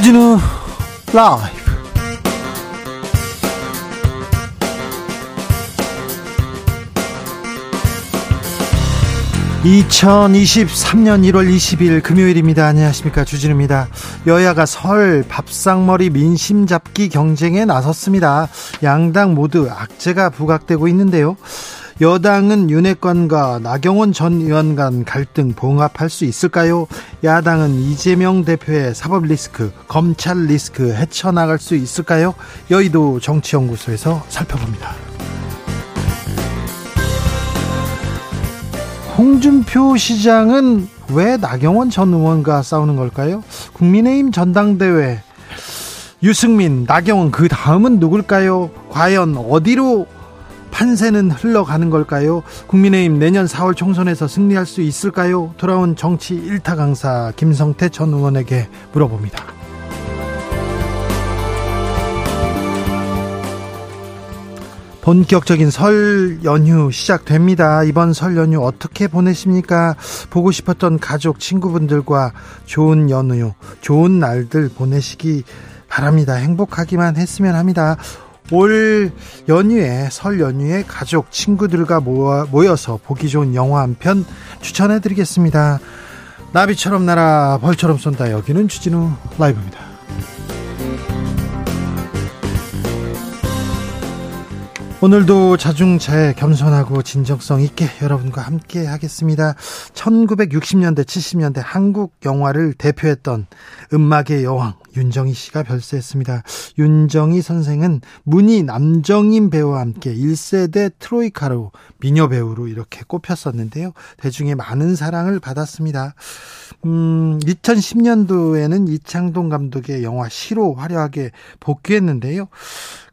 주진우 라이브 2023년 1월 20일 금요일입니다. 안녕하십니까. 주진우입니다. 여야가 설 밥상머리 민심 잡기 경쟁에 나섰습니다. 양당 모두 악재가 부각되고 있는데요. 여당은 윤핵관과 나경원 전 의원 간 갈등 봉합할 수 있을까요? 야당은 이재명 대표의 사법 리스크, 검찰 리스크 헤쳐나갈 수 있을까요? 여의도 정치연구소에서 살펴봅니다. 홍준표 시장은 왜 나경원 전 의원과 싸우는 걸까요? 국민의힘 전당대회 유승민, 나경원 그 다음은 누굴까요? 과연 어디로 판세는 흘러가는 걸까요? 국민의힘 내년 4월 총선에서 승리할 수 있을까요? 돌아온 정치 일타 강사 김성태 전 의원에게 물어봅니다. 본격적인 설 연휴 시작됩니다. 이번 설 연휴 어떻게 보내십니까? 보고 싶었던 가족, 친구분들과 좋은 연휴, 좋은 날들 보내시기 바랍니다. 행복하기만 했으면 합니다. 올 연휴에 설 연휴에 가족 친구들과 모여서 보기 좋은 영화 한 편 추천해 드리겠습니다. 나비처럼 날아 벌처럼 쏜다 여기는 주진우 라이브입니다. 오늘도 자중차에 겸손하고 진정성 있게 여러분과 함께 하겠습니다. 1960년대, 70년대 한국 영화를 대표했던 음악의 여왕 윤정희 씨가 별세했습니다. 윤정희 선생은 문희 남정인 배우와 함께 1세대 트로이카로 미녀 배우로 이렇게 꼽혔었는데요. 대중의 많은 사랑을 받았습니다. 음, 2010년도에는 이창동 감독의 영화 시로 화려하게 복귀했는데요.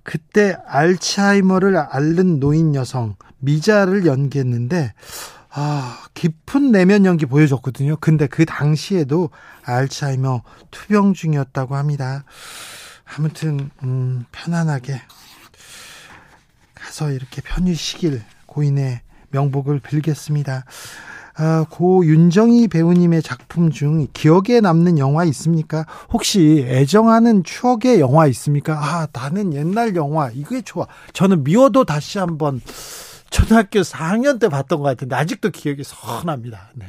그때 알츠하이머를 앓는 노인 여성 미자를 연기했는데 아, 깊은 내면 연기 보여줬거든요. 근데 그 당시에도 알츠하이머 투병 중이었다고 합니다. 아무튼 음, 편안하게 가서 이렇게 편히 쉬길 고인의 명복을 빌겠습니다. 아, 고 윤정희 배우님의 작품 중 기억에 남는 영화 있습니까? 혹시 애정하는 추억의 영화 있습니까? 아, 나는 옛날 영화 이게 좋아. 저는 미워도 다시 한번 초등학교 4학년 때 봤던 것 같은데 아직도 기억이 선합니다. 네.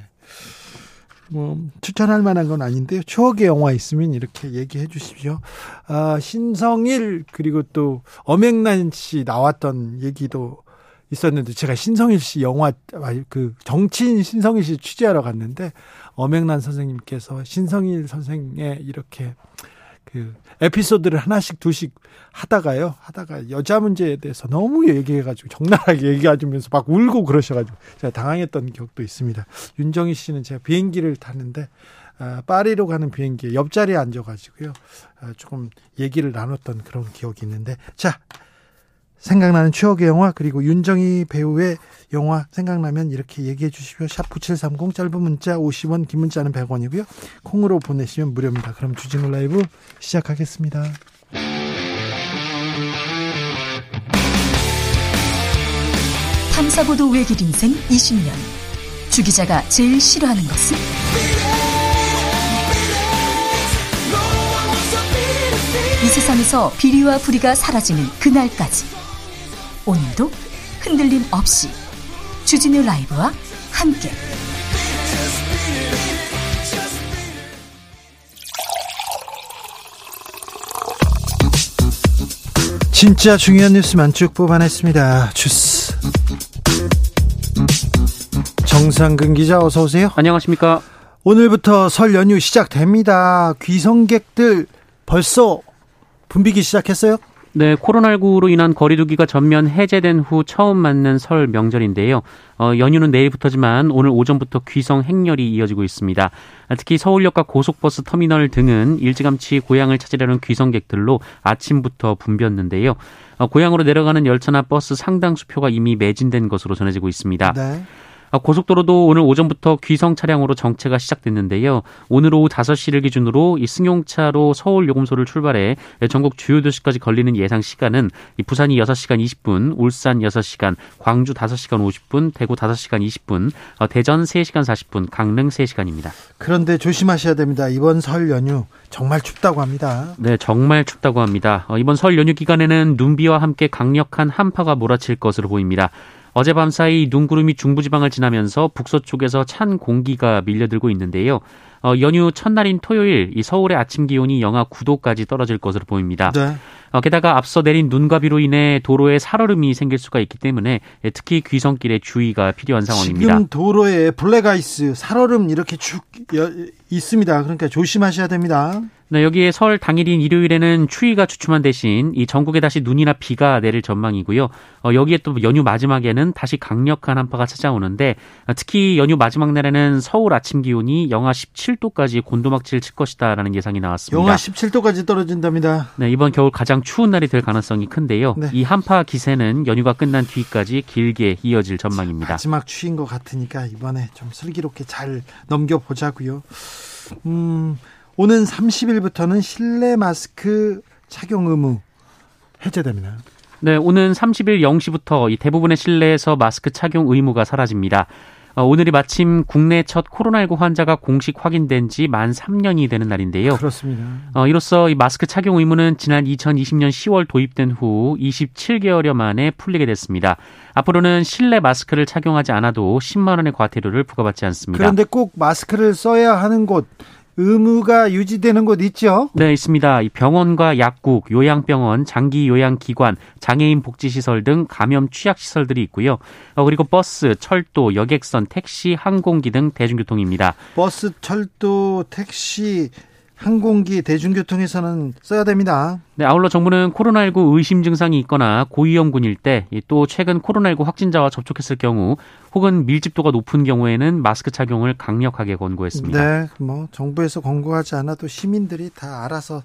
뭐 추천할 만한 건 아닌데요. 추억의 영화 있으면 이렇게 얘기해 주십시오. 아, 신성일 그리고 또 엄앵란 씨 나왔던 얘기도 있었는데 제가 신성일 씨 영화 그 정치인 신성일 씨 취재하러 갔는데 엄앵란 선생님께서 신성일 선생의 이렇게 그 에피소드를 하나씩 두씩 하다가요 하다가 여자 문제에 대해서 너무 얘기해가지고 적나라하게 얘기해주면서 막 울고 그러셔가지고 제가 당황했던 기억도 있습니다. 윤정희 씨는 제가 비행기를 타는데 아, 파리로 가는 비행기에 옆자리에 앉아가지고요 아, 조금 얘기를 나눴던 그런 기억이 있는데 자 생각나는 추억의 영화 그리고 윤정희 배우의 영화 생각나면 이렇게 얘기해 주시고요. 샵9730 짧은 문자 50원 긴 문자는 100원이고요. 콩으로 보내시면 무료입니다. 그럼 주진우 라이브 시작하겠습니다. 탐사보도 외길 인생 20년 주 기자가 제일 싫어하는 것은? 이 세상에서 비리와 부리가 사라지는 그날까지 오늘도 흔들림 없이 주진우 라이브와 함께 진짜 중요한 뉴스만 쭉 뽑아냈습니다. 주스 정상근 기자 어서 오세요. 안녕하십니까. 오늘부터 설 연휴 시작됩니다. 귀성객들 벌써 붐비기 시작했어요? 네, 코로나19로 인한 거리두기가 전면 해제된 후 처음 맞는 설 명절인데요. 어, 연휴는 내일부터지만 오늘 오전부터 귀성 행렬이 이어지고 있습니다. 특히 서울역과 고속버스 터미널 등은 일찌감치 고향을 찾으려는 귀성객들로 아침부터 붐볐는데요. 어, 고향으로 내려가는 열차나 버스 상당수 표가 이미 매진된 것으로 전해지고 있습니다. 네. 아, 고속도로도 오늘 오전부터 귀성 차량으로 정체가 시작됐는데요. 오늘 오후 5시를 기준으로 이 승용차로 서울 요금소를 출발해 전국 주요 도시까지 걸리는 예상 시간은 부산이 6시간 20분, 울산 6시간, 광주 5시간 50분, 대구 5시간 20분, 어, 대전 3시간 40분, 강릉 3시간입니다. 그런데 조심하셔야 됩니다. 이번 설 연휴 정말 춥다고 합니다. 네, 정말 춥다고 합니다. 어, 이번 설 연휴 기간에는 눈비와 함께 강력한 한파가 몰아칠 것으로 보입니다. 어젯밤 사이 눈구름이 중부지방을 지나면서 북서쪽에서 찬 공기가 밀려들고 있는데요. 어, 연휴 첫날인 토요일 이 서울의 아침 기온이 영하 9도까지 떨어질 것으로 보입니다. 네. 어, 게다가 앞서 내린 눈과 비로 인해 도로에 살얼음이 생길 수가 있기 때문에 예, 특히 귀성길에 주의가 필요한 상황입니다. 지금 도로에 블랙아이스, 살얼음 이렇게 쭉 있습니다. 그러니까 조심하셔야 됩니다. 네, 여기에 설 당일인 일요일에는 추위가 주춤한 대신 이 전국에 다시 눈이나 비가 내릴 전망이고요. 어, 여기에 또 연휴 마지막에는 다시 강력한 한파가 찾아오는데 어, 특히 연휴 마지막 날에는 서울 아침 기온이 영하 17도까지 곤두막질 칠 것이다라는 예상이 나왔습니다. 영하 17도까지 떨어진답니다. 네, 이번 겨울 가장 추운 날이 될 가능성이 큰데요. 네. 이 한파 기세는 연휴가 끝난 뒤까지 길게 이어질 전망입니다. 마지막 추인 것 같으니까 이번에 좀 슬기롭게 잘 넘겨보자고요. 음. 오는 30일부터는 실내 마스크 착용 의무 해제됩니다. 네, 오는 30일 0시부터 이 대부분의 실내에서 마스크 착용 의무가 사라집니다. 어, 오늘이 마침 국내 첫 코로나19 환자가 공식 확인된 지 만 3년이 되는 날인데요. 그렇습니다. 어, 이로써 이 마스크 착용 의무는 지난 2020년 10월 도입된 후 27개월여 만에 풀리게 됐습니다. 앞으로는 실내 마스크를 착용하지 않아도 10만 원의 과태료를 부과받지 않습니다. 그런데 꼭 마스크를 써야 하는 곳 의무가 유지되는 곳 있죠? 네, 있습니다. 병원과 약국, 요양병원, 장기 요양기관, 장애인 복지시설 등 감염 취약시설들이 있고요. 어, 그리고 버스, 철도, 여객선, 택시, 항공기 등 대중교통입니다. 버스, 철도, 택시, 항공기, 대중교통에서는 써야 됩니다. 네, 아울러 정부는 코로나19 의심 증상이 있거나 고위험군일 때 또 최근 코로나19 확진자와 접촉했을 경우 혹은 밀집도가 높은 경우에는 마스크 착용을 강력하게 권고했습니다. 네, 뭐 정부에서 권고하지 않아도 시민들이 다 알아서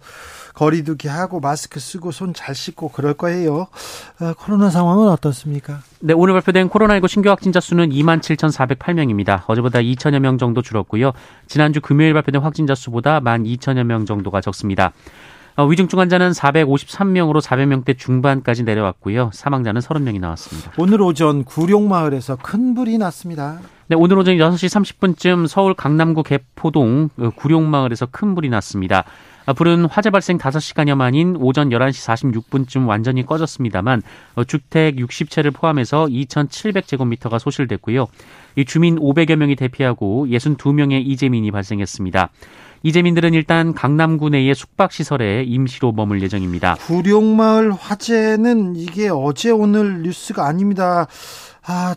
거리두기 하고 마스크 쓰고 손 잘 씻고 그럴 거예요. 어, 코로나 상황은 어떻습니까? 네, 오늘 발표된 코로나19 신규 확진자 수는 2만 7,408명입니다. 어제보다 2천여 명 정도 줄었고요. 지난주 금요일 발표된 확진자 수보다 1만 2천여 명 정도가 적습니다. 어, 위중증 환자는 453명으로 400명대 중반까지 내려왔고요. 사망자는 30명이 나왔습니다. 오늘 오전 구룡마을에서 큰 불이 났습니다. 네, 오늘 오전 6시 30분쯤 서울 강남구 개포동 어, 구룡마을에서 큰 불이 났습니다. 아, 불은 화재 발생 5시간여 만인 오전 11시 46분쯤 완전히 꺼졌습니다만 어, 주택 60채를 포함해서 2,700제곱미터가 소실됐고요. 이 주민 500여 명이 대피하고 62명의 이재민이 발생했습니다. 이재민들은 일단 강남구 내의 숙박시설에 임시로 머물 예정입니다. 구룡마을 화재는 이게 어제 오늘 뉴스가 아닙니다. 아,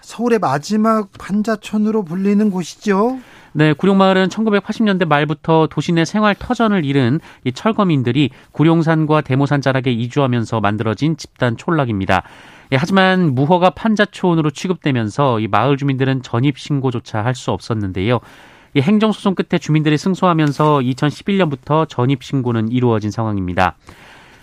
서울의 마지막 판자촌으로 불리는 곳이죠. 네, 구룡마을은 1980년대 말부터 도시 내 생활 터전을 잃은 이 철거민들이 구룡산과 대모산 자락에 이주하면서 만들어진 집단 촌락입니다. 예, 하지만 무허가 판자촌으로 취급되면서 이 마을 주민들은 전입 신고조차 할 수 없었는데요. 이 행정소송 끝에 주민들이 승소하면서 2011년부터 전입 신고는 이루어진 상황입니다.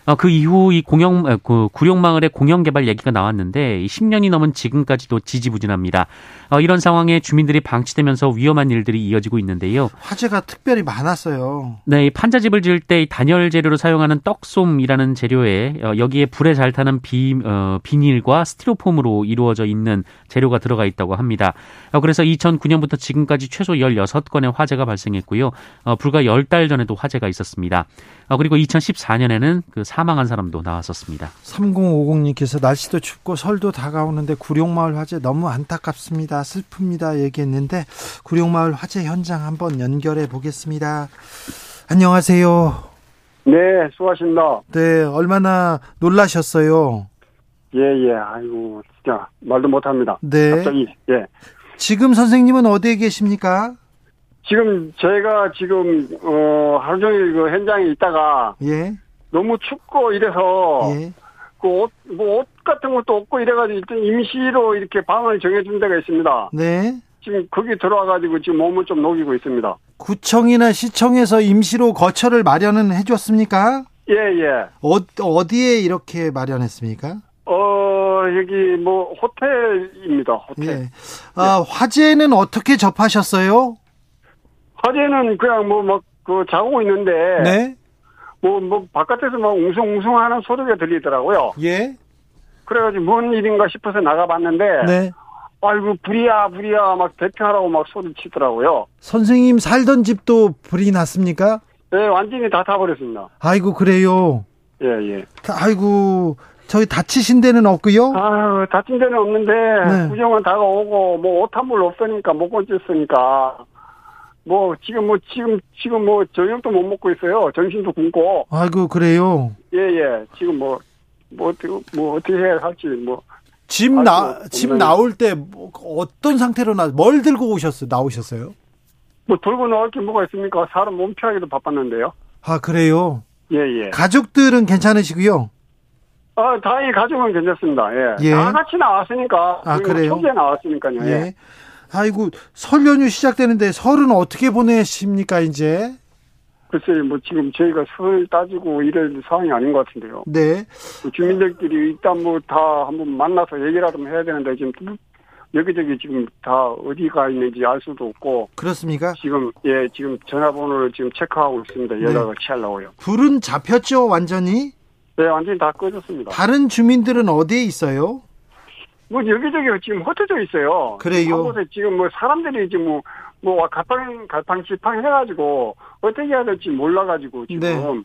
어, 그 이후 이 공영 어, 그 구룡마을의 공영 개발 얘기가 나왔는데 10년이 넘은 지금까지도 지지부진합니다. 어, 이런 상황에 주민들이 방치되면서 위험한 일들이 이어지고 있는데요. 화재가 특별히 많았어요. 네, 판자집을 지을 때 단열 재료로 사용하는 떡솜이라는 재료에 어, 여기에 불에 잘 타는 비, 어, 비닐과 스티로폼으로 이루어져 있는 재료가 들어가 있다고 합니다. 어, 그래서 2009년부터 지금까지 최소 16건의 화재가 발생했고요. 어, 불과 10달 전에도 화재가 있었습니다. 어, 그리고 2014년에는 그 사망한 사람도 나왔었습니다. 3050님께서 날씨도 춥고 설도 다가오는데 구룡마을 화재 너무 안타깝습니다. 슬픕니다. 얘기했는데 구룡마을 화재 현장 한번 연결해 보겠습니다. 안녕하세요. 네, 수고하십니다. 네, 얼마나 놀라셨어요? 예, 예. 아이고, 진짜 말도 못 합니다. 네. 갑자기, 예. 지금 선생님은 어디에 계십니까? 지금 제가 지금 어 하루 종일 그 현장에 있다가 예. 너무 춥고 이래서 예. 그옷 뭐옷 같은 것도 없고 이래가지고 일단 임시로 이렇게 방을 정해준 데가 있습니다. 네. 지금 거기 들어와가지고 지금 몸을 좀 녹이고 있습니다. 구청이나 시청에서 임시로 거처를 마련은 해줬습니까? 예, 예. 어, 어디에 이렇게 마련했습니까? 어, 여기 뭐 호텔입니다. 호텔. 예. 아, 화재는 어떻게 접하셨어요? 화재는 그냥 뭐 막 그 자고 있는데 네. 뭐 뭐 바깥에서 막 웅성웅성하는 소리가 들리더라고요. 예. 그래가지고 뭔 일인가 싶어서 나가봤는데 네. 아이고 불이야 불이야 막 대피하라고 막 소리 치더라고요. 선생님 살던 집도 불이 났습니까? 네, 완전히 다 타버렸습니다. 아이고 그래요. 예, 예. 아이고 저희 다치신 데는 없고요. 아유, 다친 데는 없는데, 네. 구정은 다가오고, 뭐, 옷 한 벌 없으니까, 못 건졌으니까, 뭐, 지금 뭐, 지금, 지금 뭐, 저녁도 못 먹고 있어요. 정신도 굶고, 아이고 그래요. 예, 예. 지금 뭐, 뭐, 어떻게, 뭐, 어떻게 해야 할지, 뭐, 집 아이고, 나, 집 굉장히- 나올 때 뭐, 어떤 상태로 나, 뭘 들고 오셨어요? 나오셨어요? 뭐, 들고 나올 게 뭐가 있습니까? 사람 몸 피하기도 바빴는데요. 아 그래요. 예, 예. 가족들은 괜찮으시고요. 아, 다행히 가족은 괜찮습니다. 예. 예. 다 같이 나왔으니까. 아, 그래요? 초기에 나왔으니까요. 예. 예. 아이고 설 연휴 시작되는데 설은 어떻게 보내십니까 이제? 글쎄, 뭐, 지금 저희가 설 따지고 이럴 상황이 아닌 것 같은데요. 네. 그 주민들끼리 일단 뭐 다 한번 만나서 얘기라도 해야 되는데 지금 여기저기 지금 다 어디가 있는지 알 수도 없고 그렇습니까? 지금 예 지금 전화번호를 지금 체크하고 있습니다 네. 연락을 취하려고요. 불은 잡혔죠 완전히. 네 완전히 다 꺼졌습니다. 다른 주민들은 어디에 있어요? 뭐 여기저기 지금 흩어져 있어요. 그래요? 한 곳에 지금 뭐 사람들이 지금 뭐, 뭐 갈팡 갈팡질팡 해가지고 어떻게 해야 될지 몰라가지고 지금 네.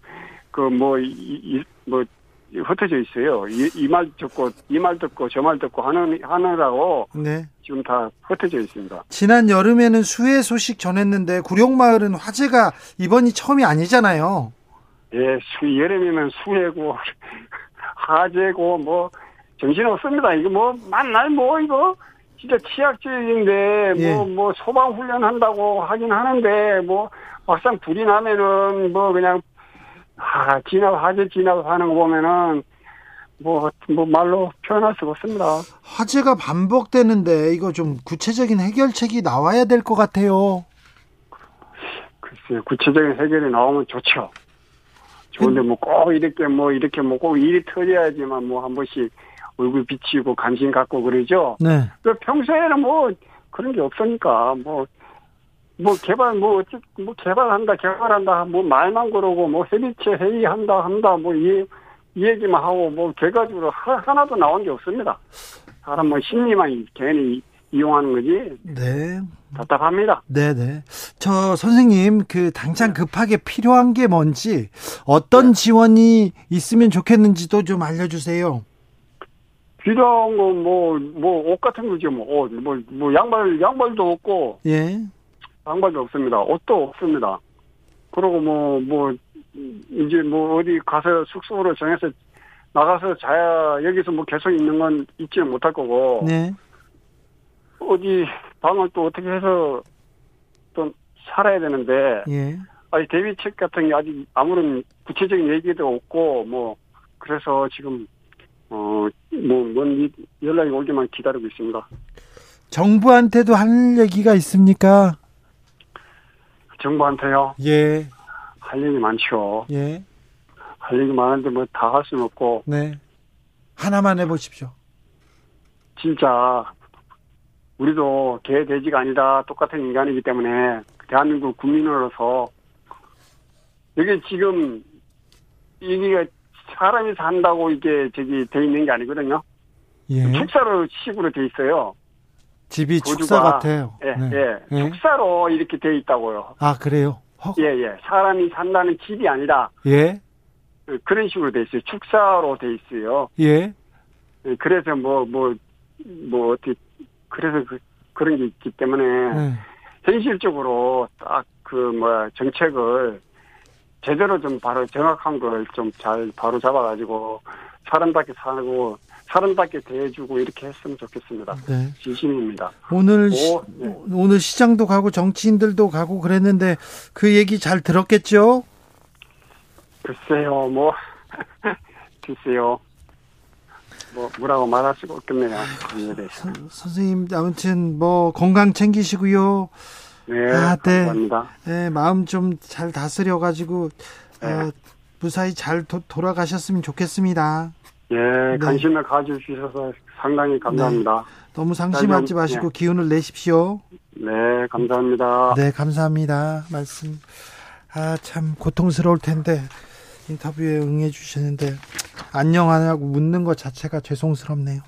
그뭐이뭐 흩어져 있어요. 이 말 듣고 이 말 듣고 저 말 듣고 하는 하느라고 네. 지금 다 흩어져 있습니다. 지난 여름에는 수해 소식 전했는데 구룡마을은 화재가 이번이 처음이 아니잖아요. 예, 수, 여름이면 수해고, 하재고, 뭐, 정신없습니다. 이거 뭐, 만날 뭐, 이거, 진짜 치약질인데, 예. 뭐, 뭐, 소방훈련 한다고 하긴 하는데, 뭐, 막상 불이 나면은, 뭐, 그냥, 아, 진압, 하재 진압하는 거 보면은, 뭐, 뭐, 말로 표현할 수가 없습니다. 화재가 반복되는데 이거 좀 구체적인 해결책이 나와야 될 것 같아요. 글쎄요, 구체적인 해결이 나오면 좋죠. 좋은데 뭐 꼭 이렇게 뭐 이렇게 뭐 꼭 일이 터져야지만 뭐 한 번씩 얼굴 비치고 관심 갖고 그러죠. 네. 그 평소에는 뭐 그런 게 없으니까 뭐. 뭐 개발 뭐 뭐 개발한다 개발한다 뭐 말만 그러고 뭐 협의체 회의한다 한다 뭐이 이 얘기만 하고 뭐 결과적으로 하, 하나 도 나온 게 없습니다. 사람 뭐 심리만 괜히 이용하는 거지 네. 답답합니다. 네네. 저 선생님 그 당장 급하게 필요한 게 뭔지 어떤 지원이 있으면 좋겠는지도 좀 알려주세요. 필요한 거뭐뭐 옷 같은 거지 뭐 옷 뭐 뭐 양말 양말도 없고 예. 양말도 없습니다. 옷도 없습니다. 그리고 뭐 뭐 이제 뭐 어디 가서 숙소로 정해서 나가서 자야 여기서 뭐 계속 있는 건 있지는 못할 거고 네. 어디 방을 또 어떻게 해서 또 살아야 되는데 예. 아니 대비책 같은 게 아직 아무런 구체적인 얘기도 없고 뭐 그래서 지금 어 뭐 뭔 연락이 오기만 기다리고 있습니다. 정부한테도 할 얘기가 있습니까? 정부한테요 예. 할 얘기 많죠. 예. 할 얘기 많은데 뭐 다 할 수는 없고 네. 하나만 해보십시오. 진짜 우리도 개 돼지가 아니다 똑같은 인간이기 때문에 대한민국 국민으로서 여기 지금 이게 사람이 산다고 이게 저기 돼 있는 게 아니거든요. 예. 축사로 식으로 돼 있어요. 집이 거주가- 축사 같아요. 예, 네. 예. 예. 축사로 이렇게 돼 있다고요. 아 그래요. 허- 예, 예. 사람이 산다는 집이 아니라 예. 그런 식으로 돼 있어요. 축사로 돼 있어요. 예. 예, 그래서 뭐, 뭐, 뭐, 어떻게, 그래서 그, 그런 게 있기 때문에 네. 현실적으로 딱 그, 뭐야, 정책을 제대로 좀 바로 정확한 걸 좀 잘 바로 잡아가지고 사람답게 살고 사람답게 대해주고 이렇게 했으면 좋겠습니다. 네. 진심입니다. 오늘 시, 오, 네. 오늘 시장도 가고 정치인들도 가고 그랬는데 그 얘기 잘 들었겠죠? 글쎄요, 뭐, 글쎄요. 뭐, 뭐라고 말할 수가 없겠네요. 그에 대해서. 선생님 아무튼 뭐 건강 챙기시고요. 네, 아, 네. 감사합니다. 예, 마음 좀 잘 다스려 가지고 네. 어, 무사히 잘 도, 돌아가셨으면 좋겠습니다. 예, 네. 관심을 가져주셔서 상당히 감사합니다. 너무 상심하지 네. 마시고 기운을 내십시오. 네, 감사합니다. 네, 감사합니다. 말씀. 아, 참 고통스러울 텐데 인터뷰에 응해 주시는데 안녕하냐고 묻는 것 자체가 죄송스럽네요.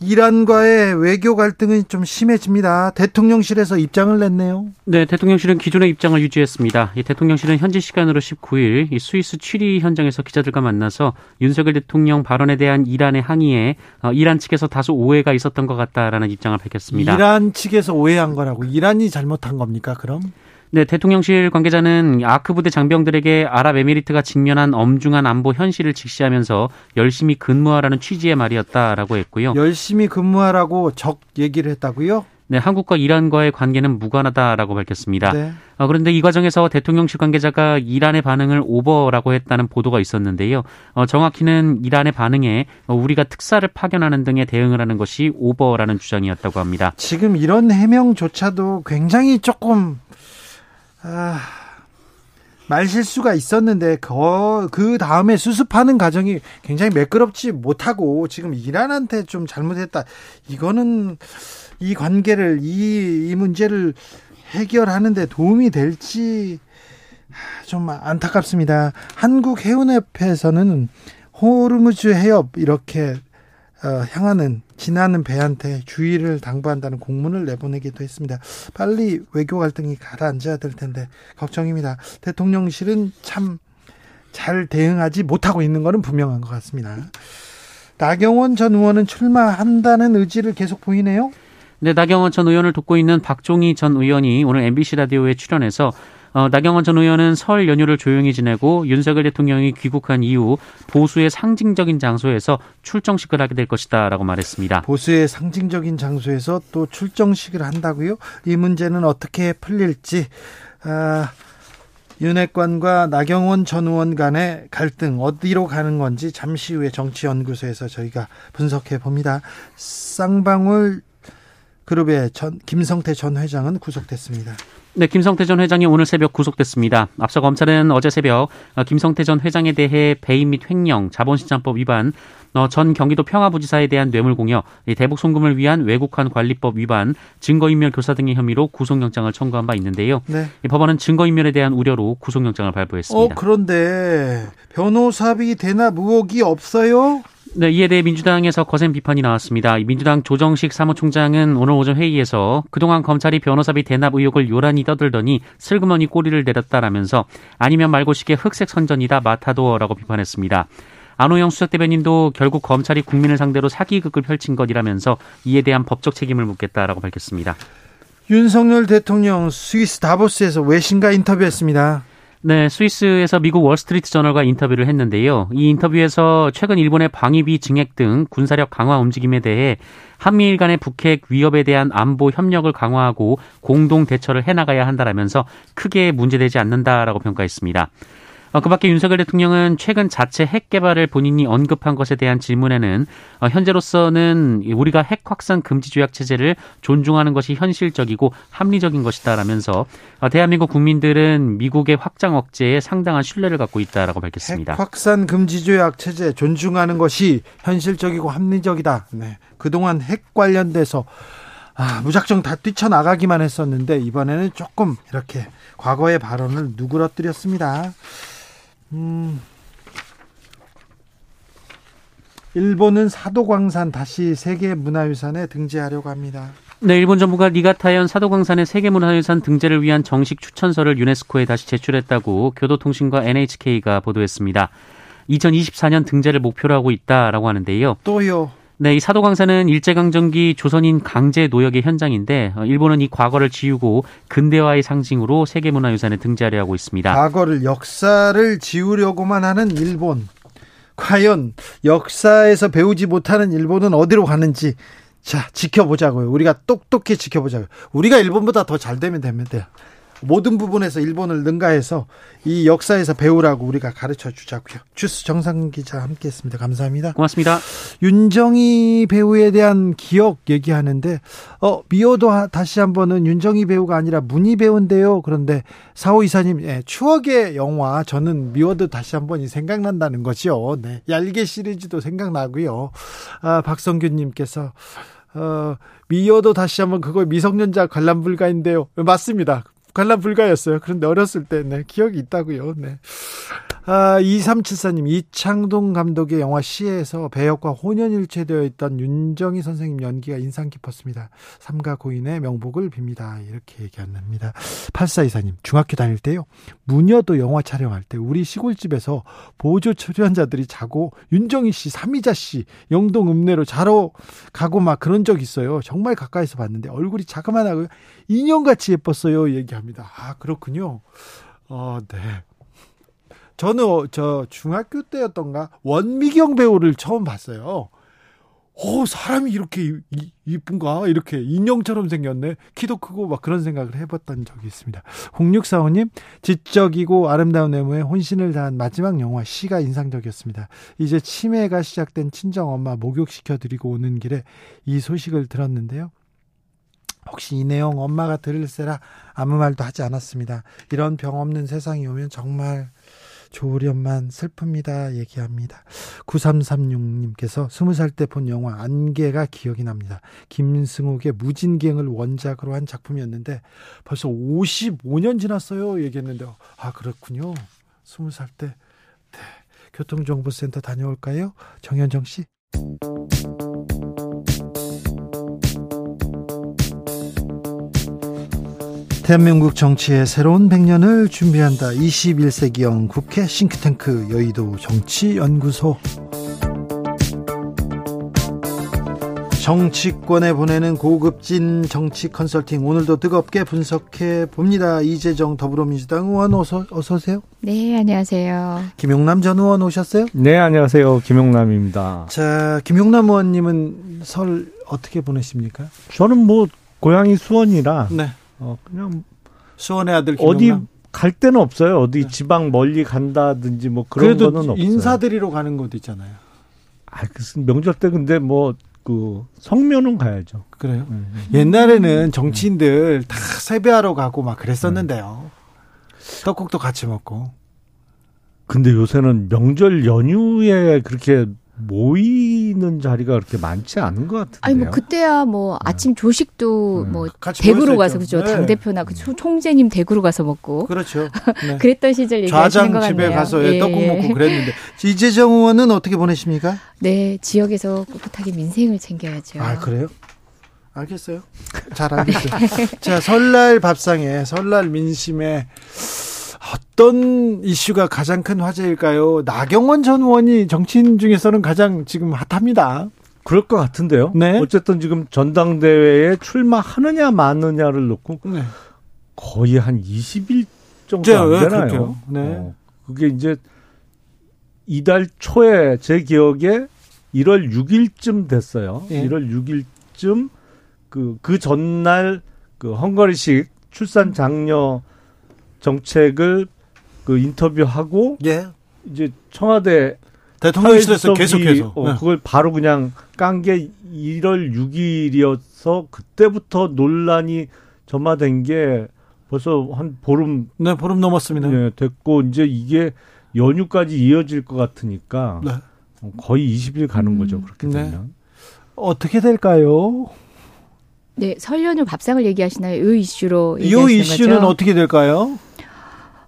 이란과의 외교 갈등은 좀 심해집니다. 대통령실에서 입장을 냈네요. 네, 대통령실은 기존의 입장을 유지했습니다. 이 대통령실은 현지 시간으로 19일 이 스위스 취리 현장에서 기자들과 만나서 윤석열 대통령 발언에 대한 이란의 항의에 어, 이란 측에서 다소 오해가 있었던 것 같다라는 입장을 밝혔습니다. 이란 측에서 오해한 거라고 이란이 잘못한 겁니까? 그럼? 네, 대통령실 관계자는 아크 부대 장병들에게 아랍에미리트가 직면한 엄중한 안보 현실을 직시하면서 열심히 근무하라는 취지의 말이었다라고 했고요. 열심히 근무하라고 적 얘기를 했다고요? 네, 한국과 이란과의 관계는 무관하다라고 밝혔습니다. 네. 어, 그런데 이 과정에서 대통령실 관계자가 이란의 반응을 오버라고 했다는 보도가 있었는데요. 어, 정확히는 이란의 반응에 어, 우리가 특사를 파견하는 등의 대응을 하는 것이 오버라는 주장이었다고 합니다. 지금 이런 해명조차도 굉장히 조금 아, 말실수가 있었는데 그, 그 다음에 수습하는 과정이 굉장히 매끄럽지 못하고 지금 이란한테 좀 잘못했다. 이거는 이 관계를 이, 이 문제를 해결하는데 도움이 될지 좀 안타깝습니다. 한국 해운협회에서는 호르무즈 해협 이렇게 어, 향하는 지나는 배한테 주의를 당부한다는 공문을 내보내기도 했습니다. 빨리 외교 갈등이 가라앉아야 될 텐데 걱정입니다. 대통령실은 참 잘 대응하지 못하고 있는 것은 분명한 것 같습니다. 나경원 전 의원은 출마한다는 의지를 계속 보이네요. 네, 나경원 전 의원을 돕고 있는 박종희 전 의원이 오늘 MBC 라디오에 출연해서 어, 나경원 전 의원은 설 연휴를 조용히 지내고 윤석열 대통령이 귀국한 이후 보수의 상징적인 장소에서 출정식을 하게 될 것이다라고 말했습니다. 보수의 상징적인 장소에서 또 출정식을 한다고요? 이 문제는 어떻게 풀릴지 아, 윤핵관과 나경원 전 의원 간의 갈등 어디로 가는 건지 잠시 후에 정치연구소에서 저희가 분석해 봅니다. 쌍방울 그룹의 전 김성태 전 회장은 구속됐습니다. 네, 김성태 전 회장이 오늘 새벽 구속됐습니다. 앞서 검찰은 어제 새벽 어, 김성태 전 회장에 대해 배임 및 횡령, 자본시장법 위반, 어, 전 경기도 평화부지사에 대한 뇌물공여, 대북 송금을 위한 외국환 관리법 위반, 증거인멸 교사 등의 혐의로 구속영장을 청구한 바 있는데요. 네. 이 법원은 증거인멸에 대한 우려로 구속영장을 발부했습니다. 어 그런데 변호사비 대납 의혹이 없어요? 네, 이에 대해 민주당에서 거센 비판이 나왔습니다. 이 민주당 조정식 사무총장은 오늘 오전 회의에서 그동안 검찰이 변호사비 대납 의혹을 요란히 떠들더니 슬그머니 꼬리를 내렸다라면서 아니면 말고식의 흑색 선전이다 마타도어라고 비판했습니다. 안호영 수석 대변인도 결국 검찰이 국민을 상대로 사기극을 펼친 것이라면서 이에 대한 법적 책임을 묻겠다라고 밝혔습니다. 윤석열 대통령 스위스 다보스에서 외신과 인터뷰했습니다. 네, 스위스에서 미국 월스트리트 저널과 인터뷰를 했는데요. 이 인터뷰에서 최근 일본의 방위비 증액 등 군사력 강화 움직임에 대해 한미일 간의 북핵 위협에 대한 안보 협력을 강화하고 공동 대처를 해나가야 한다라면서 크게 문제되지 않는다라고 평가했습니다. 어, 그 밖에 윤석열 대통령은 최근 자체 핵 개발을 본인이 언급한 것에 대한 질문에는 어, 현재로서는 우리가 핵 확산 금지 조약 체제를 존중하는 것이 현실적이고 합리적인 것이다라면서 어, 대한민국 국민들은 미국의 확장 억제에 상당한 신뢰를 갖고 있다라고 밝혔습니다. 핵 확산 금지 조약 체제 존중하는 것이 현실적이고 합리적이다. 네. 그동안 핵 관련돼서 아, 무작정 다 뛰쳐나가기만 했었는데 이번에는 조금 이렇게 과거의 발언을 누그러뜨렸습니다. 음, 일본은 사도광산 다시 세계 문화유산에 등재하려고 합니다. 네, 일본 정부가 니가타현 사도광산의 세계문화유산 등재를 위한 정식 추천서를 유네스코에 다시 제출했다고 교도통신과 NHK가 보도했습니다. 2024년 등재를 목표로 하고 있다라고 하는데요. 또요. 네, 이 사도광산은 일제강점기 조선인 강제 노역의 현장인데 어, 일본은 이 과거를 지우고 근대화의 상징으로 세계문화유산에 등재하려 하고 있습니다. 과거를 역사를 지우려고만 하는 일본. 과연 역사에서 배우지 못하는 일본은 어디로 가는지 자 지켜보자고요. 우리가 똑똑히 지켜보자고요. 우리가 일본보다 더 잘 되면 됩니다. 모든 부분에서 일본을 능가해서 이 역사에서 배우라고 우리가 가르쳐 주자고요. 주스 정상 기자 함께했습니다. 감사합니다. 고맙습니다. 윤정희 배우에 대한 기억 얘기하는데 어 미워도 다시 한번은 윤정희 배우가 아니라 문희 배우인데요. 그런데 사호 이사님 예, 추억의 영화 저는 미워도 다시 한번이 생각난다는 거죠. 네, 얄개 시리즈도 생각나고요. 아, 박성균님께서 어, 미워도 다시 한번 그거 미성년자 관람 불가인데요. 맞습니다. 관람 불가였어요. 그런데 어렸을 때, 네, 기억이 있다고요. 네. 아, 2374님, 이창동 감독의 영화 시에서 배역과 혼연일체되어 있던 윤정희 선생님 연기가 인상 깊었습니다. 삼가 고인의 명복을 빕니다. 이렇게 얘기합니다. 8424님, 중학교 다닐 때요, 무녀도 영화 촬영할 때 우리 시골집에서 보조 출연자들이 자고 윤정희 씨, 삼이자 씨, 영동 읍내로 자러 가고 막 그런 적 있어요. 정말 가까이서 봤는데 얼굴이 자그만하고 인형같이 예뻤어요. 얘기합니다. 아, 그렇군요. 어, 네. 저는 어, 저 중학교 때였던가 원미경 배우를 처음 봤어요. 오, 사람이 이렇게 이, 이쁜가? 이렇게 인형처럼 생겼네. 키도 크고 막 그런 생각을 해봤던 적이 있습니다. 0645님, 지적이고 아름다운 외모에 혼신을 다한 마지막 영화 시가 인상적이었습니다. 이제 치매가 시작된 친정 엄마 목욕시켜드리고 오는 길에 이 소식을 들었는데요. 혹시 이 내용 엄마가 들을세라 아무 말도 하지 않았습니다. 이런 병 없는 세상이 오면 정말 조우련만 슬픕니다. 얘기합니다. 9336님께서 20살 때 본 영화 안개가 기억이 납니다. 김승욱의 무진갱을 원작으로 한 작품이었는데 벌써 55년 지났어요. 얘기했는데 아 그렇군요. 20살 때 네. 교통정보센터 다녀올까요? 정현정 씨. 대한민국 정치의 새로운 100년을 준비한다. 21세기형 국회 싱크탱크 여의도 정치연구소. 정치권에 보내는 고급진 정치 컨설팅 오늘도 뜨겁게 분석해 봅니다. 이재정 더불어민주당 의원 어서 어서 오세요. 네, 안녕하세요. 김용남 전 의원 오셨어요? 네, 안녕하세요. 김용남입니다. 자, 김용남 의원님은 설 어떻게 보내십니까? 저는 뭐 고향이 수원이라 네. 어, 그냥 수원의 아들 김용남. 어디 갈 데는 없어요. 어디 네. 지방 멀리 간다든지 뭐 그런 거는 없어요. 인사드리러 가는 것도 있잖아요. 아, 그 명절 때 근데 뭐 그 성묘는 가야죠. 그래요? 네. 옛날에는 정치인들 다 세배하러 가고 막 그랬었는데요. 네. 떡국도 같이 먹고. 근데 요새는 명절 연휴에 그렇게 모이 는 자리가 그렇게 많지 않은 것 같은데요. 아니 뭐 그때야 뭐 네. 아침 조식도 네. 뭐 대구로 가서 그죠 네. 당 대표나 그 총재님 대구로 가서 먹고 그렇죠. 네. 그랬던 시절 얘기하시는 것 같네요. 집에 가서 예. 떡국 먹고 그랬는데 이재정 의원은 어떻게 보내십니까? 네 지역에서 꿋꿋하게 민생을 챙겨야죠. 아 그래요? 알겠어요. 잘 알겠어요. 자 설날 밥상에 설날 민심에 어떤 이슈가 가장 큰 화제일까요? 나경원 전 의원이 정치인 중에서는 가장 지금 핫합니다. 그럴 것 같은데요. 네. 어쨌든 지금 전당대회에 출마하느냐 마느냐를 놓고 네. 거의 한 20일 정도 안 네, 되나요? 네. 어, 그게 이제 이달 초에 제 기억에 1월 6일쯤 됐어요. 네. 1월 6일쯤 그, 그 전날 그 헝가리식 출산 장려 정책을 그 인터뷰하고 예. 이제 청와대 대통령실에서 계속해서 어, 네. 그걸 바로 그냥 깐 게 1월 6일이어서 그때부터 논란이 점화된 게 벌써 한 보름 네 보름 넘었습니다. 네, 됐고 이제 이게 연휴까지 이어질 것 같으니까 네. 거의 20일 가는 음, 거죠 그렇게 네. 되면 네. 어떻게 될까요? 네, 설 연휴 밥상을 얘기하시나요? 이 이슈로 이 이슈는 거죠? 어떻게 될까요?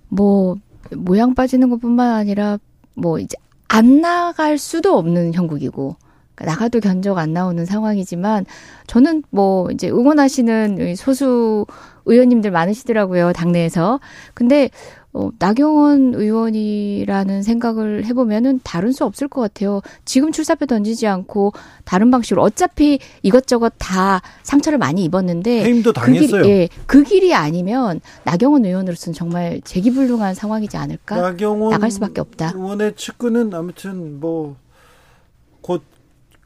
뭐 모양 빠지는 것뿐만 아니라 뭐 이제 안 나갈 수도 없는 형국이고 그러니까 나가도 견적 안 나오는 상황이지만 저는 뭐 이제 응원하시는 소수 의원님들 많으시더라고요 당내에서. 근데 어, 나경원 의원이라는 생각을 해보면은 다른 수 없을 것 같아요. 지금 출사표 던지지 않고 다른 방식으로 어차피 이것저것 다 상처를 많이 입었는데 해임도 당했어요. 그, 길, 예, 그 길이 아니면 나경원 의원으로서는 정말 재기불능한 상황이지 않을까? 나경원 나갈 수밖에 없다. 의원의 측근은 아무튼 뭐 곧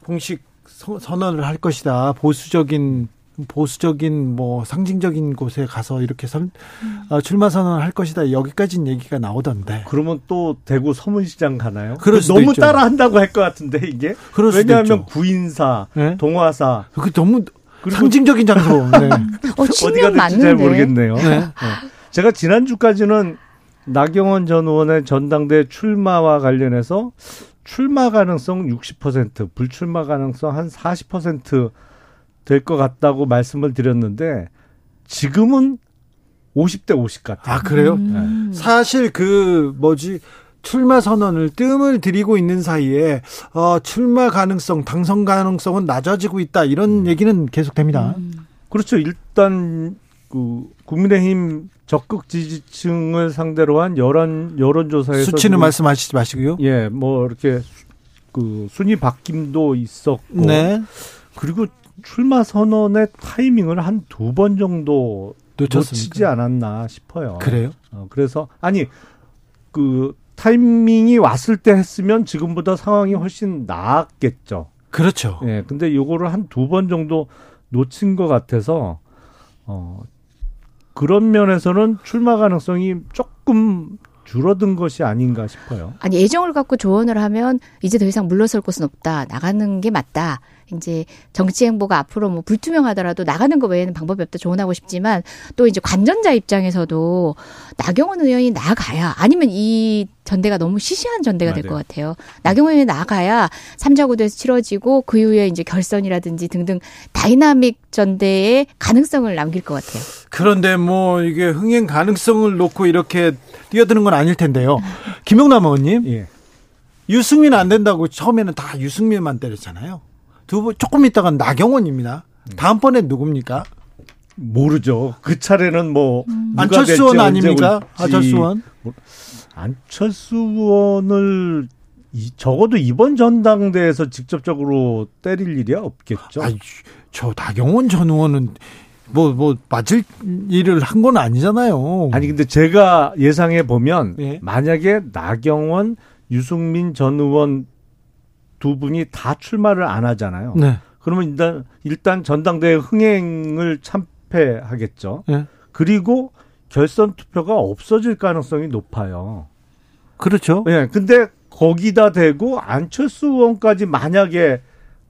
공식 선언을 할 것이다. 보수적인 보수적인 뭐 상징적인 곳에 가서 이렇게 선, 어, 출마 선언을 할 것이다. 여기까지는 얘기가 나오던데. 그러면 또 대구 서문시장 가나요? 너무 있죠. 따라한다고 할 것 같은데 이게. 왜냐하면 있죠. 구인사, 네? 동화사. 그 너무 상징적인 장소. 네. 어, 어디가 될지 잘 모르겠네요. 네. 네. 제가 지난 주까지는 나경원 전 의원의 전당대 출마와 관련해서 출마 가능성 60%, 불출마 가능성 한 40% 될 것 같다고 말씀을 드렸는데 지금은 50대 50 같아요. 아, 그래요? 음. 네. 사실 그 뭐지 출마 선언을 뜸을 들이고 있는 사이에 어, 출마 가능성, 당선 가능성은 낮아지고 있다 이런 음. 얘기는 계속됩니다. 음. 그렇죠. 일단 그 국민의힘 적극 지지층을 상대로 한 여론 여론조사에서 수치는 말씀하시지 마시고요. 예, 뭐 이렇게 그 순위 바뀜도 있었고, 네. 그리고 출마 선언의 타이밍을 한 두 번 정도 놓쳤습니까? 놓치지 않았나 싶어요. 그래요? 어, 그래서 아니 그 타이밍이 왔을 때 했으면 지금보다 상황이 훨씬 나았겠죠. 그렇죠. 예, 근데 요거를 한 두 번 정도 놓친 것 같아서 어 그런 면에서는 출마 가능성이 조금 줄어든 것이 아닌가 싶어요. 아니 애정을 갖고 조언을 하면 이제 더 이상 물러설 곳은 없다. 나가는 게 맞다. 이제 정치 행보가 앞으로 뭐 불투명하더라도 나가는 것 외에는 방법이 없다. 조언하고 싶지만 또 이제 관전자 입장에서도 나경원 의원이 나가야 아니면 이 전대가 너무 시시한 전대가 될 것 같아요. 나경원 의원이 나가야 삼자 구도에서 치러지고 그 이후에 이제 결선이라든지 등등 다이나믹 전대의 가능성을 남길 것 같아요. 그런데 뭐 이게 흥행 가능성을 놓고 이렇게 뛰어드는 건 아닐 텐데요. 김용남 의원님. 예. 유승민 안 된다고 처음에는 다 유승민만 때렸잖아요. 두 분 조금 있다가 나경원입니다. 다음번에 누굽니까? 모르죠. 그 차례는 뭐 음. 안철수 원 아닙니까? 안철수 원. 뭐, 안철수 원을 이, 적어도 이번 전당대에서 직접적으로 때릴 일이 없겠죠. 아니, 저 나경원 전 의원은 뭐, 뭐, 맞을 일을 한 건 아니잖아요. 아니, 근데 제가 예상해 보면, 예? 만약에 나경원, 유승민 전 의원 두 분이 다 출마를 안 하잖아요. 네. 그러면 일단, 일단 전당대회 흥행을 참패하겠죠. 예? 그리고 결선 투표가 없어질 가능성이 높아요. 그렇죠. 예. 네, 근데 거기다 대고 안철수 의원까지 만약에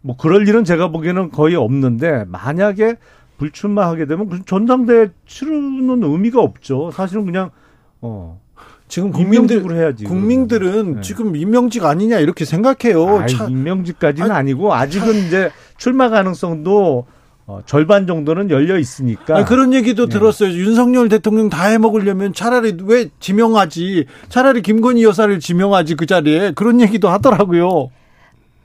뭐 그럴 일은 제가 보기에는 거의 없는데 만약에 불출마하게 되면 그 전당대회 치르는 의미가 없죠. 사실은 그냥 어 지금 국민들 해야지. 국민들은 네. 지금 임명직 아니냐 이렇게 생각해요. 아, 차... 임명직까지는 아니, 고 아직은 차... 이제 출마 가능성도 어, 절반 정도는 열려 있으니까. 아니, 그런 얘기도 네. 들었어요. 윤석열 대통령 다 해먹으려면 차라리 왜 지명하지? 차라리 김건희 여사를 지명하지 그 자리에 그런 얘기도 하더라고요.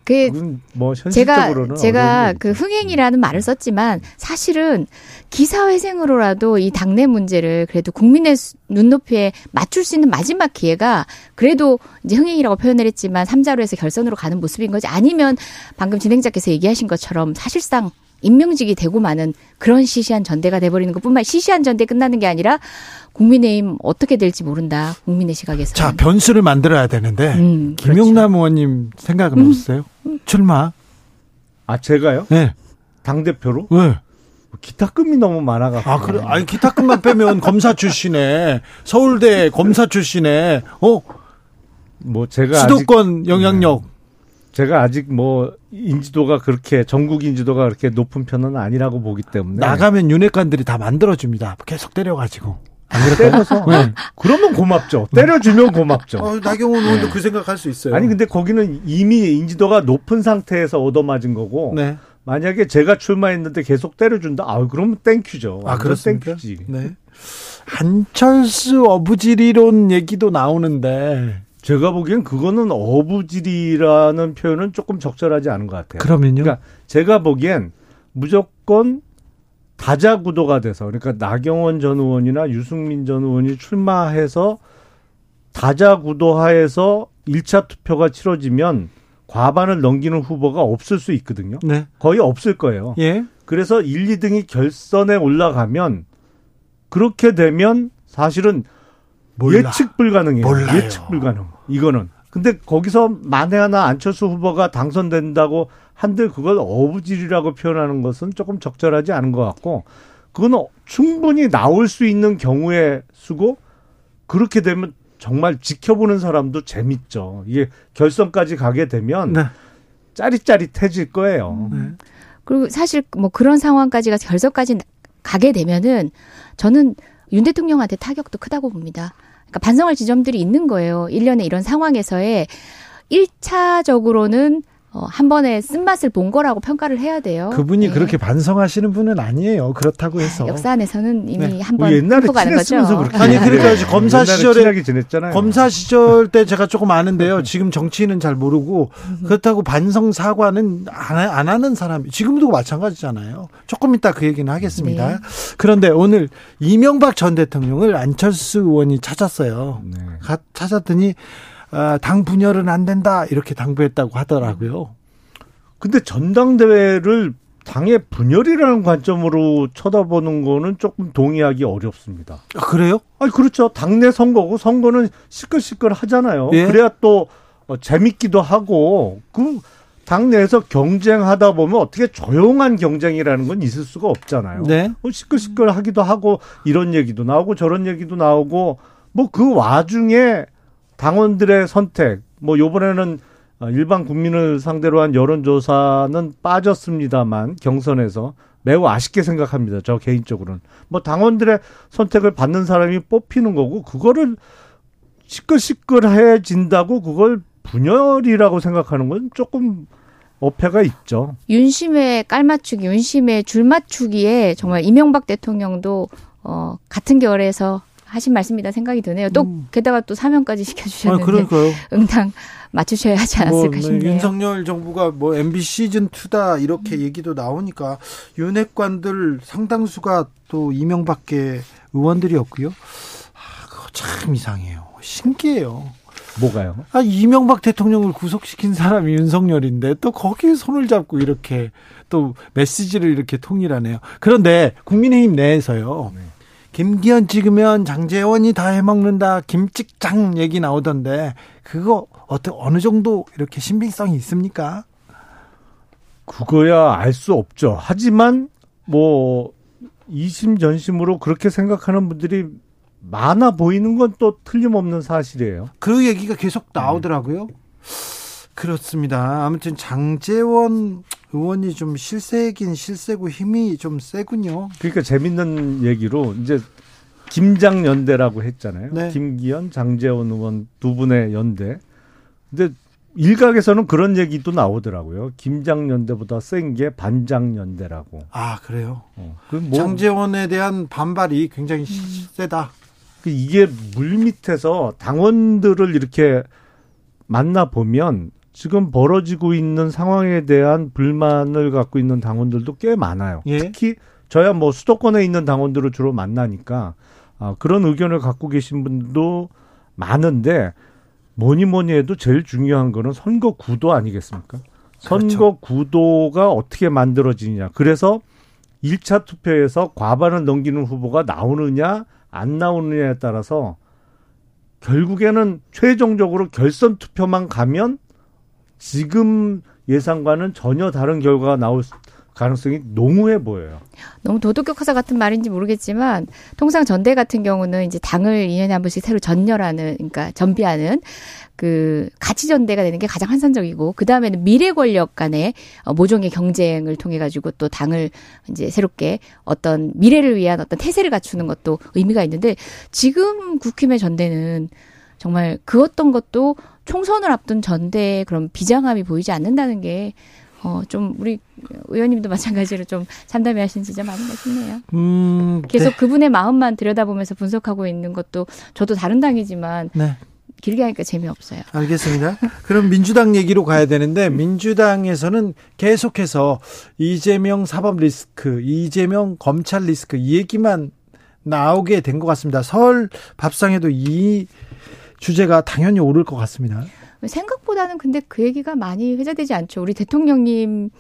그 뭐 제가 제가 그 흥행이라는 말을 썼지만 사실은 기사회생으로라도 이 당내 문제를 그래도 국민의 눈높이에 맞출 수 있는 마지막 기회가 그래도 이제 흥행이라고 표현을 했지만 삼자로 해서 결선으로 가는 모습인 거지 아니면 방금 진행자께서 얘기하신 것처럼 사실상 임명직이 되고 마는 그런 시시한 전대가 돼버리는 것뿐만 시시한 전대 끝나는 게 아니라 국민의힘 어떻게 될지 모른다. 국민의 시각에서. 자, 변수를 만들어야 되는데 음, 김용남 그렇죠. 의원님 생각은 음. 없으세요? 출마? 아, 제가요? 네. 당 대표로? 네. 기타금이 너무 많아가지고. 아, 그래. 아니, 기타금만 빼면 검사 출신에, 서울대 검사 출신에, 어? 뭐, 제가. 수도권 아직, 영향력. 네. 제가 아직 뭐, 인지도가 그렇게, 전국 인지도가 그렇게 높은 편은 아니라고 보기 때문에. 나가면 윤핵관들이 다 만들어줍니다. 계속 때려가지고. 안 때려서 네. 그러면 고맙죠. 때려주면 고맙죠. 어, 나경원 의원도 네. 그 생각할 수 있어요. 아니 근데 거기는 이미 인지도가 높은 상태에서 얻어맞은 거고 네. 만약에 제가 출마했는데 계속 때려준다. 아 그러면 thank you죠. 아 그렇습니까? thank you지. 네. 안철수 어부지리론 얘기도 나오는데 제가 보기엔 그거는 어부지리라는 표현은 조금 적절하지 않은 것 같아요. 그러면요? 그러니까 제가 보기엔 무조건 다자 구도가 돼서 그러니까 나경원 전 의원이나 유승민 전 의원이 출마해서 다자 구도 하에서 1차 투표가 치러지면 과반을 넘기는 후보가 없을 수 있거든요. 네. 거의 없을 거예요. 예. 그래서 1, 2등이 결선에 올라가면 그렇게 되면 사실은 몰라. 예측 불가능해요. 몰라요. 예측 불가능. 이거는. 근데 거기서 만에 하나 안철수 후보가 당선된다고 한들 그걸 어부질이라고 표현하는 것은 조금 적절하지 않은 것 같고 그건 충분히 나올 수 있는 경우에 쓰고 그렇게 되면 정말 지켜보는 사람도 재밌죠. 이게 결선까지 가게 되면 네. 짜릿짜릿해질 거예요. 네. 그리고 사실 뭐 그런 상황까지가 결선까지 가게 되면은 저는 윤 대통령한테 타격도 크다고 봅니다. 그러니까 반성할 지점들이 있는 거예요. 1년에 이런 상황에서의 1차적으로는 어, 한 번에 쓴맛을 본 거라고 평가를 해야 돼요. 그분이 네. 그렇게 반성하시는 분은 아니에요. 그렇다고 해서. 역사 안에서는 이미 네. 한번 옛날에 가는 거죠. 아니 그러니까 검사 시절에 지냈잖아요. 검사 시절 때 제가 조금 아는데요. 지금 정치인은 잘 모르고 그렇다고 반성 사과는 안, 안 하는 사람 지금도 마찬가지잖아요. 조금 이따 그 얘기는 하겠습니다. 네. 그런데 오늘 이명박 전 대통령을 안철수 의원이 찾았어요. 네. 찾았더니 어, 당 분열은 안 된다 이렇게 당부했다고 하더라고요. 근데 전당대회를 당의 분열이라는 관점으로 쳐다보는 거는 조금 동의하기 어렵습니다. 아, 그래요? 아니 그렇죠. 당내 선거고 선거는 시끌시끌 하잖아요. 예? 그래야 또 어, 재밌기도 하고 그 당내에서 경쟁하다 보면 어떻게 조용한 경쟁이라는 건 있을 수가 없잖아요. 네. 뭐 시끌시끌 하기도 하고 이런 얘기도 나오고 저런 얘기도 나오고 뭐 그 와중에 당원들의 선택, 뭐 요번에는 일반 국민을 상대로 한 여론조사는 빠졌습니다만 경선에서 매우 아쉽게 생각합니다. 저 개인적으로는. 뭐 당원들의 선택을 받는 사람이 뽑히는 거고 그거를 시끌시끌해진다고 그걸 분열이라고 생각하는 건 조금 어폐가 있죠. 윤심의 깔맞추기, 윤심의 줄맞추기에 정말 이명박 대통령도 어 같은 결에서 하신 말씀이다 생각이 드네요. 또 음. 게다가 또 사면까지 시켜주셨는데 아, 응당 맞추셔야 하지 않았을까 뭐, 싶네요. 윤석열 정부가 뭐 MB 시즌 2다 이렇게 음. 얘기도 나오니까 윤핵관들 상당수가 또 이명밖에 의원들이었고요. 아, 그거 참 이상해요. 신기해요. 뭐가요? 아, 이명박 대통령을 구속시킨 사람이 윤석열인데 또 거기에 손을 잡고 이렇게 또 메시지를 이렇게 통일하네요. 그런데 국민의힘 내에서요. 네. 김기현 찍으면 장재원이 다 해먹는다. 김찍장 얘기 나오던데 그거 어떻게 어느 정도 이렇게 신빙성이 있습니까? 그거야 알 수 없죠. 하지만 뭐 이심전심으로 그렇게 생각하는 분들이 많아 보이는 건 또 틀림없는 사실이에요. 그 얘기가 계속 나오더라고요. 네. 그렇습니다. 아무튼 장재원 의원이 좀 실세긴 실세고 힘이 좀 세군요. 그러니까 재밌는 얘기로 이제 김장 연대라고 했잖아요. 네. 김기현, 장재원 의원 두 분의 연대. 근데 일각에서는 그런 얘기도 나오더라고요. 김장 연대보다 센 게 반장 연대라고. 아 그래요? 어. 뭐, 장재원에 대한 반발이 굉장히 음. 세다. 그 이게 물 밑에서 당원들을 이렇게 만나 보면 지금 벌어지고 있는 상황에 대한 불만을 갖고 있는 당원들도 꽤 많아요. 예? 특히 저야 뭐 수도권에 있는 당원들을 주로 만나니까 아, 그런 의견을 갖고 계신 분도 많은데 뭐니 뭐니 해도 제일 중요한 거는 선거 구도 아니겠습니까? 선거 그렇죠. 구도가 어떻게 만들어지느냐. 그래서 1차 투표에서 과반을 넘기는 후보가 나오느냐 안 나오느냐에 따라서 결국에는 최종적으로 결선 투표만 가면 지금 예상과는 전혀 다른 결과가 나올 가능성이 농후해 보여요. 너무 도덕교과서 같은 말인지 모르겠지만 통상 전대 같은 경우는 이제 당을 2년에 한 번씩 새로 전열하는 그러니까 전비하는 그 가치 전대가 되는 게 가장 환상적이고 그 다음에는 미래 권력 간의 어, 모종의 경쟁을 통해 가지고 또 당을 이제 새롭게 어떤 미래를 위한 어떤 태세를 갖추는 것도 의미가 있는데 지금 국힘의 전대는 정말 그 어떤 것도 총선을 앞둔 전대에 그런 비장함이 보이지 않는다는 게 어, 좀, 우리 의원님도 마찬가지로 좀 참담해 하신 지점 아닌가 싶네요. 음, 계속 네. 그분의 마음만 들여다보면서 분석하고 있는 것도 저도 다른 당이지만 네. 길게 하니까 재미없어요. 알겠습니다. 그럼 민주당 얘기로 가야 되는데 민주당에서는 계속해서 이재명 사법 리스크, 이재명 검찰 리스크 이 얘기만 나오게 된 것 같습니다. 설 밥상에도 이 주제가 당연히 오를 것 같습니다. 생각보다는 근데 그 얘기가 많이 회자되지 않죠. 우리 대통령님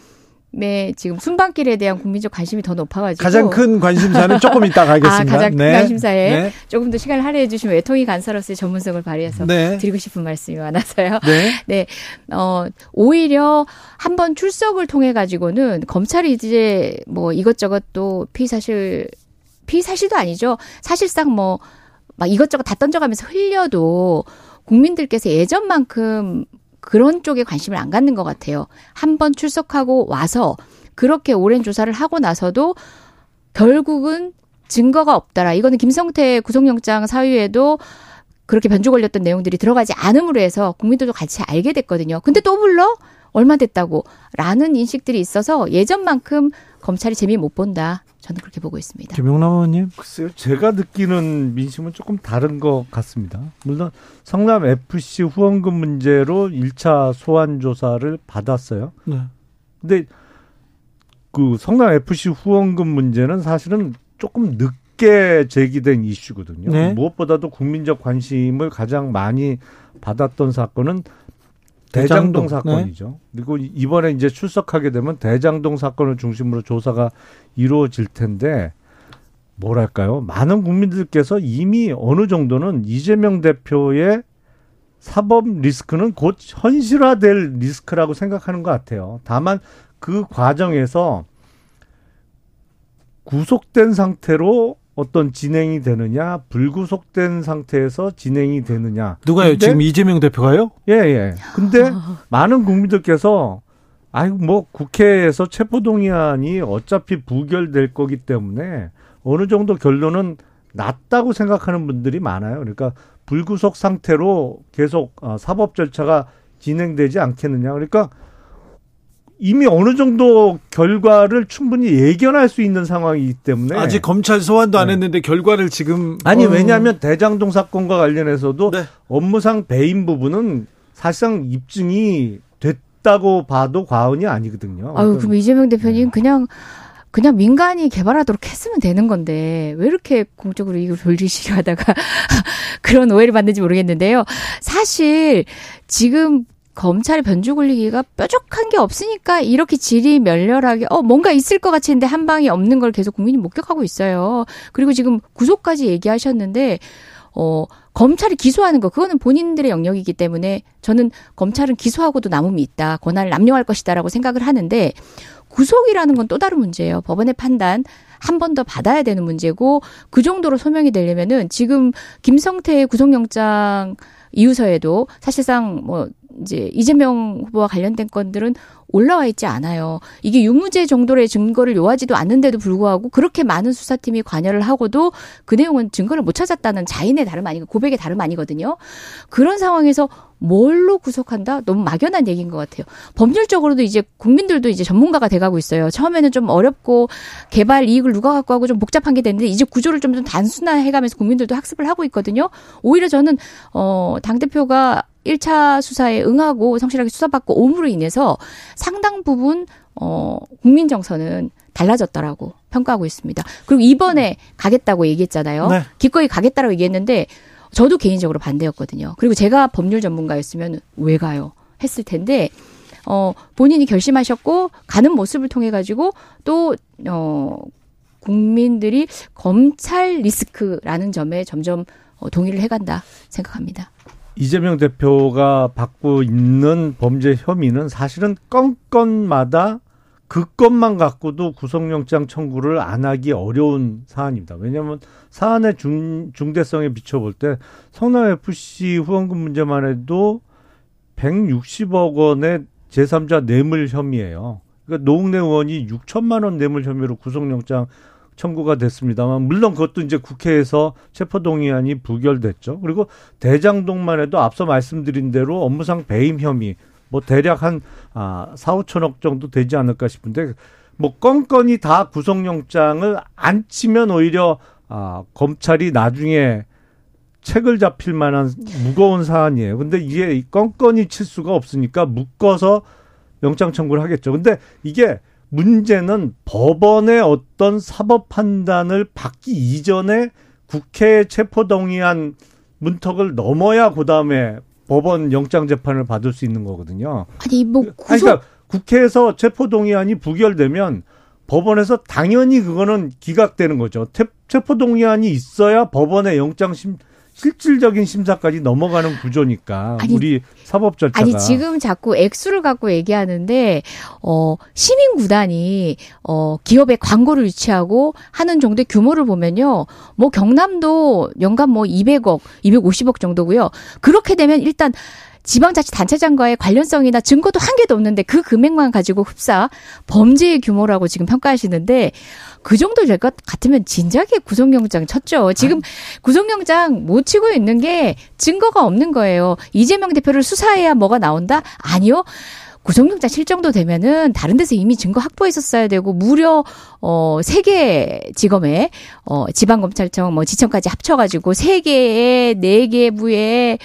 의 지금 순방길에 대한 국민적 관심이 더 높아가지고 가장 큰 관심사는 조금 이따 가겠습니다. 아, 가장 큰 네. 관심사에 네. 조금 더 시간을 할애해 주시면 외통위 간사로서의 전문성을 발휘해서 네. 드리고 싶은 말씀이 많아서요. 네. 네. 어, 오히려 한번 출석을 통해 가지고는 검찰이 이제 뭐 이것저것 또 피사실 피사실도 아니죠. 사실상 뭐 막 이것저것 다 던져가면서 흘려도 국민들께서 예전만큼 그런 쪽에 관심을 안 갖는 것 같아요. 한 번 출석하고 와서 그렇게 오랜 조사를 하고 나서도 결국은 증거가 없다라. 이거는 김성태 구속영장 사유에도 그렇게 변조 걸렸던 내용들이 들어가지 않음으로 해서 국민들도 같이 알게 됐거든요. 근데 또 불러? 얼마 됐다고? 라는 인식들이 있어서 예전만큼 검찰이 재미 못 본다. 저는 그렇게 보고 있습니다. 김용남 의원님. 글쎄요. 제가 느끼는 민심은 조금 다른 것 같습니다. 물론 성남 FC 후원금 문제로 1차 소환 조사를 받았어요. 네. 근데 그 성남 FC 후원금 문제는 사실은 조금 늦게 제기된 이슈거든요. 네. 무엇보다도 국민적 관심을 가장 많이 받았던 사건은 대장동, 대장동 사건이죠. 네. 그리고 이번에 이제 출석하게 되면 대장동 사건을 중심으로 조사가 이루어질 텐데 뭐랄까요? 많은 국민들께서 이미 어느 정도는 이재명 대표의 사법 리스크는 곧 현실화될 리스크라고 생각하는 것 같아요. 다만 그 과정에서 구속된 상태로 어떤 진행이 되느냐, 불구속된 상태에서 진행이 되느냐. 누가요? 지금 이재명 대표가요? 예, 예. 근데 많은 국민들께서 아이고 뭐 국회에서 체포동의안이 어차피 부결될 거기 때문에 어느 정도 결론은 났다고 생각하는 분들이 많아요. 그러니까 불구속 상태로 계속 어, 사법 절차가 진행되지 않겠느냐. 그러니까 이미 어느 정도 결과를 충분히 예견할 수 있는 상황이기 때문에 아직 검찰 소환도 안 네. 했는데 결과를 지금 아니 어... 왜냐하면 대장동 사건과 관련해서도 네. 업무상 배임 부분은 사실상 입증이 됐다고 봐도 과언이 아니거든요. 아유 그럼 이재명 대표님 네. 그냥 그냥 민간이 개발하도록 했으면 되는 건데 왜 이렇게 공적으로 이걸 돌리시려 하다가 그런 오해를 받는지 모르겠는데요. 사실 지금 검찰의 변주 굴리기가 뾰족한 게 없으니까 이렇게 질이 멸렬하게 어 뭔가 있을 것 했는데 한 방이 없는 걸 계속 국민이 목격하고 있어요. 그리고 지금 구속까지 얘기하셨는데 어 검찰이 기소하는 거 그거는 본인들의 영역이기 때문에 저는 검찰은 기소하고도 남음이 있다. 권한을 남용할 것이다라고 생각을 하는데 구속이라는 건 또 다른 문제예요. 법원의 판단 한 번 더 받아야 되는 문제고 그 정도로 소명이 되려면은 지금 김성태의 구속영장 이유서에도 사실상 뭐 이제 이재명 후보와 관련된 건들은 올라와 있지 않아요. 이게 유무죄 정도의 증거를 요하지도 않는데도 불구하고 그렇게 많은 수사팀이 관여를 하고도 그 내용은 증거를 못 찾았다는 자인의 다름 아니고 고백의 다름 아니거든요. 그런 상황에서 뭘로 구속한다? 너무 막연한 얘기인 것 같아요. 법률적으로도 이제 국민들도 이제 전문가가 돼가고 있어요. 처음에는 좀 어렵고 개발 이익을 누가 갖고 하고 좀 복잡한 게 됐는데 이제 구조를 좀, 좀 단순화해가면서 국민들도 학습을 하고 있거든요. 오히려 저는 어 당 대표가 1차 수사에 응하고 성실하게 수사받고 옴으로 인해서 상당 부분 어 국민 정서는 달라졌다라고 평가하고 있습니다. 그리고 이번에 가겠다고 얘기했잖아요. 네. 기꺼이 가겠다라고 얘기했는데 저도 개인적으로 반대였거든요. 그리고 제가 법률 전문가였으면 왜 가요? 했을 텐데 어 본인이 결심하셨고 가는 모습을 통해 가지고 또어 국민들이 검찰 리스크라는 점에 점점 어, 동의를 해간다 생각합니다. 이재명 대표가 받고 있는 범죄 혐의는 사실은 건건마다 그 건만 갖고도 구속영장 청구를 안 하기 어려운 사안입니다. 왜냐하면 사안의 중, 중대성에 비춰볼 때 성남FC 후원금 문제만 해도 160억 원의 제3자 뇌물 혐의예요. 그러니까 노웅래 의원이 6천만 원 뇌물 혐의로 구속영장 청구가 됐습니다만 물론 그것도 이제 국회에서 체포동의안이 부결됐죠. 그리고 대장동만 해도 앞서 말씀드린 대로 업무상 배임 혐의 뭐 대략 한 아, 4, 5천억 정도 되지 않을까 싶은데 뭐 건건이 다 구속영장을 안 치면 오히려 아, 검찰이 나중에 책을 잡힐 만한 무거운 사안이에요. 근데 이게 건건이 칠 수가 없으니까 묶어서 영장 청구를 하겠죠. 근데 이게 문제는 법원의 어떤 사법 판단을 받기 이전에 국회 체포동의안 문턱을 넘어야 그다음에 법원 영장 재판을 받을 수 있는 거거든요. 아니 뭐 구속... 아니, 그러니까 국회에서 체포동의안이 부결되면 법원에서 당연히 그거는 기각되는 거죠. 체포동의안이 있어야 법원의 영장 심 실질적인 심사까지 넘어가는 구조니까 아니, 우리 사법 절차가 아니 지금 자꾸 액수를 갖고 얘기하는데 어 시민 구단이 어 기업에 광고를 유치하고 하는 정도의 규모를 보면요. 뭐 경남도 연간 뭐 200억, 250억 정도고요. 그렇게 되면 일단 지방자치단체장과의 관련성이나 증거도 한 개도 없는데 그 금액만 가지고 흡사 범죄의 규모라고 지금 평가하시는데 그 정도 될 것 같으면 진작에 구속영장 쳤죠. 지금 구속영장 못 치고 있는 게 증거가 없는 거예요. 이재명 대표를 수사해야 뭐가 나온다? 아니요. 구속영장 칠 정도 되면은 다른 데서 이미 증거 확보했었어야 되고 무려 어 세 개 지검에 어 지방검찰청 뭐 지청까지 합쳐 가지고 세 개에 네 개 부에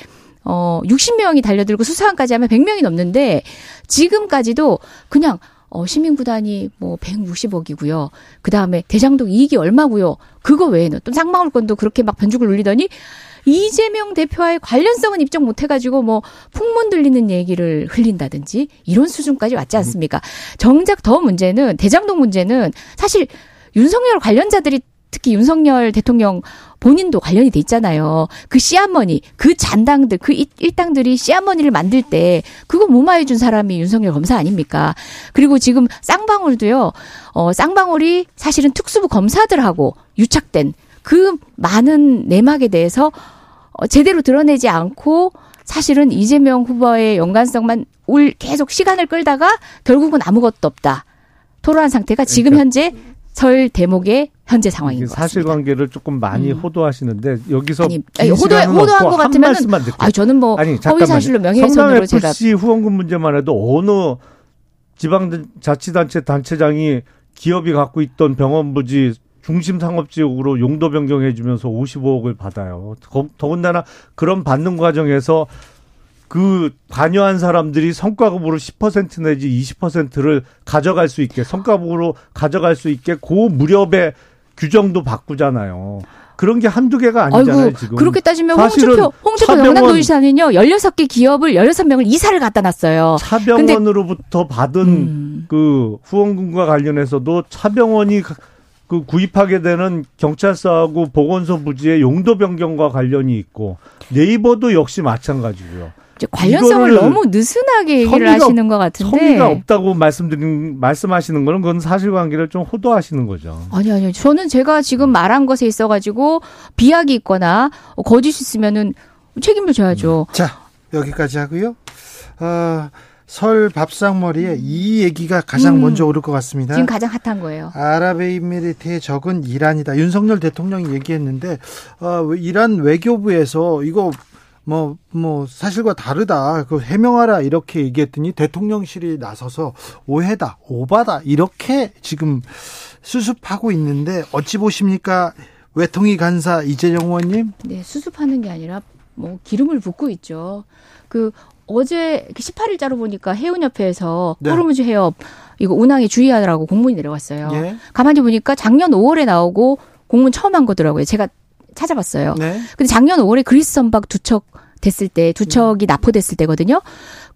어 60명이 달려들고 수사관까지 하면 100명이 넘는데 지금까지도 그냥 어, 시민구단이 뭐 160억이고요. 그 다음에 대장동 이익이 얼마고요. 그거 외에는 또 쌍방울 건도 그렇게 막 변죽을 울리더니 이재명 대표와의 관련성은 입증 못 해가지고 뭐 풍문 들리는 얘기를 흘린다든지 이런 수준까지 왔지 않습니까? 정작 더 문제는 대장동 문제는 사실 윤석열 관련자들이 특히 윤석열 대통령 본인도 관련이 돼 있잖아요. 그 씨앗머니, 그 잔당들, 그 일당들이 씨앗머니를 만들 때 그거 무마해 준 사람이 윤석열 검사 아닙니까? 그리고 지금 쌍방울도요. 어, 쌍방울이 사실은 특수부 검사들하고 유착된 그 많은 내막에 대해서 어, 제대로 드러내지 않고 사실은 이재명 후보의 연관성만 올 계속 시간을 끌다가 결국은 아무것도 없다. 토로한 상태가 지금 그러니까 현재 설 대목의 현재 상황인 것. 사실관계를 조금 많이 음. 호도하시는데 여기서 아니, 아니 호도 호도한 것 같으면 아 저는 뭐 아니, 허위 사실로 명예훼손으로 제가 FC 후원금 문제만 해도 어느 지방자치단체 단체장이 기업이 갖고 있던 병원 부지 중심 상업지역으로 용도 변경해 주면서 55억을 받아요. 더군다나 그런 받는 과정에서 그 관여한 사람들이 성과급으로 10% 내지 20%를 가져갈 수 있게 성과급으로 가져갈 수 있게 그 무렵에 규정도 바꾸잖아요. 그런 게 한두 개가 아니잖아요, 아이고, 지금. 그렇게 따지면 홍준표, 홍준표 영남도지사는요, 16개 기업을 16명을 이사를 갖다 놨어요. 차병원으로부터 받은 음. 그 후원금과 관련해서도 차병원이 그 구입하게 되는 경찰서하고 보건소 부지의 용도 변경과 관련이 있고 네이버도 역시 마찬가지고요. 관련성을 너무 느슨하게 얘기를 하시는 것 같은데 성의가 없다고 말씀드린 말씀하시는 거는 그건 사실관계를 좀 호도하시는 거죠. 아니 아니요. 저는 제가 지금 말한 것에 있어가지고 비약이 있거나 거짓이 있으면은 책임을 져야죠. 음. 자 여기까지 하고요. 어, 설 밥상머리에 이 얘기가 가장 음, 먼저 오를 것 같습니다. 지금 가장 핫한 거예요. 아랍에미리트의 적은 이란이다. 윤석열 대통령이 얘기했는데 어, 이란 외교부에서 이거 뭐, 뭐, 사실과 다르다. 그 해명하라. 이렇게 얘기했더니 대통령실이 나서서 오해다, 오바다. 이렇게 지금 수습하고 있는데 어찌 보십니까? 외통위 간사 이재정 의원님? 네, 수습하는 게 아니라 뭐 기름을 붓고 있죠. 그 어제 18일자로 보니까 해운협회에서 네. 호르무즈 해협 이거 운항에 주의하라고 공문이 내려왔어요. 예. 가만히 보니까 작년 5월에 나오고 공문 처음 한 거더라고요. 제가 찾아봤어요. 네. 근데 작년 5월에 그리스 선박 두 척 됐을 때, 두 척이 납포됐을 때거든요.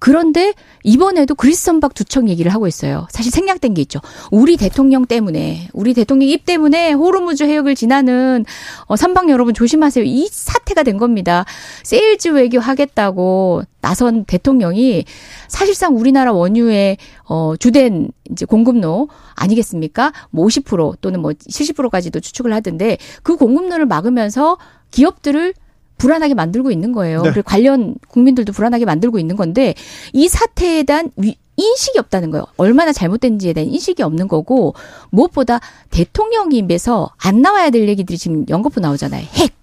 그런데 이번에도 그리스 선박 두척 얘기를 하고 있어요. 사실 생략된 게 있죠. 우리 대통령 때문에, 우리 대통령 입 때문에 호르무즈 해역을 지나는 어, 선박 여러분 조심하세요. 이 사태가 된 겁니다. 세일즈 외교 하겠다고 나선 대통령이 사실상 우리나라 원유의 어 주된 이제 공급로 아니겠습니까? 뭐 50% 또는 뭐 70%까지도 추측을 하던데 그 공급로를 막으면서 기업들을 불안하게 만들고 있는 거예요. 네. 그리고 관련 국민들도 불안하게 만들고 있는 건데 이 사태에 대한 위, 인식이 없다는 거예요. 얼마나 잘못된지에 대한 인식이 없는 거고 무엇보다 대통령이 입에서 안 나와야 될 얘기들이 지금 연거푸 나오잖아요. 핵,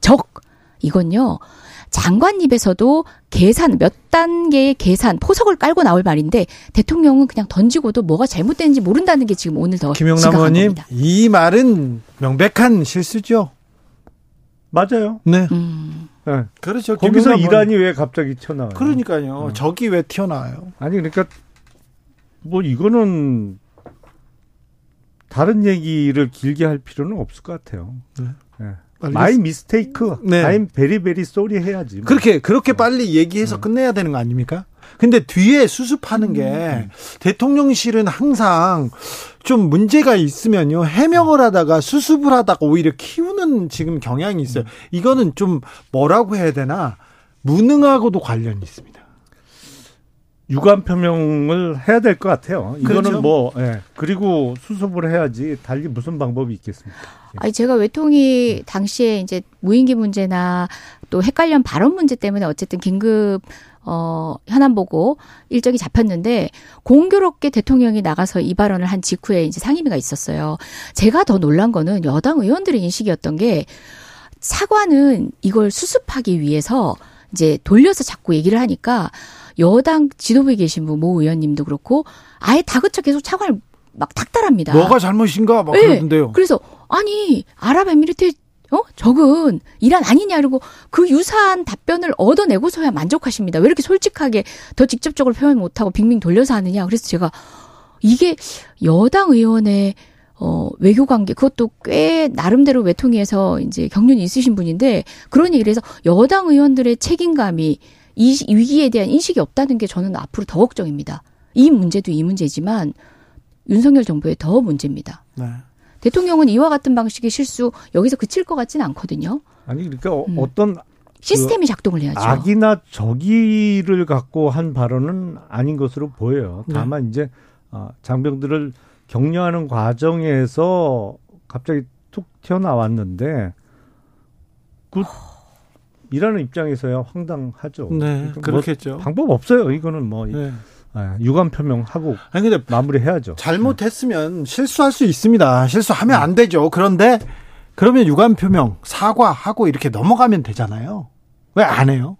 적 이건요. 장관 입에서도 계산 몇 단계의 계산 포석을 깔고 나올 말인데 대통령은 그냥 던지고도 뭐가 잘못된지 모른다는 게 지금 오늘 더 김영남 의원님 이 말은 명백한 실수죠. 맞아요. 네. 음. 네. 그렇죠. 거기서 이란이 왜 갑자기 튀어나와요? 그러니까요. 네. 적이 왜 튀어나와요? 아니 그러니까 뭐 이거는 다른 얘기를 길게 할 필요는 없을 것 같아요. 네. 네. my mistake, 네. I'm very very sorry 해야지. 뭐. 그렇게 그렇게 빨리 얘기해서 음. 끝내야 되는 거 아닙니까? 근데 뒤에 수습하는 게 음. 대통령실은 항상 좀 문제가 있으면요 해명을 하다가 수습을 하다가 오히려 키우는 지금 경향이 있어요. 이거는 좀 뭐라고 해야 되나 무능하고도 관련이 있습니다. 유감 표명을 해야 될 것 같아요. 이거는 그렇죠. 뭐 예. 그리고 수습을 해야지 달리 무슨 방법이 있겠습니까? 예. 아니 제가 외통이 당시에 이제 무인기 문제나 또 헷갈련 발언 문제 때문에 어쨌든 긴급 어, 현안 보고 일정이 잡혔는데 공교롭게 대통령이 나가서 이 발언을 한 직후에 이제 상임위가 있었어요. 제가 더 놀란 거는 여당 의원들의 인식이었던 게 사과는 이걸 수습하기 위해서 이제 돌려서 자꾸 얘기를 하니까 여당 지도부에 계신 분 모 의원님도 그렇고 아예 다그쳐 계속 차관을 막 닥달합니다. 뭐가 잘못인가 막 네. 그러던데요. 그래서 아니 아랍에미리트 어 적은 이란 아니냐 그리고 그 유사한 답변을 얻어내고서야 만족하십니다. 왜 이렇게 솔직하게 더 직접적으로 표현 못하고 빙빙 돌려서 하느냐. 그래서 제가 이게 여당 의원의 어, 외교 관계, 그것도 꽤 나름대로 외통위에서 이제 경륜이 있으신 분인데, 그런 얘기를 해서 여당 의원들의 책임감이 이 위기에 대한 인식이 없다는 게 저는 앞으로 더 걱정입니다. 이 문제도 이 문제지만 윤석열 정부의 더 문제입니다. 네. 대통령은 이와 같은 방식의 실수 여기서 그칠 것 같지는 않거든요. 아니 그러니까 음. 어떤 시스템이 그 작동을 해야죠. 악이나 적의를 갖고 한 발언은 아닌 것으로 보여요. 네. 다만 네. 이제 아, 장병들을 격려하는 과정에서 갑자기 툭 튀어나왔는데 그 일하는 입장에서야 황당하죠. 네, 그러니까 뭐 그렇겠죠. 뭐 방법 없어요. 이거는 뭐 네. 아, 유감 표명하고 아니 근데 마무리해야죠. 잘못했으면 네. 실수할 수 있습니다. 실수하면 안 되죠. 그런데 그러면 유감 표명 사과하고 이렇게 넘어가면 되잖아요. 왜 안 해요?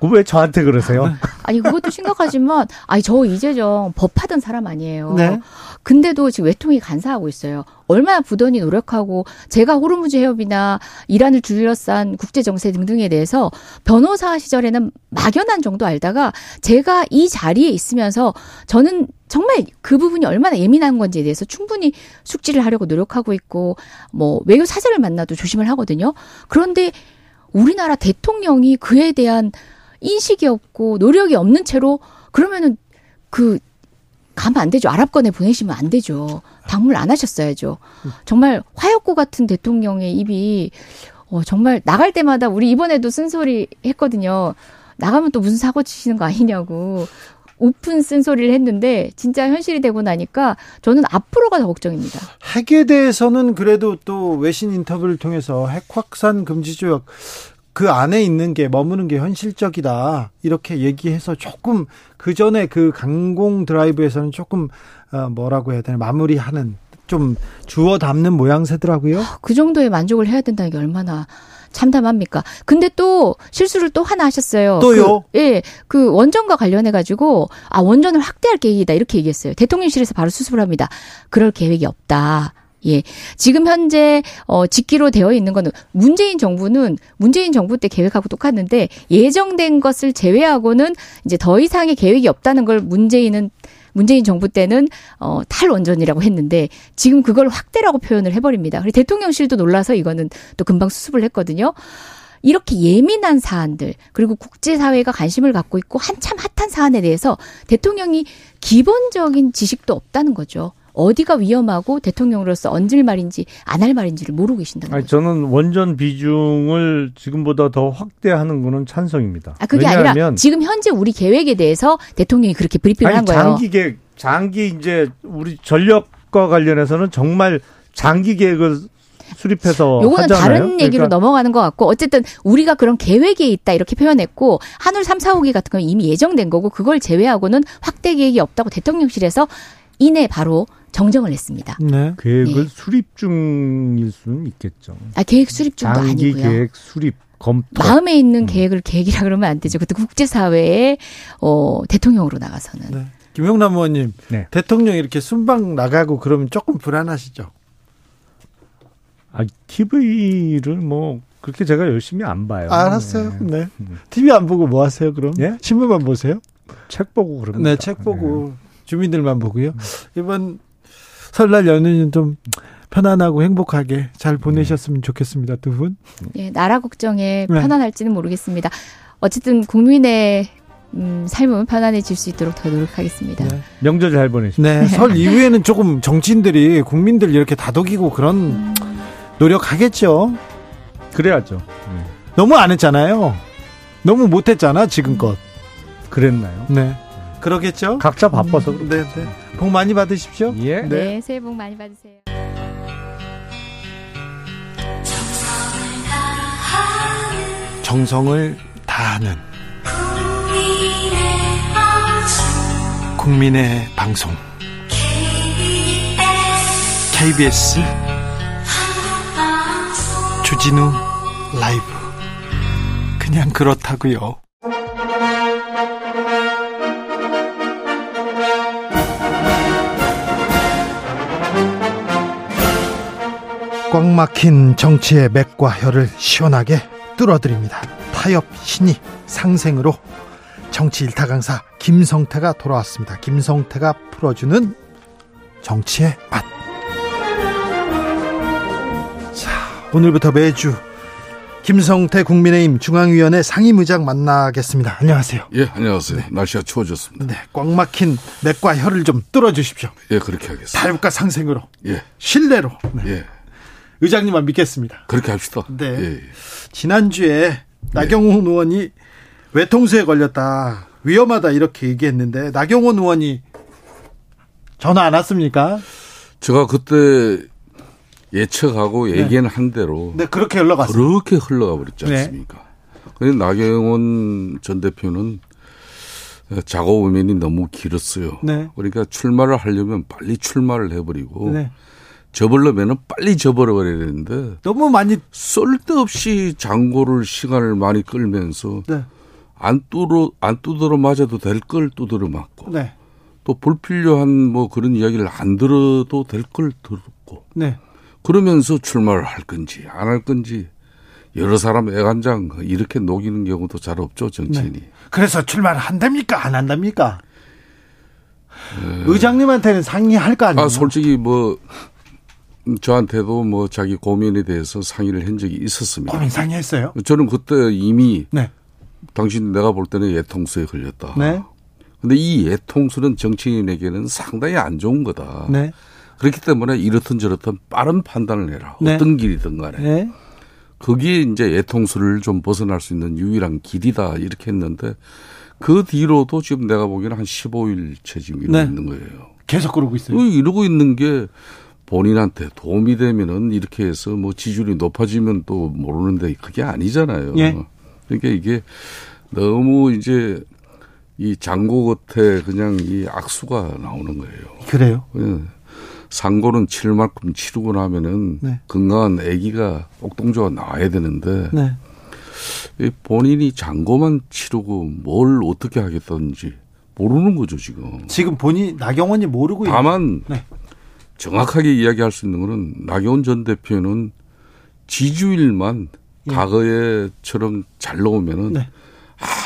왜 저한테 그러세요? 아니 그것도 심각하지만 아니 저 이재정 법하던 사람 아니에요. 네. 근데도 지금 외통이 간사하고 있어요. 얼마나 부단히 노력하고 제가 호르무즈 해협이나 이란을 둘러싼 국제 정세 등등에 대해서 변호사 시절에는 막연한 정도 알다가 제가 이 자리에 있으면서 저는 정말 그 부분이 얼마나 예민한 건지에 대해서 충분히 숙지를 하려고 노력하고 있고 뭐 외교 사절을 만나도 조심을 하거든요. 그런데 우리나라 대통령이 그에 대한 인식이 없고 노력이 없는 채로 그러면은 그 가면 안 되죠. 아랍권에 보내시면 안 되죠. 방문을 안 하셨어야죠. 정말 화약고 같은 대통령의 입이 어, 정말 나갈 때마다 우리 이번에도 쓴소리 했거든요. 나가면 또 무슨 사고 치시는 거 아니냐고. 오픈 쓴소리를 했는데 진짜 현실이 되고 나니까 저는 앞으로가 더 걱정입니다. 핵에 대해서는 그래도 또 외신 인터뷰를 통해서 핵 확산 금지 조약 그 안에 있는 게 머무는 게 현실적이다 이렇게 얘기해서 조금 그 전에 그 강공 드라이브에서는 조금 어 뭐라고 해야 되나 마무리하는 좀 주워 담는 모양새더라고요. 그 정도의 만족을 해야 된다는 게 얼마나 참담합니까? 근데 또 실수를 또 하나 하셨어요. 또요? 그, 예, 그 원전과 관련해 가지고 아 원전을 확대할 계획이다 이렇게 얘기했어요. 대통령실에서 바로 수습을 합니다. 그럴 계획이 없다. 예. 지금 현재 어 짓기로 되어 있는 거는 문재인 정부는 문재인 정부 때 계획하고 똑같은데 예정된 것을 제외하고는 이제 더 이상의 계획이 없다는 걸 문재인은 문재인 정부 때는 어 탈원전이라고 했는데 지금 그걸 확대라고 표현을 해버립니다. 그리고 대통령실도 놀라서 이거는 또 금방 수습을 했거든요. 이렇게 예민한 사안들 그리고 국제사회가 관심을 갖고 있고 한참 핫한 사안에 대해서 대통령이 기본적인 지식도 없다는 거죠. 어디가 위험하고 대통령으로서 얹을 말인지 안 할 말인지를 모르고 계신다는 아니, 거죠. 저는 원전 비중을 지금보다 더 확대하는 거는 찬성입니다. 아 그게 아니라 지금 현재 우리 계획에 대해서 대통령이 그렇게 브리핑을 아니, 한 거예요. 장기 계획, 장기 이제 우리 전력과 관련해서는 정말 장기 계획을 수립해서 요거는 하잖아요. 다른 얘기로 그러니까. 넘어가는 것 같고 어쨌든 우리가 그런 계획이 있다 이렇게 표현했고 한울 3, 4호기 같은 건 이미 예정된 거고 그걸 제외하고는 확대 계획이 없다고 대통령실에서 이내 바로 정정을 했습니다. 네. 계획을 네. 수립 중일 수는 있겠죠. 아 계획 수립 중도 장기 아니고요. 계획 수립 검토. 마음에 있는 음. 계획을 계획이라 그러면 안 되죠. 그때 국제사회에 어, 대통령으로 나가서는. 네. 김영남 의원님, 네. 대통령 이렇게 순방 나가고 그러면 조금 불안하시죠? 아, TV를 뭐 그렇게 제가 열심히 안 봐요. 알았어요. 네. 네. TV 안 보고 뭐 하세요, 그럼? 예? 신문만 보세요? 책 보고 그럽니다. 네, 책 보고 네. 주민들만 보고요. 음. 이번 설날 연휴는 좀 편안하고 행복하게 잘 보내셨으면 좋겠습니다. 두 분. 예, 나라 걱정에 네. 편안할지는 모르겠습니다. 어쨌든 국민의 음, 삶은 편안해질 수 있도록 더 노력하겠습니다. 네. 명절 잘 보내십시오. 네, 설 이후에는 조금 정치인들이 국민들 이렇게 다독이고 그런 음. 노력하겠죠. 그래야죠. 네. 너무 안 했잖아요. 너무 못했잖아 지금껏. 그랬나요? 네. 그러겠죠. 각자 바빠서. 음, 네, 네. 복 많이 받으십시오. 예. 네. 네, 새해 복 많이 받으세요. 정성을 다하는 국민의 방송 KBS 주진우 라이브 그냥 그렇다고요. 꽉 막힌 정치의 맥과 혀를 시원하게 뚫어드립니다. 타협 신이 상생으로 정치 일타 강사 김성태가 돌아왔습니다. 김성태가 풀어주는 정치의 맛. 자, 오늘부터 매주 김성태 국민의힘 중앙위원회 상임의장 만나겠습니다. 안녕하세요. 예, 안녕하세요. 네. 날씨가 추워졌습니다. 네, 꽉 막힌 맥과 혀를 좀 뚫어 주십시오. 예, 그렇게 하겠습니다. 타협과 상생으로. 예. 신뢰로. 네. 예. 의장님만 믿겠습니다. 그렇게 합시다. 네. 예. 지난주에 나경원 네. 의원이 외통수에 걸렸다. 위험하다 이렇게 얘기했는데 나경원 의원이 전화 안 왔습니까? 제가 그때 예측하고 네. 얘기는 한 대로 네, 그렇게 흘러갔어요. 그렇게 흘러가 버렸지 네. 않습니까? 네. 그런데 나경원 전 대표는 작업 의면이 너무 길었어요. 네. 그러니까 출마를 하려면 빨리 출마를 해버리고 네. 접으려면은 빨리 접어버려야 되는데 너무 많이 쓸데없이 장고를 시간을 많이 끌면서 네. 안 뚜러 안 두드러 맞아도 될걸 두드러 맞고 네. 또 불필요한 뭐 그런 이야기를 안 들어도 될 걸 들었고 네. 그러면서 출마를 할 건지 안 할 건지 여러 사람 애간장 이렇게 녹이는 경우도 잘 없죠 정치인이. 네. 그래서 출마를 한답니까 안 한답니까? 네. 의장님한테는 상의할 거 아니에요? 아 솔직히 뭐 저한테도 뭐 자기 고민에 대해서 상의를 한 적이 있었습니다. 고민 상의했어요? 저는 그때 이미 네. 당신 내가 볼 때는 예통수에 걸렸다. 네. 근데 이 예통수는 정치인에게는 상당히 안 좋은 거다. 네. 그렇기 때문에 이렇든 저렇든 빠른 판단을 해라. 네. 어떤 길이든 간에. 네. 그게 이제 예통수를 좀 벗어날 수 있는 유일한 길이다. 이렇게 했는데 그 뒤로도 지금 내가 보기에는 한 15일 채 지금 이러고 네. 있는 거예요. 계속 그러고 있어요. 이러고 있는 게 본인한테 도움이 되면은 이렇게 해서 뭐 지지율이 높아지면 또 모르는데 그게 아니잖아요. 예. 그러니까 이게 너무 이제 이 장고 겉에 그냥 이 악수가 나오는 거예요. 그래요? 예. 상고는 치를 만큼 치르고 나면은 네. 건강한 아기가 옥동조가 나와야 되는데 네. 본인이 장고만 치르고 뭘 어떻게 하겠다는지 모르는 거죠 지금. 지금 본인 나경원이 모르고 다만 네. 정확하게 이야기할 수 있는 거는 나경원 전 대표는 지주일만 예. 과거에처럼 잘 나오면은 네.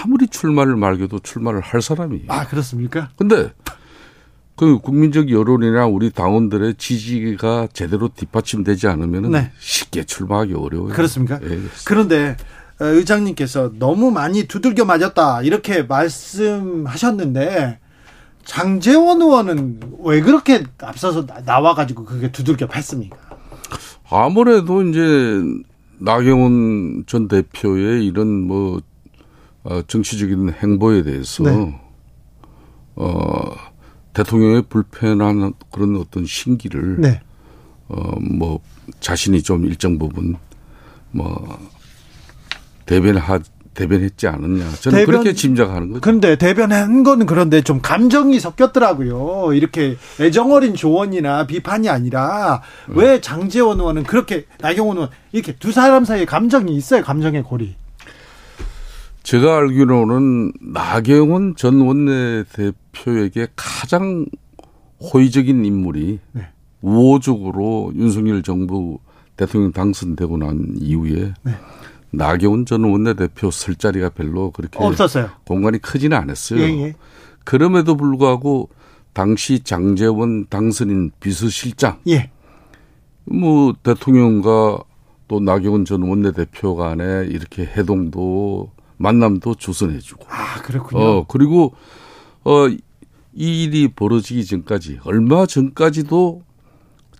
아무리 출마를 말겨도 출마를 할 사람이에요. 아 그렇습니까? 근데 그 국민적 여론이나 우리 당원들의 지지가 제대로 뒷받침되지 않으면 네. 쉽게 출마하기 어려워요. 그렇습니까? 예. 그런데 어, 의장님께서 너무 많이 두들겨 맞았다 이렇게 말씀하셨는데 장재원 의원은 왜 그렇게 앞서서 나와가지고 그게 두들겨 팼습니까? 아무래도 이제 나경원 전 대표의 이런 뭐 어, 정치적인 행보에 대해서 네. 어 대통령의 불편한 그런 어떤 신기를 네. 어뭐 자신이 좀 일정 부분 뭐 대변하 대변했지 않았냐. 저는 대변, 그렇게 짐작하는 거죠. 그런데 대변한 거는 그런데 좀 감정이 섞였더라고요. 이렇게 애정어린 조언이나 비판이 아니라 네. 왜 장재원 의원은 그렇게 나경원 의원 이렇게 두 사람 사이에 감정이 있어요. 감정의 고리. 제가 알기로는 나경원 전 원내대표에게 가장 호의적인 인물이 네. 우호적으로 윤석열 정부 대통령 당선되고 난 이후에 네. 나경원 전 원내대표 설 자리가 별로 그렇게 없었어요. 공간이 크지는 않았어요. 예, 예. 그럼에도 불구하고 당시 장재원 당선인 비서실장 예. 뭐 대통령과 또 나경원 전 원내대표 간에 이렇게 해동도 만남도 조선해주고. 아 그렇군요. 어 그리고 어이 일이 벌어지기 전까지 얼마 전까지도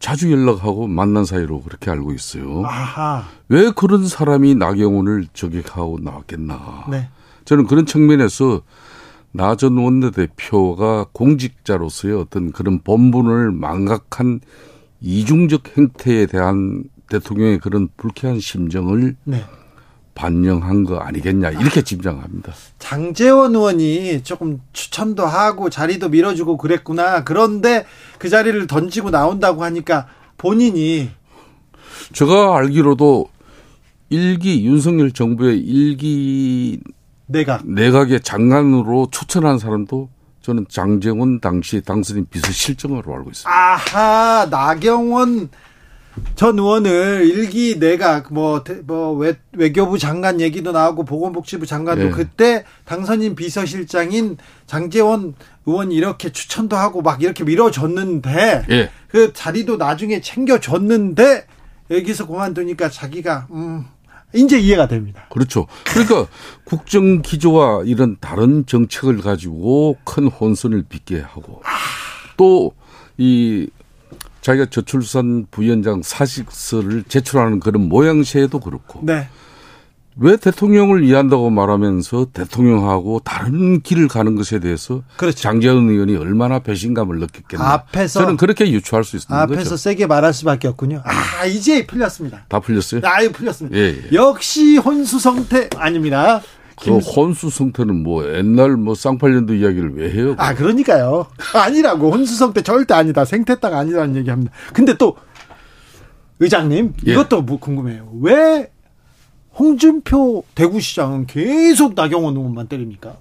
자주 연락하고 만난 사이로 그렇게 알고 있어요. 아하. 왜 그런 사람이 나경원을 저격하고 나왔겠나. 네. 저는 그런 측면에서 나 전 원내대표가 공직자로서의 어떤 그런 본분을 망각한 이중적 행태에 대한 대통령의 그런 불쾌한 심정을 네. 반영한 거 아니겠냐 이렇게 짐작합니다. 장재원 의원이 조금 추천도 하고 자리도 밀어주고 그랬구나. 그런데 그 자리를 던지고 나온다고 하니까 본인이 제가 알기로도 일기 윤석열 정부의 일기 내각 내각의 장관으로 추천한 사람도 저는 장재원 당시 당선인 비서실장으로 알고 있습니다. 아하 나경원 전 의원을 일기 내각 뭐, 뭐 외, 외교부 장관 얘기도 나오고 보건복지부 장관도 네. 그때 당선인 비서실장인 장재원 의원이 이렇게 추천도 하고 막 이렇게 밀어줬는데 네. 그 자리도 나중에 챙겨줬는데 여기서 그만두니까 자기가 음 이제 이해가 됩니다. 그렇죠. 그러니까 국정 기조와 이런 다른 정책을 가지고 큰 혼선을 빚게 하고 또 이 자기가 저출산 부위원장 사직서를 제출하는 그런 모양새도 그렇고. 네. 왜 대통령을 이해한다고 말하면서 대통령하고 다른 길을 가는 것에 대해서 그렇죠. 장재원 의원이 얼마나 배신감을 느꼈겠나. 앞에서 저는 그렇게 유추할 수 있는 앞에서 거죠. 세게 말할 수밖에 없군요. 아 이제 풀렸습니다. 다 풀렸어요? 아 풀렸습니다. 예, 예. 역시 혼수성태 아닙니다. 그 혼수성태는 뭐 옛날 뭐 쌍팔년도 이야기를 왜 해요? 아 그러니까요. 아니라고 혼수성태 절대 아니다. 생태딱 아니라는 얘기합니다. 근데 또 의장님 예. 이것도 뭐 궁금해요. 왜 홍준표 대구시장은 계속 나경원 의원만 때립니까?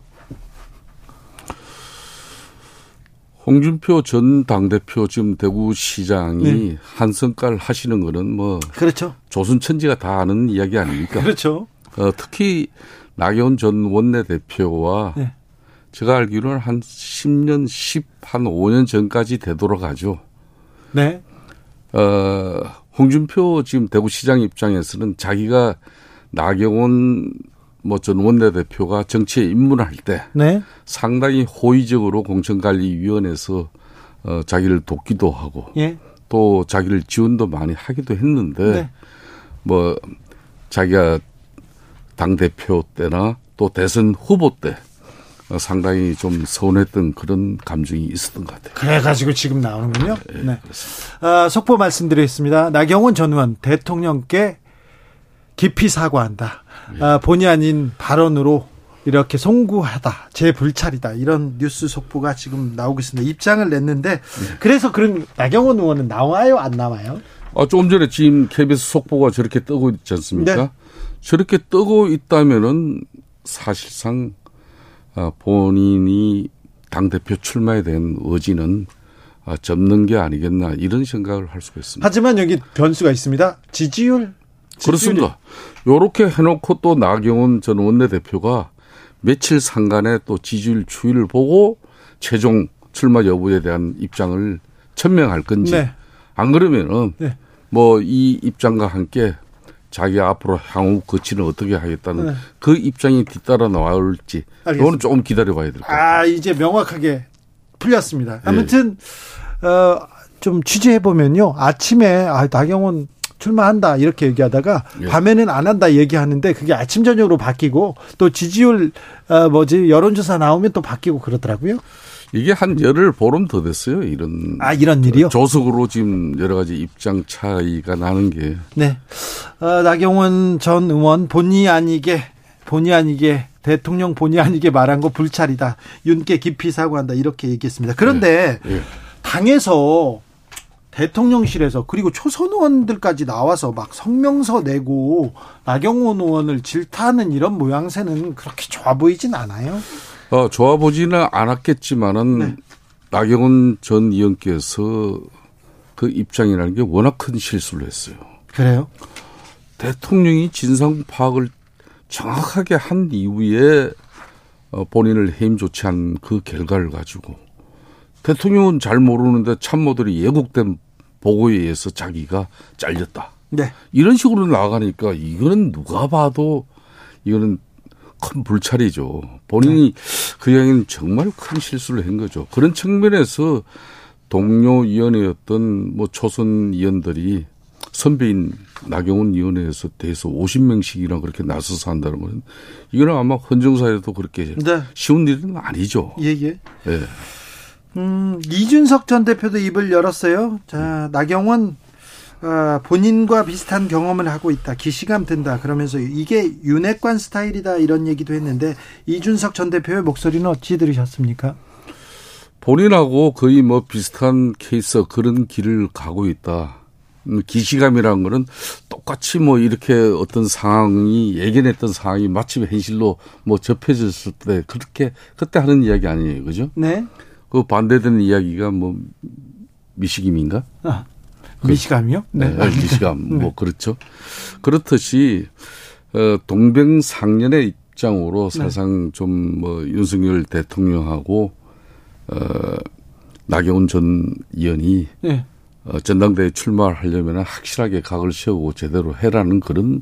홍준표 전 당대표 지금 대구시장이 네. 한성깔 하시는 거는 뭐 그렇죠. 조선 천지가 다 아는 이야기 아닙니까? 그렇죠. 어, 특히 나경원 전 원내대표와 네. 제가 알기로는 한 10년, 10, 한 5년 전까지 되돌아가죠. 네. 어, 홍준표 지금 대구시장 입장에서는 자기가 나경원 뭐전 원내대표가 정치에 입문할 때 네. 상당히 호의적으로 공천관리위원회에서 어, 자기를 돕기도 하고 예. 또 자기를 지원도 많이 하기도 했는데 네. 뭐 자기가 당 대표 때나 또 대선 후보 때 상당히 좀 서운했던 그런 감정이 있었던 것 같아요. 그래가지고 지금 나오는군요. 네. 네. 아, 속보 말씀드리겠습니다. 나경원 전 의원 대통령께 깊이 사과한다. 네. 아, 본의 아닌 발언으로 이렇게 송구하다, 제 불찰이다 이런 뉴스 속보가 지금 나오고 있습니다. 입장을 냈는데 네. 그래서 그런 나경원 의원은 나와요, 안 나와요? 아, 조금 전에 지금 KBS 속보가 저렇게 뜨고 있지 않습니까? 네. 저렇게 뜨고 있다면은 사실상 아, 본인이 당대표 출마에 대한 의지는 아, 접는 게 아니겠나 이런 생각을 할 수가 있습니다. 하지만 여기 변수가 있습니다. 지지율. 그렇습니다. 요렇게 해놓고 또 나경원 전 원내대표가 며칠 상간에 또 지지율 추이를 보고 최종 출마 여부에 대한 입장을 천명할 건지 네. 안 그러면은 네. 뭐이 입장과 함께 자기 앞으로 향후 거치는 어떻게 하겠다는 네. 그 입장이 뒤따라 나올지 이거는 조금 기다려봐야 될 것 같아요. 아 이제 명확하게 풀렸습니다. 예. 아무튼 네. 어, 좀 취재해 보면요 아침에 아, 나경원 출마한다 이렇게 얘기하다가 예. 밤에는 안 한다 얘기하는데 그게 아침 저녁으로 바뀌고 또 지지율 어, 뭐지 여론조사 나오면 또 바뀌고 그러더라고요. 이게 한 열흘 보름 더 됐어요. 이런 아 이런 일이요? 조속으로 지금 여러 가지 입장 차이가 나는 게. 네. 어, 나경원 전 의원 본의 아니게 본의 아니게 대통령 본의 아니게 말한 거 불찰이다. 윤께 깊이 사과한다. 이렇게 얘기했습니다. 그런데 네. 네. 당에서 대통령실에서 그리고 초선 의원들까지 나와서 막 성명서 내고 나경원 의원을 질타하는 이런 모양새는 그렇게 좋아 보이진 않아요. 어, 좋아 보지는 않았겠지만은 네. 나경원 전 의원께서 그 입장이라는 게 워낙 큰 실수를 했어요. 그래요? 대통령이 진상 파악을 정확하게 한 이후에 어, 본인을 해임 조치한 그 결과를 가지고 대통령은 잘 모르는데 참모들이 예국된 보고에 의해서 자기가 잘렸다. 네. 이런 식으로 나가니까 이거는 누가 봐도 이거는 큰 불찰이죠. 본인이 네. 그 이야기는 정말 큰 실수를 한 거죠. 그런 측면에서 동료 위원회였던 뭐 초선 위원들이 선배인 나경원 위원회에서 대해서 50명씩이나 그렇게 나서서 한다는 건 이거는 아마 헌정사에도 그렇게 네. 쉬운 일은 아니죠. 예, 예. 예. 음, 이준석 전 대표도 입을 열었어요. 자, 나경원 어, 본인과 비슷한 경험을 하고 있다. 기시감 든다. 그러면서 이게 윤핵관 스타일이다. 이런 얘기도 했는데 이준석 전 대표의 목소리는 어찌 들으셨습니까? 본인하고 거의 뭐 비슷한 케이스 그런 길을 가고 있다. 음, 기시감이라는 거는 똑같이 뭐 이렇게 어떤 상황이 예견했던 상황이 마침 현실로 뭐 접해졌을 때 그렇게 그때 하는 이야기 아니에요. 그죠? 네. 그 반대되는 이야기가 뭐 미시김인가? 아, 미시감이요? 네. 네. 미시감. 네. 뭐 그렇죠. 그렇듯이 어 동병상련의 입장으로 네. 사상 좀뭐 윤석열 대통령하고 어 나경원 전 의원이 네. 어, 전당대회 출마를 하려면 확실하게 각을 세우고 제대로 해라는 그런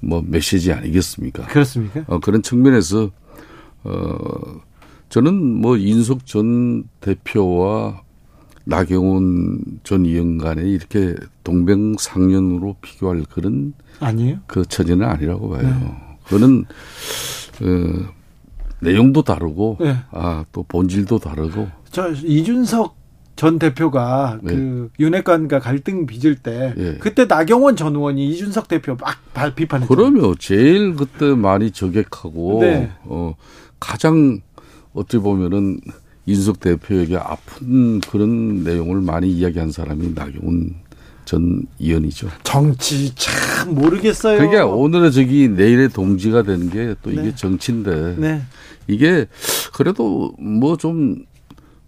뭐 메시지 아니겠습니까? 그렇습니까? 어, 그런 측면에서 어 저는 뭐 인석 전 대표와 나경원 전 의원 간에 이렇게 동병상련으로 비교할 그런 아니에요? 그 처지는 아니라고 봐요. 네. 그거는 어, 내용도 다르고 네. 아또 본질도 다르고. 저 이준석 전 대표가 네. 그 윤핵관과 갈등 빚을 때 네. 그때 나경원 전 의원이 이준석 대표 막 비판했죠. 그러면 제일 그때 많이 저격하고 네. 어 가장 어찌 보면은 인석 대표에게 아픈 그런 내용을 많이 이야기한 사람이 나경원 전 의원이죠. 정치 참 모르겠어요. 그러니까 오늘의 저기 내일의 동지가 되는 게또 이게 네. 정치인데 네. 이게 그래도 뭐 좀뭐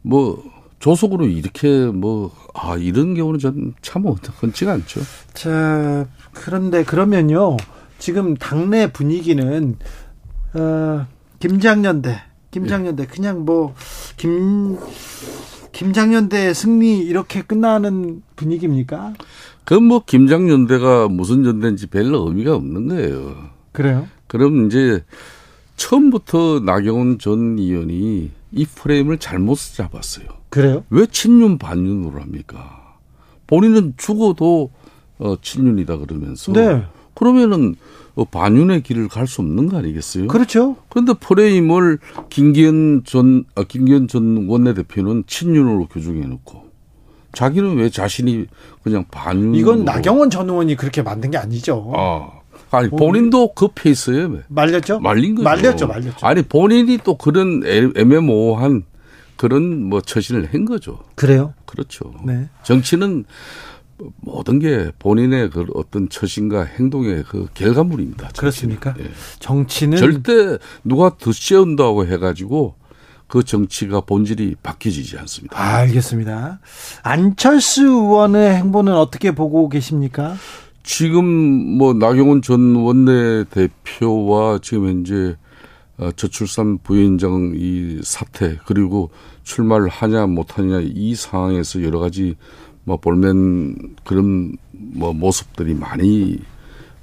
뭐 조속으로 이렇게 뭐 아 이런 경우는 전참 흔치가 않죠. 자 그런데 그러면요 지금 당내 분위기는 어, 김장년대 김장년대 그냥 뭐 김 김장년대 승리 이렇게 끝나는 분위기입니까? 그뭐 김장년대가 무슨 연대인지 별로 의미가 없는 거예요. 그래요? 그럼 이제 처음부터 나경원 전 의원이 이 프레임을 잘못 잡았어요. 그래요? 왜 친윤 반윤으로 합니까? 본인은 죽어도 어 친윤이다 그러면서. 네. 그러면은 어, 반윤의 길을 갈 수 없는 거 아니겠어요? 그렇죠. 그런데 프레임을 김기현 전, 아, 김기현 전 원내대표는 친윤으로 규정해 놓고 자기는 왜 자신이 그냥 반윤 이건 나경원 전 의원이 그렇게 만든 게 아니죠. 아. 아니 본인도 그 페이스에 말렸죠. 말린 거죠. 말렸죠, 말렸죠. 아니 본인이 또 그런 애매모호한 그런 뭐 처신을 한 거죠. 그래요? 그렇죠. 네. 정치는 모든 게 본인의 그 어떤 처신과 행동의 그 결과물입니다. 정치는. 그렇습니까? 예. 정치는 절대 누가 드세운다고 해가지고 그 정치가 본질이 바뀌지 않습니다. 아, 알겠습니다. 안철수 의원의 행보는 어떻게 보고 계십니까? 지금 뭐 나경원 전 원내대표와 지금 현재 어, 저출산 부위원장 이 사태 그리고 출마를 하냐 못하냐 이 상황에서 여러 가지 뭐 볼멘 그런 뭐 모습들이 많이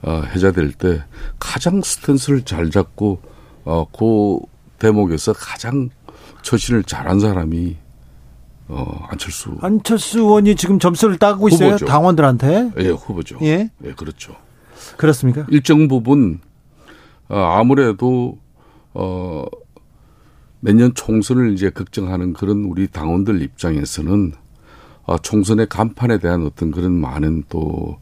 어, 해자될 때 가장 스탠스를 잘 잡고 어, 그 대목에서 가장 처신을 잘한 사람이 어, 안철수. 안철수 의원이 지금 점수를 따고 있어요. 후보죠. 당원들한테. 예, 후보죠. 예. 예, 그렇죠. 그렇습니까? 일정 부분 어, 아무래도 어 내년 총선을 이제 걱정하는 그런 우리 당원들 입장에서는 어, 총선의 간판에 대한 어떤 그런 많은 또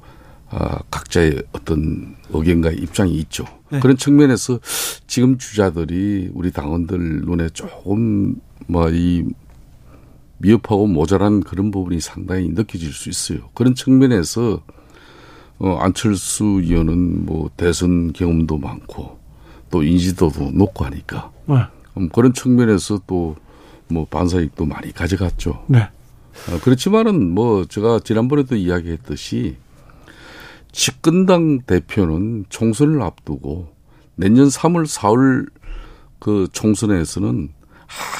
어, 각자의 어떤 의견과 입장이 있죠. 네. 그런 측면에서 지금 주자들이 우리 당원들 눈에 조금 뭐 이 미흡하고 모자란 그런 부분이 상당히 느껴질 수 있어요. 그런 측면에서 어, 안철수 의원은 뭐 대선 경험도 많고 또 인지도도 높고 하니까 네. 음, 그런 측면에서 또 뭐 반사익도 많이 가져갔죠. 네. 어, 그렇지만은 뭐 제가 지난번에도 이야기했듯이 집권당 대표는 총선을 앞두고 내년 3월, 4월 그 총선에서는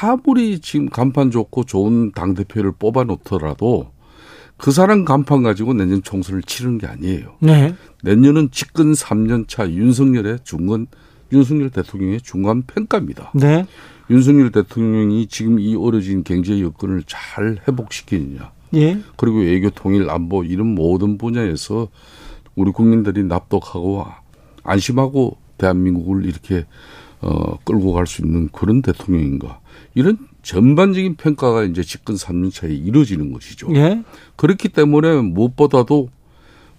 아무리 지금 간판 좋고 좋은 당 대표를 뽑아 놓더라도 그 사람 간판 가지고 내년 총선을 치르는 게 아니에요. 네. 내년은 집권 3년 차 윤석열의 중간 윤석열 대통령의 중간 평가입니다. 네. 윤석열 대통령이 지금 이 어려진 경제 여건을 잘 회복시키느냐. 예. 그리고 외교 통일 안보 이런 모든 분야에서 우리 국민들이 납득하고 안심하고 대한민국을 이렇게 어 끌고 갈 수 있는 그런 대통령인가. 이런 전반적인 평가가 이제 집권 3년 차에 이루어지는 것이죠. 예. 그렇기 때문에 무엇보다도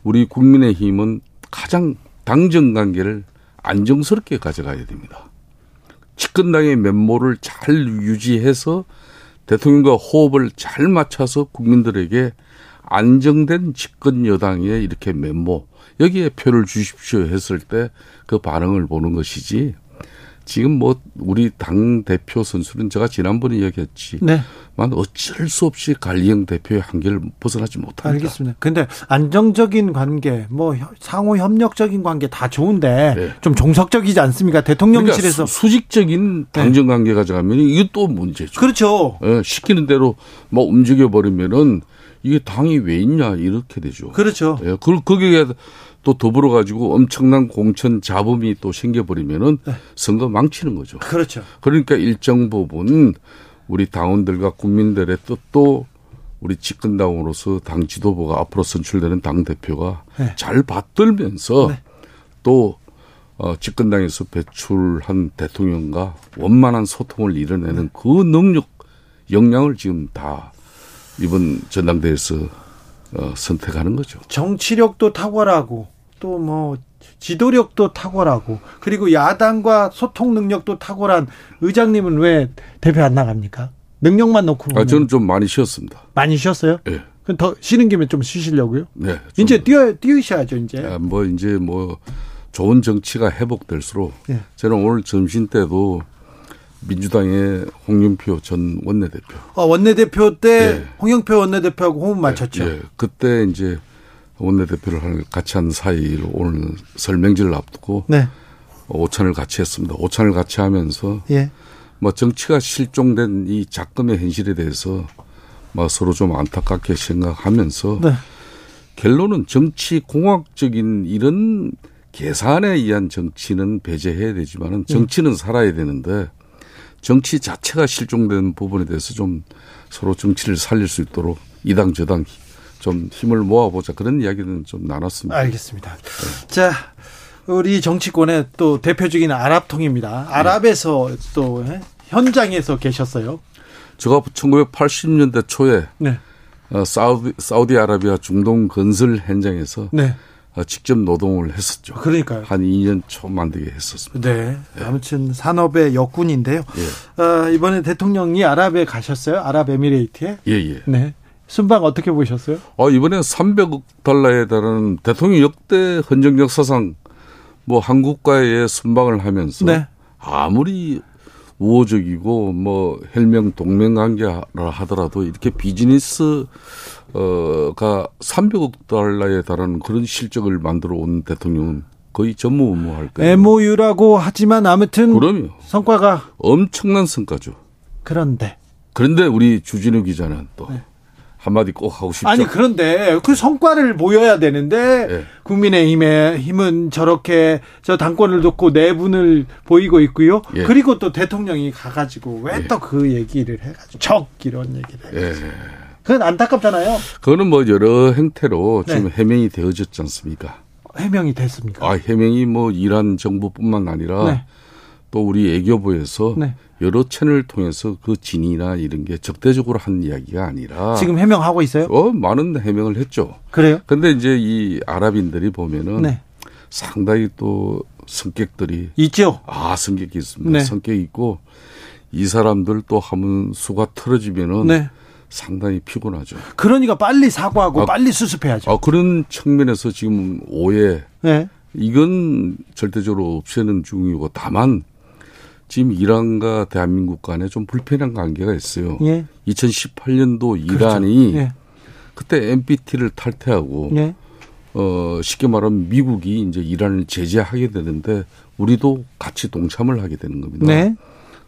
우리 국민의 힘은 가장 당정 관계를 안정스럽게 가져가야 됩니다. 집권당의 면모를 잘 유지해서 대통령과 호흡을 잘 맞춰서 국민들에게 안정된 집권 여당에 이렇게 면모 여기에 표를 주십시오 했을 때 그 반응을 보는 것이지 지금 뭐 우리 당 대표 선수는 제가 지난번에 이야기했지. 네. 만 어쩔 수 없이 관리형 대표의 한계를 벗어나지 못합니다. 알겠습니다. 근데 안정적인 관계, 뭐 상호 협력적인 관계 다 좋은데 네. 좀 종속적이지 않습니까? 대통령실에서 그러니까 수, 직적인 당정 관계 가져가면 이게 또 문제죠. 그렇죠. 네, 시키는 대로 뭐 움직여 버리면은 이게 당이 왜 있냐 이렇게 되죠. 그렇죠. 예, 그 거기에 또 더불어 가지고 엄청난 공천 잡음이 또 생겨버리면은 네. 선거 망치는 거죠. 그렇죠. 그러니까 일정 부분 우리 당원들과 국민들의 뜻도 우리 집권당으로서 당 지도부가 앞으로 선출되는 당 대표가 네. 잘 받들면서 네. 또 어, 집권당에서 배출한 대통령과 원만한 소통을 이뤄내는 네. 그 능력, 역량을 지금 다 이번 전당대회에서 어, 선택하는 거죠. 정치력도 탁월하고 또 뭐 지도력도 탁월하고 그리고 야당과 소통 능력도 탁월한 의장님은 왜 대표 안 나갑니까? 능력만 놓고 아, 저는 좀 많이 쉬었습니다. 많이 쉬었어요? 네. 그럼 더 쉬는 김에 좀 쉬시려고요? 네. 이제 뛰어 뛰으셔야죠 이제. 아, 뭐 이제 뭐 좋은 정치가 회복될수록 네. 저는 오늘 점심 때도 민주당의 홍영표 전 원내대표. 아, 원내대표 때 네. 홍영표 원내대표하고 호흡 맞췄죠. 네. 그때 이제 원내대표를 같이 한 사이로 오늘 설명지를 앞두고 네. 오찬을 같이 했습니다. 오찬을 같이 하면서 예. 뭐 정치가 실종된 이 작금의 현실에 대해서 뭐 서로 좀 안타깝게 생각하면서 네. 결론은 정치 공학적인 이런 계산에 의한 정치는 배제해야 되지만은 네. 정치는 네. 살아야 되는데 정치 자체가 실종된 부분에 대해서 좀 서로 정치를 살릴 수 있도록 이당 저당 좀 힘을 모아보자 그런 이야기는 좀 나눴습니다. 알겠습니다. 네. 자, 우리 정치권의 또 대표적인 아랍통입니다. 아랍에서 네. 또 현장에서 계셨어요. 제가 1980년대 초에 네. 어, 사우디, 사우디아라비아 중동 건설 현장에서 네. 어, 직접 노동을 했었죠. 그러니까요. 한 2년 초 만들게 했었습니다. 네. 네. 아무튼 산업의 역군인데요. 예. 어, 이번에 대통령이 아랍에 가셨어요? 아랍에미레이트에? 예, 예. 네. 순방 어떻게 보셨어요? 어, 이번에 300억 달러에 달하는 대통령 역대 헌정 역사상 뭐 한국과의 순방을 하면서 네. 아무리 우호적이고 뭐 혈명 동맹 관계라 하더라도 이렇게 비즈니스 어가 300억 달러에 달하는 그런 실적을 만들어 온 대통령은 거의 전무후무할 거예요. MOU라고 하지만 아무튼 그럼요. 성과가 엄청난 성과죠. 그런데 그런데 우리 주진우 기자는 또 네. 한마디 꼭 하고 싶죠. 아니 그런데 그 성과를 보여야 되는데 네. 국민의힘의 힘은 저렇게 저 당권을 놓고 내분을 보이고 있고요. 예. 그리고 또 대통령이 가가지고 왜 또그 예. 얘기를 해가지고 적 이런 얘기를 해가지고. 예. 그건 안타깝잖아요. 그거는 뭐 여러 형태로 네. 지금 해명이 되어졌지 않습니까? 해명이 됐습니까? 아 해명이 뭐 이란 정부뿐만 아니라 네. 또 우리 애교부에서 네. 여러 채널을 통해서 그 진이나 이런 게 적대적으로 한 이야기가 아니라 지금 해명하고 있어요? 어 많은 해명을 했죠. 그래요? 근데 이제 이 아랍인들이 보면은 네. 상당히 또 성격들이 있죠. 아 성격이 있습니다. 네. 성격이 있고 이 사람들 또 하면 수가 틀어지면은 네. 상당히 피곤하죠. 그러니까 빨리 사과하고 아, 빨리 수습해야죠. 아, 그런 측면에서 지금 오해. 네. 이건 절대적으로 없애는 중이고 다만 지금 이란과 대한민국 간에 좀 불편한 관계가 있어요. 예. 2018년도 이란이 그렇죠. 예. 그때 NPT를 탈퇴하고 예. 어 쉽게 말하면 미국이 이제 이란을 제재하게 되는데 우리도 같이 동참을 하게 되는 겁니다. 네.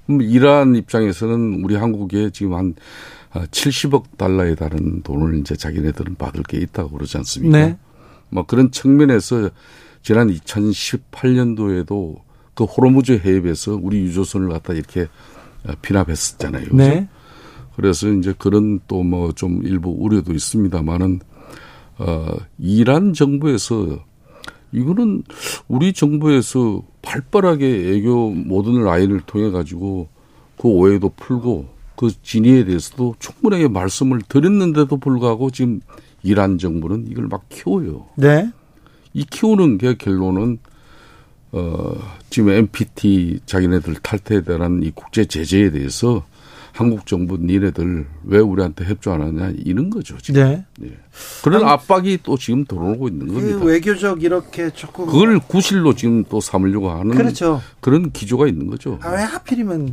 이러한 입장에서는 우리 한국에 지금 한 70억 달러에 달하는 돈을 이제 자기네들은 받을 게 있다고 그러지 않습니까? 네. 뭐 그런 측면에서 지난 2018년도에도 그 호르무즈 해협에서 우리 유조선을 갖다 이렇게 피납했었잖아요. 네. 그래서 이제 그런 또 뭐 좀 일부 우려도 있습니다만은 어 이란 정부에서 이거는 우리 정부에서 발빠르게 애교 모든 라인을 통해 가지고 그 오해도 풀고 그 진위에 대해서도 충분하게 말씀을 드렸는데도 불구하고 지금 이란 정부는 이걸 막 키워요. 네. 이 키우는 게 결론은 어 지금 NPT 자기네들 탈퇴에 대한 이 국제 제재에 대해서 한국 정부 니네들 왜 우리한테 협조 안 하냐 이런 거죠 지금. 네. 네. 그런 압박이 또 지금 들어오고 있는 그 겁니다. 외교적 이렇게 조금 그걸 구실로 지금 또 삼으려고 하는 그렇죠. 그런 기조가 있는 거죠. 아, 왜 하필이면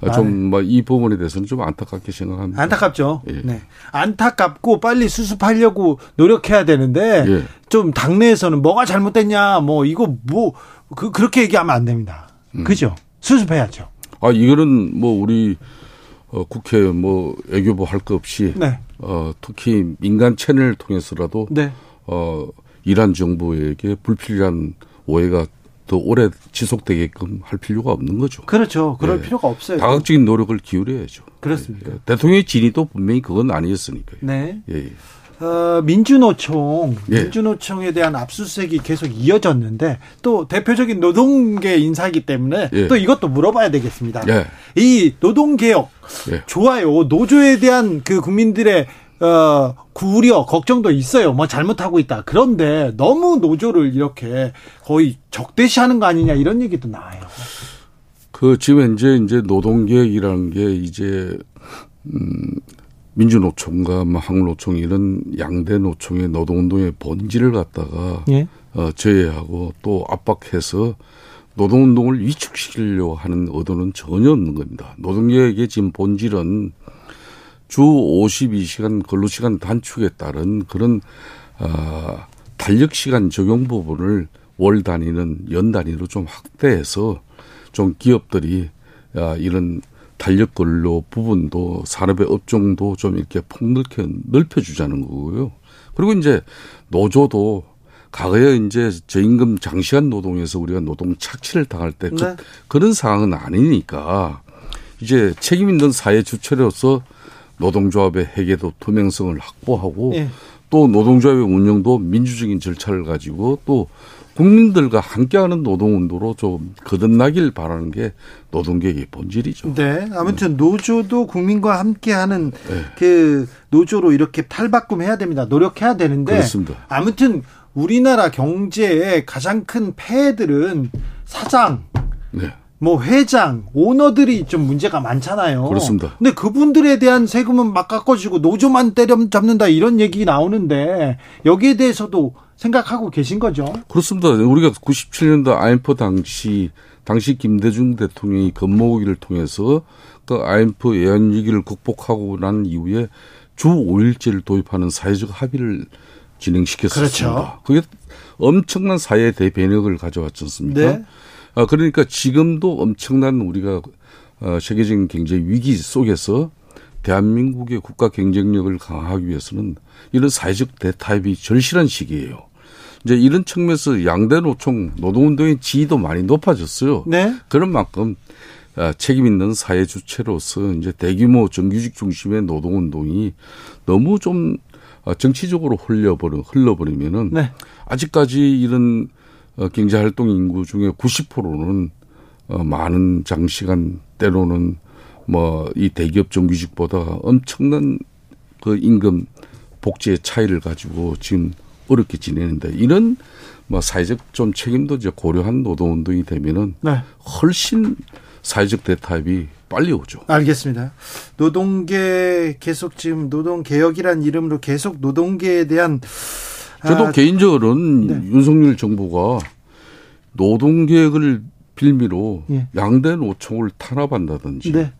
아, 좀이 뭐 부분에 대해서는 좀 안타깝게 생각합니다. 안타깝죠. 예. 네. 안타깝고 빨리 수습하려고 노력해야 되는데 예. 좀 당내에서는 뭐가 잘못됐냐, 뭐 이거 뭐 그, 그렇게 얘기하면 안 됩니다. 음. 그죠? 수습해야죠. 아 이거는 뭐 우리 어, 국회 뭐 애교부 할거 없이 네. 어, 특히 민간 채널을 통해서라도 네. 어, 이란 정부에게 불필요한 오해가 더 오래 지속되게끔 할 필요가 없는 거죠. 그렇죠. 그럴 네. 필요가 없어요. 다각적인 노력을 기울여야죠. 그렇습니다. 네. 대통령의 진위도 분명히 그건 아니었으니까요. 네. 예. 예. 어, 민주노총, 예. 민주노총에 대한 압수수색이 계속 이어졌는데 또 대표적인 노동계 인사이기 때문에 예. 또 이것도 물어봐야 되겠습니다. 예. 이 노동개혁 예. 좋아요. 노조에 대한 그 국민들의 어, 구려 걱정도 있어요. 뭐 잘못하고 있다. 그런데 너무 노조를 이렇게 거의 적대시하는 거 아니냐 이런 얘기도 나와요. 그 지금 이제 이제 노동개혁이라는 게 이제 음 민주노총과 뭐 한국노총 이런 양대 노총의 노동운동의 본질을 갖다가 예? 어, 제외하고 또 압박해서 노동운동을 위축시키려고 하는 의도는 전혀 없는 겁니다. 노동계획의 지금 본질은 주 52시간 근로시간 단축에 따른 그런 어, 탄력시간 적용 부분을 월 단위는 연 단위로 좀 확대해서 좀 기업들이 아, 이런 탄력 근로 부분도 산업의 업종도 좀 이렇게 폭넓게 넓혀주자는 거고요. 그리고 이제 노조도 과거에 이제 저임금 장시간 노동에서 우리가 노동 착취를 당할 때 그, 네. 그 런 상황은 아니니까 이제 책임 있는 사회 주체로서 노동조합의 회계도 투명성을 확보하고 네. 또 노동조합의 운영도 민주적인 절차를 가지고 또 국민들과 함께하는 노동운동으로 좀 거듭나길 바라는 게 노동계획의 본질이죠. 네. 아무튼 노조도 국민과 함께하는 네. 그 노조로 이렇게 탈바꿈해야 됩니다. 노력해야 되는데. 그렇습니다. 아무튼 우리나라 경제의 가장 큰 폐해들은 사장, 네. 뭐 회장, 오너들이 좀 문제가 많잖아요. 그렇습니다. 근데 그분들에 대한 세금은 막 깎아주고 노조만 때려 잡는다 이런 얘기 나오는데 여기에 대해서도 생각하고 계신 거죠? 그렇습니다. 우리가 97년도 IMF 당시 당시 김대중 대통령이 건모기를 통해서 그 IMF 예안 위기를 극복하고 난 이후에 주 5일제를 도입하는 사회적 합의를 진행시켰습니다. 그렇죠. 그게 엄청난 사회 대변혁을 가져왔지 않습니까? 네. 아, 그러니까 지금도 엄청난 우리가 어, 세계적인 경제 위기 속에서 대한민국의 국가 경쟁력을 강화하기 위해서는 이런 사회적 대타협이 절실한 시기예요. 이제 이런 측면에서 양대 노총 노동운동의 지위도 많이 높아졌어요. 네. 그런 만큼 아, 책임 있는 사회 주체로서 이제 대규모 정규직 중심의 노동운동이 너무 좀 아, 정치적으로 흘려버려 흘러버리면은 네. 아직까지 이런 어, 경제 활동 인구 중에 90%는 어, 많은 장시간 때로는 뭐 이 대기업 정규직보다 엄청난 그 임금 복지의 차이를 가지고 지금 어렵게 지내는데 이런 뭐 사회적 좀 책임도 이제 고려한 노동 운동이 되면은 네. 훨씬 사회적 대타협이 빨리 오죠. 알겠습니다. 노동계 계속 지금 노동 개혁이란 이름으로 계속 노동계에 대한 저도 아, 개인적으로는 네. 윤석열 정부가 노동계획을 빌미로 예. 양대 노총을 탄압한다든지 네.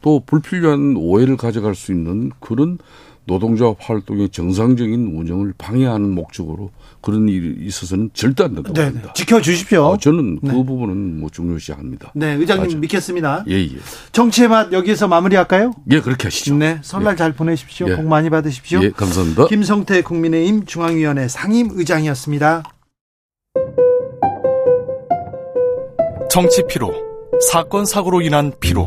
또 불필요한 오해를 가져갈 수 있는 그런 노동조합 활동의 정상적인 운영을 방해하는 목적으로 그런 일이 있어서는 절대 안 된다고 네, 봅니다. 지켜주십시오. 어, 저는 그 네. 부분은 뭐 중요시합니다. 네, 의장님 맞아. 믿겠습니다. 예, 예. 정치의 맛 여기에서 마무리할까요? 예, 그렇게 하시죠. 네, 설날 예. 잘 보내십시오. 예. 복 많이 받으십시오. 예, 감사합니다. 김성태 국민의힘 중앙위원회 상임 의장이었습니다. 정치 피로, 사건 사고로 인한 피로,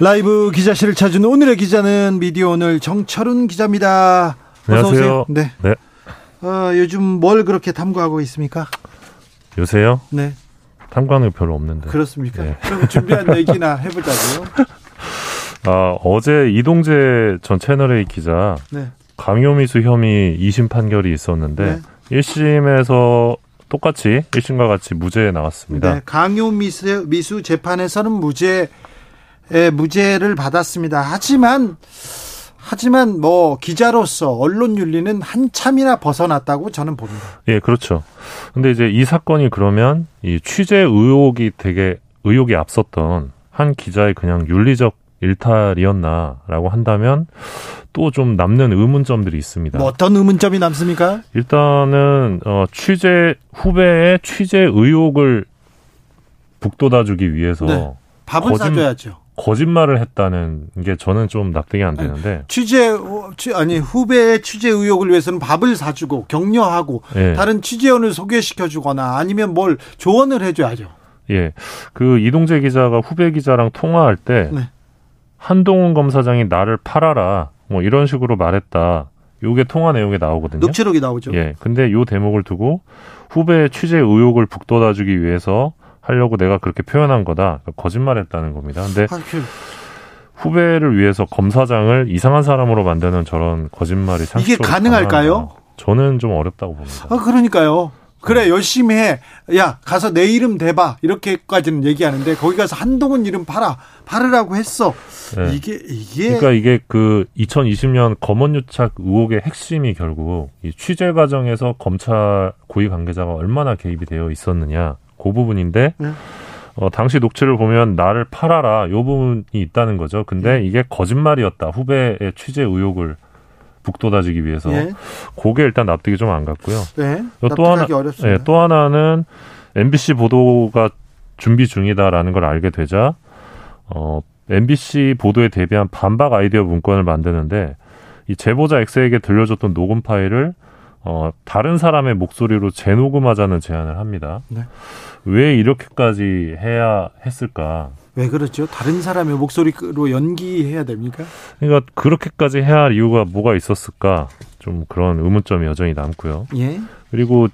라이브 기자실을 찾은 오늘의 기자는 미디어 오늘 정철훈 기자입니다. 안녕하세요. 네. 네. 어, 요즘 뭘 그렇게 탐구하고 있습니까? 요새요? 네. 탐구하는 게 별로 없는데. 그렇습니까? 네. 그럼 준비한 얘기나 해보자고요. 아, 어제 이동재 전 채널A 기자 네. 강요미수 혐의 2심 판결이 있었는데 네. 1심에서 똑같이 1심과 같이 무죄에 나왔습니다. 네, 강요미수 미수 재판에서는 무죄 에, 무죄를 받았습니다. 하지만 하지만 뭐 기자로서 언론 윤리는 한참이나 벗어났다고 저는 봅니다. 예, 그렇죠. 근데 이제 이 사건이 그러면 이 취재 의혹이 되게 의혹이 앞섰던 한 기자의 그냥 윤리적 일탈이었나라고 한다면 또 좀 남는 의문점들이 있습니다. 뭐 어떤 의문점이 남습니까? 일단은 어 취재 후배의 취재 의혹을 북돋아주기 위해서 네. 밥을 거짓, 사줘야죠. 거짓말을 했다는 게 저는 좀 납득이 안 되는데 취재 아니 후배의 취재 의혹을 위해서는 밥을 사주고 격려하고 예. 다른 취재원을 소개시켜주거나 아니면 뭘 조언을 해줘야죠. 예, 그 이동재 기자가 후배 기자랑 통화할 때 네. 한동훈 검사장이 나를 팔아라 뭐 이런 식으로 말했다. 요게 통화 내용에 나오거든요. 녹취록이 나오죠. 예, 근데 요 대목을 두고 후배의 취재 의혹을 북돋아주기 위해서 하려고 내가 그렇게 표현한 거다. 그러니까 거짓말했다는 겁니다. 근데. 후배를 위해서 검사장을 이상한 사람으로 만드는 저런 거짓말이 이게 가능할까요? 저는 좀 어렵다고 봅니다. 아, 그러니까요. 그래 네. 열심히 해. 야 가서 내 이름 대봐 이렇게까지는 얘기하는데 거기 가서 한동훈 이름 팔아 팔으라고 했어. 네. 이게 이게 그러니까 이게 그 2020년 검언유착 의혹의 핵심이 결국 이 취재 과정에서 검찰 고위 관계자가 얼마나 개입이 되어 있었느냐 그 부분인데 네. 어, 당시 녹취를 보면 나를 팔아라 요 부분이 있다는 거죠. 근데 네. 이게 거짓말이었다. 후배의 취재 의혹을 북돋아주기 위해서 예. 그게 일단 납득이 좀 안 갔고요. 네, 또 하나, 어렵습니다. 예, 또 하나는 MBC 보도가 준비 중이다라는 걸 알게 되자 어, MBC 보도에 대비한 반박 아이디어 문건을 만드는데 이 제보자 X에게 들려줬던 녹음 파일을 어, 다른 사람의 목소리로 재녹음하자는 제안을 합니다. 네. 왜 이렇게까지 해야 했을까? 왜 그렇죠? 다른 사람의 목소리로 연기해야 됩니까? 그러니까 그렇게까지 해야 할 이유가 뭐가 있었을까? 좀 그런 의문점이 여전히 남고요. 예. 그리고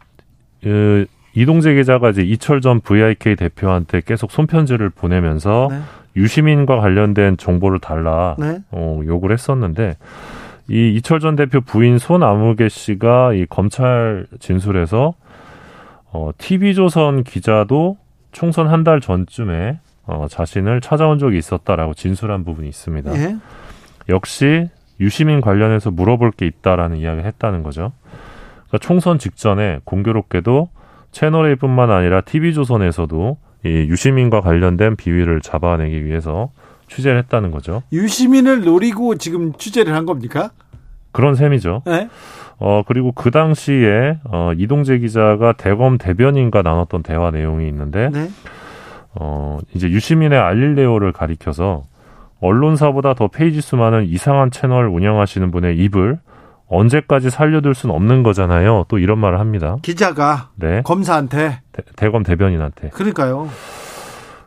그 이동재 기자가 이제 이철 전 VIK 대표한테 계속 손편지를 보내면서 네. 유시민과 관련된 정보를 달라 네. 어, 요구를 했었는데 이 이철 전 대표 부인 손아무개 씨가 이 검찰 진술에서 어, TV조선 기자도 총선 한 달 전쯤에 어, 자신을 찾아온 적이 있었다라고 진술한 부분이 있습니다. 예? 역시 유시민 관련해서 물어볼 게 있다라는 이야기를 했다는 거죠. 그러니까 총선 직전에 공교롭게도 채널A뿐만 아니라 TV조선에서도 이 유시민과 관련된 비위를 잡아내기 위해서 취재를 했다는 거죠. 유시민을 노리고 지금 취재를 한 겁니까? 그런 셈이죠. 네. 어, 그리고 그 당시에, 어, 이동재 기자가 대검 대변인과 나눴던 대화 내용이 있는데, 네. 어, 이제 유시민의 알릴레오를 가리켜서 언론사보다 더 페이지 수 많은 이상한 채널 운영하시는 분의 입을 언제까지 살려둘 수는 없는 거잖아요. 또 이런 말을 합니다. 기자가 네. 검사한테 대, 검 대변인한테. 그러니까요.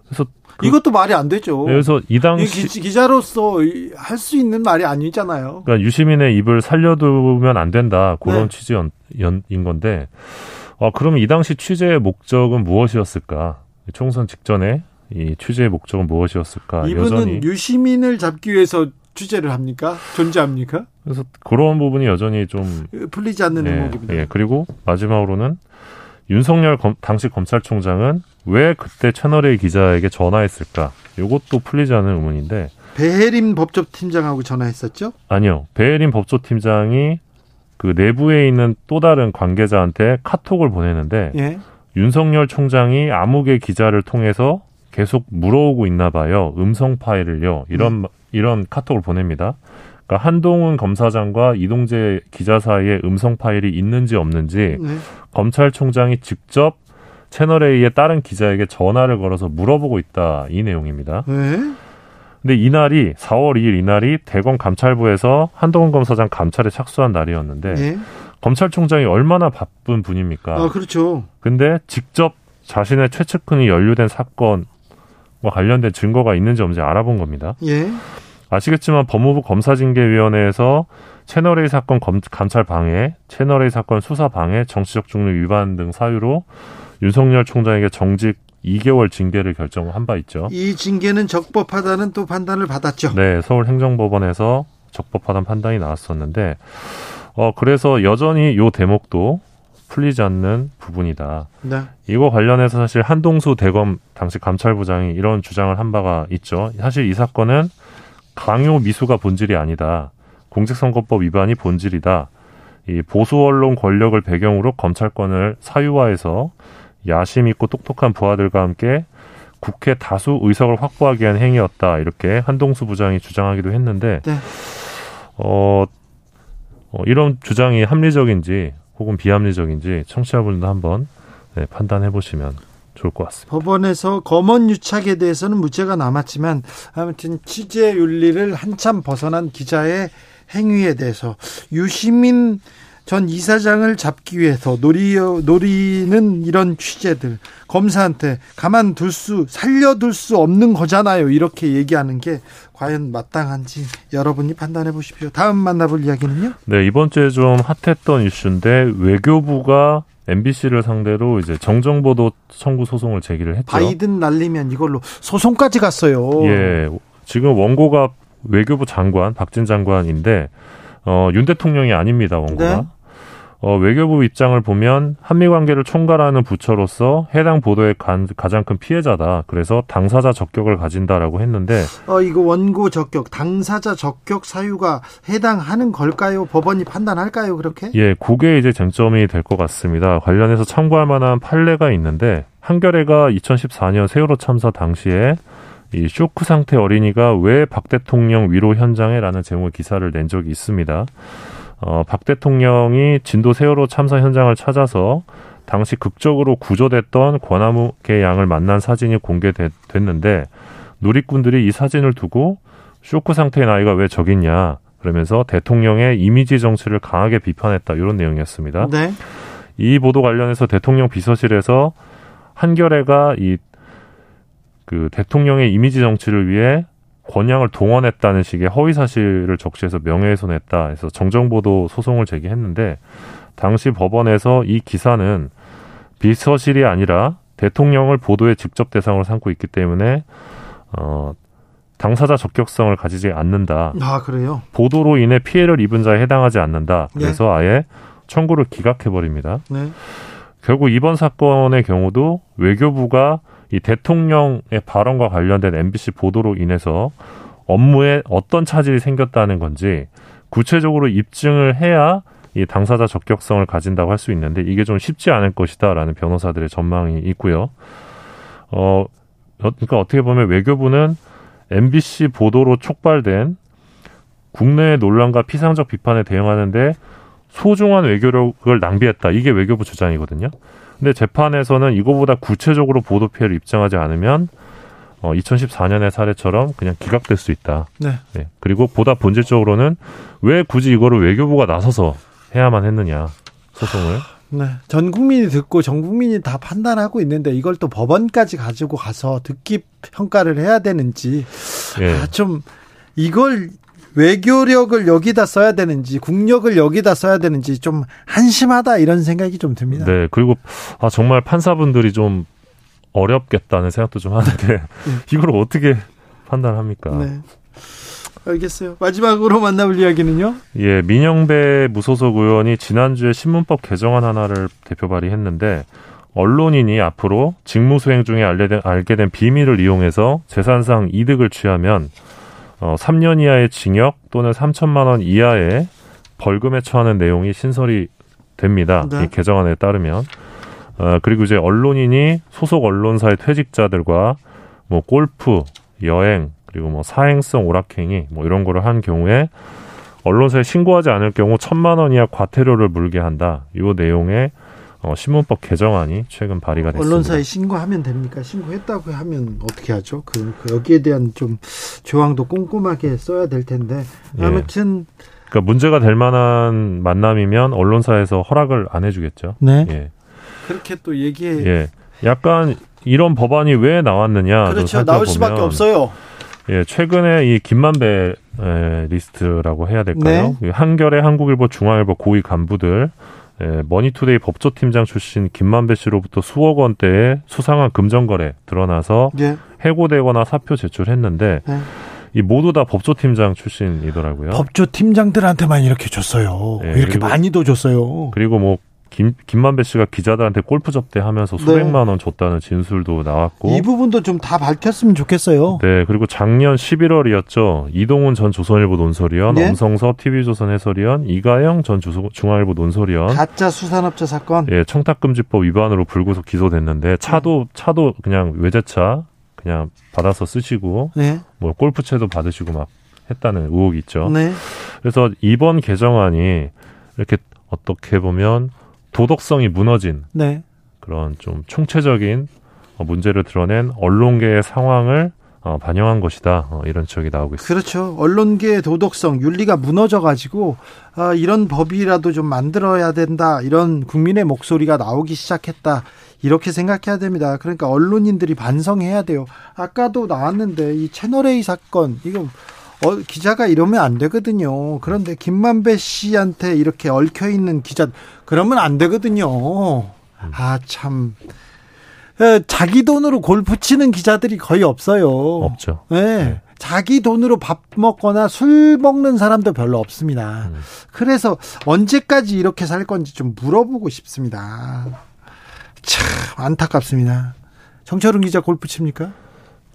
그래서 그, 이것도 말이 안 되죠. 그래서 이 당시 기, 자로서 할 수 있는 말이 아니잖아요. 그러니까 유시민의 입을 살려두면 안 된다 그런 네. 취지인 건데, 어, 그럼 이 당시 취재의 목적은 무엇이었을까? 총선 직전에 이 취재의 목적은 무엇이었을까? 이분은 여전히 유시민을 잡기 위해서 취재를 합니까? 존재합니까? 그래서 그런 부분이 여전히 좀 풀리지 않는 예, 의혹입니다. 예, 그리고 마지막으로는 윤석열 검, 당시 검찰총장은 왜 그때 채널A 기자에게 전화했을까? 이것도 풀리지 않는 의문인데 배혜림 법조팀장하고 전화했었죠? 아니요. 배혜림 법조팀장이 그 내부에 있는 또 다른 관계자한테 카톡을 보내는데 예. 윤석열 총장이 암흑의 기자를 통해서 계속 물어오고 있나 봐요. 음성 파일을요. 이런 음. 이런 카톡을 보냅니다. 그러니까 한동훈 검사장과 이동재 기자 사이에 음성 파일이 있는지 없는지 네. 검찰총장이 직접 채널 A의 다른 기자에게 전화를 걸어서 물어보고 있다 이 내용입니다. 네. 근데 이날이 4월 2일 이날이 대검 감찰부에서 한동훈 검사장 감찰에 착수한 날이었는데 네. 검찰총장이 얼마나 바쁜 분입니까? 아 그렇죠. 근데 직접 자신의 최측근이 연루된 사건과 관련된 증거가 있는지 없는지 알아본 겁니다. 예. 아시겠지만 법무부 검사징계위원회에서 채널A 사건 검, 감찰 방해, 채널A 사건 수사 방해, 정치적 중립 위반 등 사유로 윤석열 총장에게 정직 2개월 징계를 결정한 바 있죠. 이 징계는 적법하다는 또 판단을 받았죠. 네, 서울행정법원에서 적법하다는 판단이 나왔었는데, 어 그래서 여전히 요 대목도 풀리지 않는 부분이다. 네. 이거 관련해서 사실 한동수 대검 당시 감찰부장이 이런 주장을 한 바가 있죠. 사실 이 사건은 강요 미수가 본질이 아니다. 공직선거법 위반이 본질이다. 이 보수 언론 권력을 배경으로 검찰권을 사유화해서 야심 있고 똑똑한 부하들과 함께 국회 다수 의석을 확보하기 위한 행위였다. 이렇게 한동수 부장이 주장하기도 했는데 네. 어, 어, 이런 주장이 합리적인지 혹은 비합리적인지 청취자분들도 한번 네, 판단해 보시면 좋을 것 같습니다. 법원에서 검언 유착에 대해서는 무죄가 남았지만 아무튼 취재 윤리를 한참 벗어난 기자의 행위에 대해서 유시민 전 이사장을 잡기 위해서 노리, 노리는 이런 취재들 검사한테 가만둘 수 살려둘 수 없는 거잖아요 이렇게 얘기하는 게 과연 마땅한지 여러분이 판단해 보십시오 다음 만나볼 이야기는요 네 이번 주에 좀 핫했던 이슈인데 외교부가 MBC를 상대로 이제 정정보도 청구 소송을 제기를 했죠. 바이든 날리면 이걸로 소송까지 갔어요. 예. 지금 원고가 외교부 장관 박진 장관인데 어, 윤 대통령이 아닙니다 원고가. 네? 어, 외교부 입장을 보면 한미 관계를 총괄하는 부처로서 해당 보도의 간, 가장 큰 피해자다. 그래서 당사자 적격을 가진다라고 했는데 어 이거 원고 적격, 당사자 적격 사유가 해당하는 걸까요? 법원이 판단할까요? 그렇게? 예, 그게 이제 쟁점이 될 것 같습니다. 관련해서 참고할 만한 판례가 있는데 한겨레가 2014년 세월호 참사 당시에 이 쇼크 상태 어린이가 왜 박 대통령 위로 현장에라는 제목의 기사를 낸 적이 있습니다. 어, 박 대통령이 진도 세월호 참사 현장을 찾아서 당시 극적으로 구조됐던 권아무개 양을 만난 사진이 공개됐는데 누리꾼들이 이 사진을 두고 쇼크 상태의 나이가 왜 저기 있냐 그러면서 대통령의 이미지 정치를 강하게 비판했다 이런 내용이었습니다. 네. 이 보도 관련해서 대통령 비서실에서 한겨레가 이 그 대통령의 이미지 정치를 위해 권양을 동원했다는 식의 허위 사실을 적시해서 명예훼손했다 해서 정정보도 소송을 제기했는데 당시 법원에서 이 기사는 비서실이 아니라 대통령을 보도의 직접 대상으로 삼고 있기 때문에 어 당사자 적격성을 가지지 않는다. 아 그래요? 보도로 인해 피해를 입은 자에 해당하지 않는다. 네. 그래서 네. 아예 청구를 기각해 버립니다. 네. 결국 이번 사건의 경우도 외교부가 이 대통령의 발언과 관련된 MBC 보도로 인해서 업무에 어떤 차질이 생겼다는 건지 구체적으로 입증을 해야 이 당사자 적격성을 가진다고 할 수 있는데 이게 좀 쉽지 않을 것이다라는 변호사들의 전망이 있고요. 어, 그러니까 어떻게 보면 외교부는 MBC 보도로 촉발된 국내의 논란과 피상적 비판에 대응하는데 소중한 외교력을 낭비했다. 이게 외교부 주장이거든요. 근데 재판에서는 이거보다 구체적으로 보도 피해를 입증하지 않으면 어, 2014년의 사례처럼 그냥 기각될 수 있다. 네. 네. 그리고 보다 본질적으로는 왜 굳이 이거를 외교부가 나서서 해야만 했느냐 소송을. 네. 전 국민이 듣고 전 국민이 다 판단하고 있는데 이걸 또 법원까지 가지고 가서 듣기 평가를 해야 되는지 예. 아, 좀 이걸 외교력을 여기다 써야 되는지 국력을 여기다 써야 되는지 좀 한심하다 이런 생각이 좀 듭니다. 네. 그리고 아 정말 판사분들이 좀 어렵겠다는 생각도 좀 하는데 네. 이걸 어떻게 판단합니까? 네. 알겠어요. 마지막으로 만나볼 이야기는요? 예, 민영배 무소속 의원이 지난주에 신문법 개정안 하나를 대표 발의했는데 언론인이 앞으로 직무 수행 중에 알게 된, 알게 된 비밀을 이용해서 재산상 이득을 취하면 어, 3년 이하의 징역 또는 3천만 원 이하의 벌금에 처하는 내용이 신설이 됩니다. 네. 이 개정안에 따르면. 어, 그리고 이제 언론인이 소속 언론사의 퇴직자들과 뭐 골프, 여행, 그리고 뭐 사행성 오락행위 뭐 이런 거를 한 경우에 언론사에 신고하지 않을 경우 천만 원 이하 과태료를 물게 한다. 이 내용의 어, 신문법 개정안이 최근 발의가 됐습니다. 언론사에 신고하면 됩니까? 신고했다고 하면 어떻게 하죠? 그, 그 여기에 대한 좀 조항도 꼼꼼하게 써야 될 텐데 예. 아무튼 예. 그러니까 문제가 될 만한 만남이면 언론사에서 허락을 안 해주겠죠. 네. 예. 그렇게 또 얘기해. 예. 약간 이런 법안이 왜 나왔느냐. 그렇죠. 나올 수밖에 없어요. 예, 최근에 이 김만배 에, 리스트라고 해야 될까요? 네. 한겨레, 한국일보, 중앙일보 고위 간부들 예, 머니투데이 법조팀장 출신 김만배 씨로부터 수억 원대의 수상한 금전거래 드러나서 예. 해고되거나 사표 제출했는데 네. 이 모두 다 법조팀장 출신이더라고요. 법조팀장들한테만 이렇게 줬어요. 예, 이렇게 많이도 줬어요. 그리고 뭐 김, 김만배 씨가 기자들한테 골프 접대하면서 네. 수백만 네. 원 줬다는 진술도 나왔고 이 부분도 좀 다 밝혔으면 좋겠어요. 네, 그리고 작년 11월이었죠. 이동훈 전 조선일보 논설위원, 네? 엄성서 TV조선 해설위원, 이가영 전 주소, 중앙일보 논설위원 가짜 수산업자 사건. 예, 청탁금지법 위반으로 불구속 기소됐는데 차도 차도 그냥 외제차 그냥 받아서 쓰시고 네. 뭐 골프채도 받으시고 막 했다는 의혹이 있죠. 네. 그래서 이번 개정안이 이렇게 어떻게 보면 도덕성이 무너진 네. 그런 좀 총체적인 어, 문제를 드러낸 언론계의 상황을 어, 반영한 것이다. 어, 이런 지적이 나오고 있습니다. 그렇죠. 언론계의 도덕성, 윤리가 무너져 가지고 아, 이런 법이라도 좀 만들어야 된다. 이런 국민의 목소리가 나오기 시작했다. 이렇게 생각해야 됩니다. 그러니까 언론인들이 반성해야 돼요. 아까도 나왔는데 이 채널 A 사건 이거 어, 기자가 이러면 안 되거든요. 그런데 김만배 씨한테 이렇게 얽혀 있는 기자 그러면 안 되거든요. 아 참. 자기 돈으로 골프 치는 기자들이 거의 없어요. 없죠. 네. 네. 자기 돈으로 밥 먹거나 술 먹는 사람도 별로 없습니다. 음. 그래서 언제까지 이렇게 살 건지 좀 물어보고 싶습니다. 참 안타깝습니다. 정철은 기자 골프 칩니까?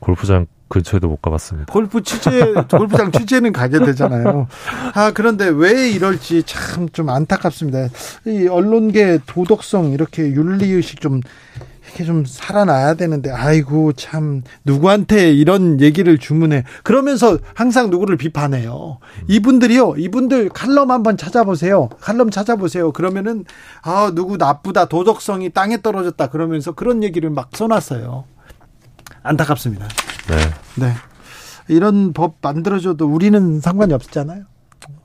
골프장 근처에도 못 가봤습니다. 골프 취재, 골프장 취재는 가게 되잖아요. 아, 그런데 왜 이럴지 참 좀 안타깝습니다. 이 언론계 도덕성, 이렇게 윤리의식 좀, 이렇게 좀 살아나야 되는데, 아이고, 참, 누구한테 이런 얘기를 주문해. 그러면서 항상 누구를 비판해요. 이분들이요, 이분들 칼럼 한번 찾아보세요. 칼럼 찾아보세요. 그러면은, 아, 누구 나쁘다, 도덕성이 땅에 떨어졌다. 그러면서 그런 얘기를 막 써놨어요. 안타깝습니다. 네. 네. 이런 법 만들어줘도 우리는 상관이 없잖아요.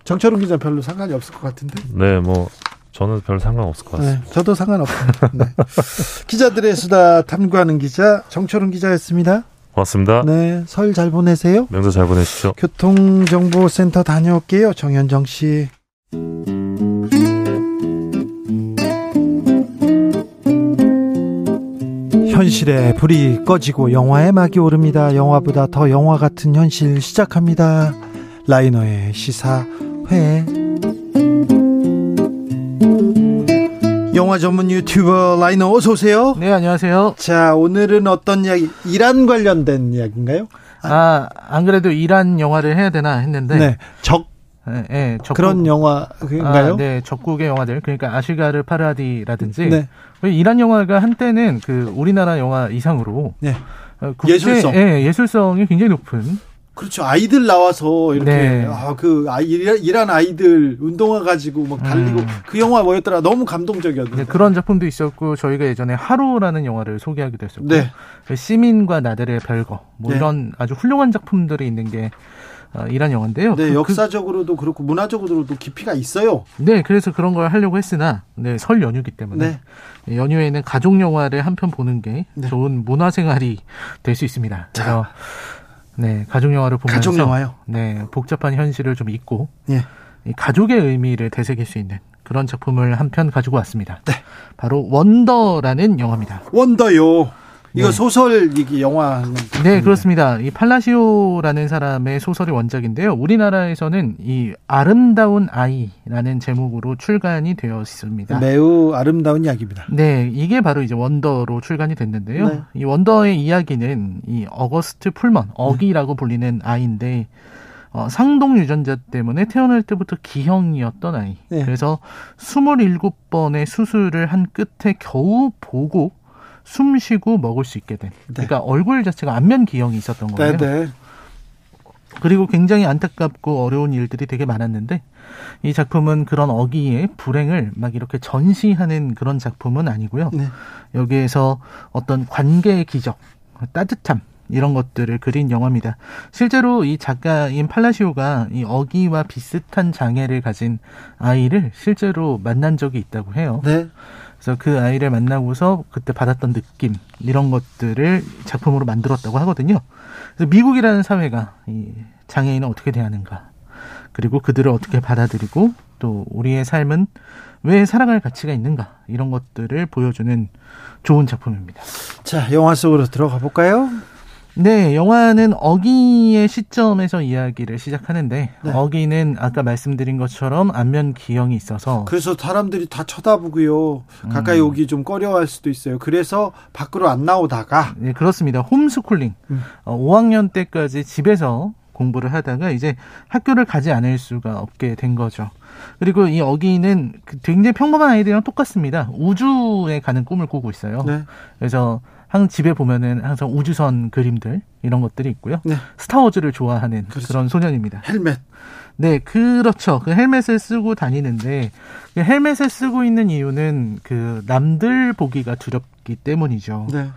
정철웅 기자 별로 상관이 없을 것 같은데. 네, 뭐 저는 별 상관없을 것 같습니다. 네, 저도 상관없습니다. 네. 기자들의 수다 탐구하는 기자 정철웅 기자였습니다. 고맙습니다. 네, 설 잘 보내세요. 명절 잘 보내십시오. 교통정보센터 다녀올게요. 정현정 씨. 현실에 불이 꺼지고 영화의 막이 오릅니다. 영화보다 더 영화 같은 현실 시작합니다. 라이너의 시사회. 영화 전문 유튜버 라이너 어서 오세요. 네, 안녕하세요. 자, 오늘은 어떤 이야기? 이란 관련된 이야기인가요? 아, 안 그래도 이란 영화를 해야 되나 했는데. 네. 적 네, 네, 적국, 그런 영화인가요? 아, 네, 적국의 영화들. 그러니까 아시가르 파라디라든지 네. 이란 영화가 한때는 그 우리나라 영화 이상으로 네. 어, 국제, 예술성, 예, 예술성이 굉장히 높은. 그렇죠. 아이들 나와서 이렇게 네. 아그 아, 이란 아이들 운동화 가지고 막 달리고 음. 그 영화 뭐였더라 너무 감동적이었는데 네, 그런 작품도 있었고 저희가 예전에 하루라는 영화를 소개하기도 했었고 네. 그 시민과 나들의 별거 뭐 네. 이런 아주 훌륭한 작품들이 있는 게 어, 이란 영화인데요. 네, 그, 역사적으로도 그 렇고 문화적으로도 깊이가 있어요. 네, 그래서 그런 걸 하려고 했으나 네, 설 연휴기 때문에 네. 연휴에는 가족 영화를 한 편 보는 게 네. 좋은 문화 생활이 될 수 있습니다. 그래서 자. 네, 가족 영화를 보면서 가족 영화요? 네, 복잡한 현실을 좀 잊고 예. 이 가족의 의미를 되새길 수 있는 그런 작품을 한 편 가지고 왔습니다. 네. 바로 원더라는 영화입니다. 원더요. 이거 네. 소설 이게 영화 네 그렇습니다. 이 팔라시오라는 사람의 소설이 원작인데요. 우리나라에서는 이 아름다운 아이라는 제목으로 출간이 되어 있습니다. 매우 아름다운 이야기입니다. 네, 이게 바로 이제 원더로 출간이 됐는데요. 네. 이 원더의 이야기는 이 어거스트 풀먼 어기라고 불리는 아이인데 어, 상동 유전자 때문에 태어날 때부터 기형이었던 아이. 네. 그래서 27번의 수술을 한 끝에 겨우 보고 숨 쉬고 먹을 수 있게 된. 네. 그러니까 얼굴 자체가 안면 기형이 있었던 거예요. 네, 네. 그리고 굉장히 안타깝고 어려운 일들이 되게 많았는데 이 작품은 그런 어기의 불행을 막 이렇게 전시하는 그런 작품은 아니고요. 네. 여기에서 어떤 관계의 기적, 따뜻함 이런 것들을 그린 영화입니다. 실제로 이 작가인 팔라시오가 이 어기와 비슷한 장애를 가진 아이를 실제로 만난 적이 있다고 해요. 네. 그래서 그 아이를 만나고서 그때 받았던 느낌 이런 것들을 작품으로 만들었다고 하거든요. 그래서 미국이라는 사회가 이 장애인을 어떻게 대하는가 그리고 그들을 어떻게 받아들이고 또 우리의 삶은 왜 살아갈 가치가 있는가 이런 것들을 보여주는 좋은 작품입니다. 자 영화 속으로 들어가 볼까요? 네, 영화는 어기의 시점에서 이야기를 시작하는데 네. 어기는 아까 말씀드린 것처럼 안면 기형이 있어서 그래서 사람들이 다 쳐다보고요. 가까이 음. 오기 좀 꺼려할 수도 있어요. 그래서 밖으로 안 나오다가 네, 그렇습니다. 홈스쿨링. 음. 어, 5학년 때까지 집에서 공부를 하다가 이제 학교를 가지 않을 수가 없게 된 거죠. 그리고 이 어기는 그 굉장히 평범한 아이들이랑 똑같습니다. 우주에 가는 꿈을 꾸고 있어요. 네. 그래서 항상 집에 보면은 항상 우주선 그림들 이런 것들이 있고요. 네. 스타워즈를 좋아하는 그렇죠. 그런 소년입니다. 헬멧. 네, 그렇죠. 그 헬멧을 쓰고 다니는데 그 헬멧을 쓰고 있는 이유는 그 남들 보기가 두렵기 때문이죠. 네.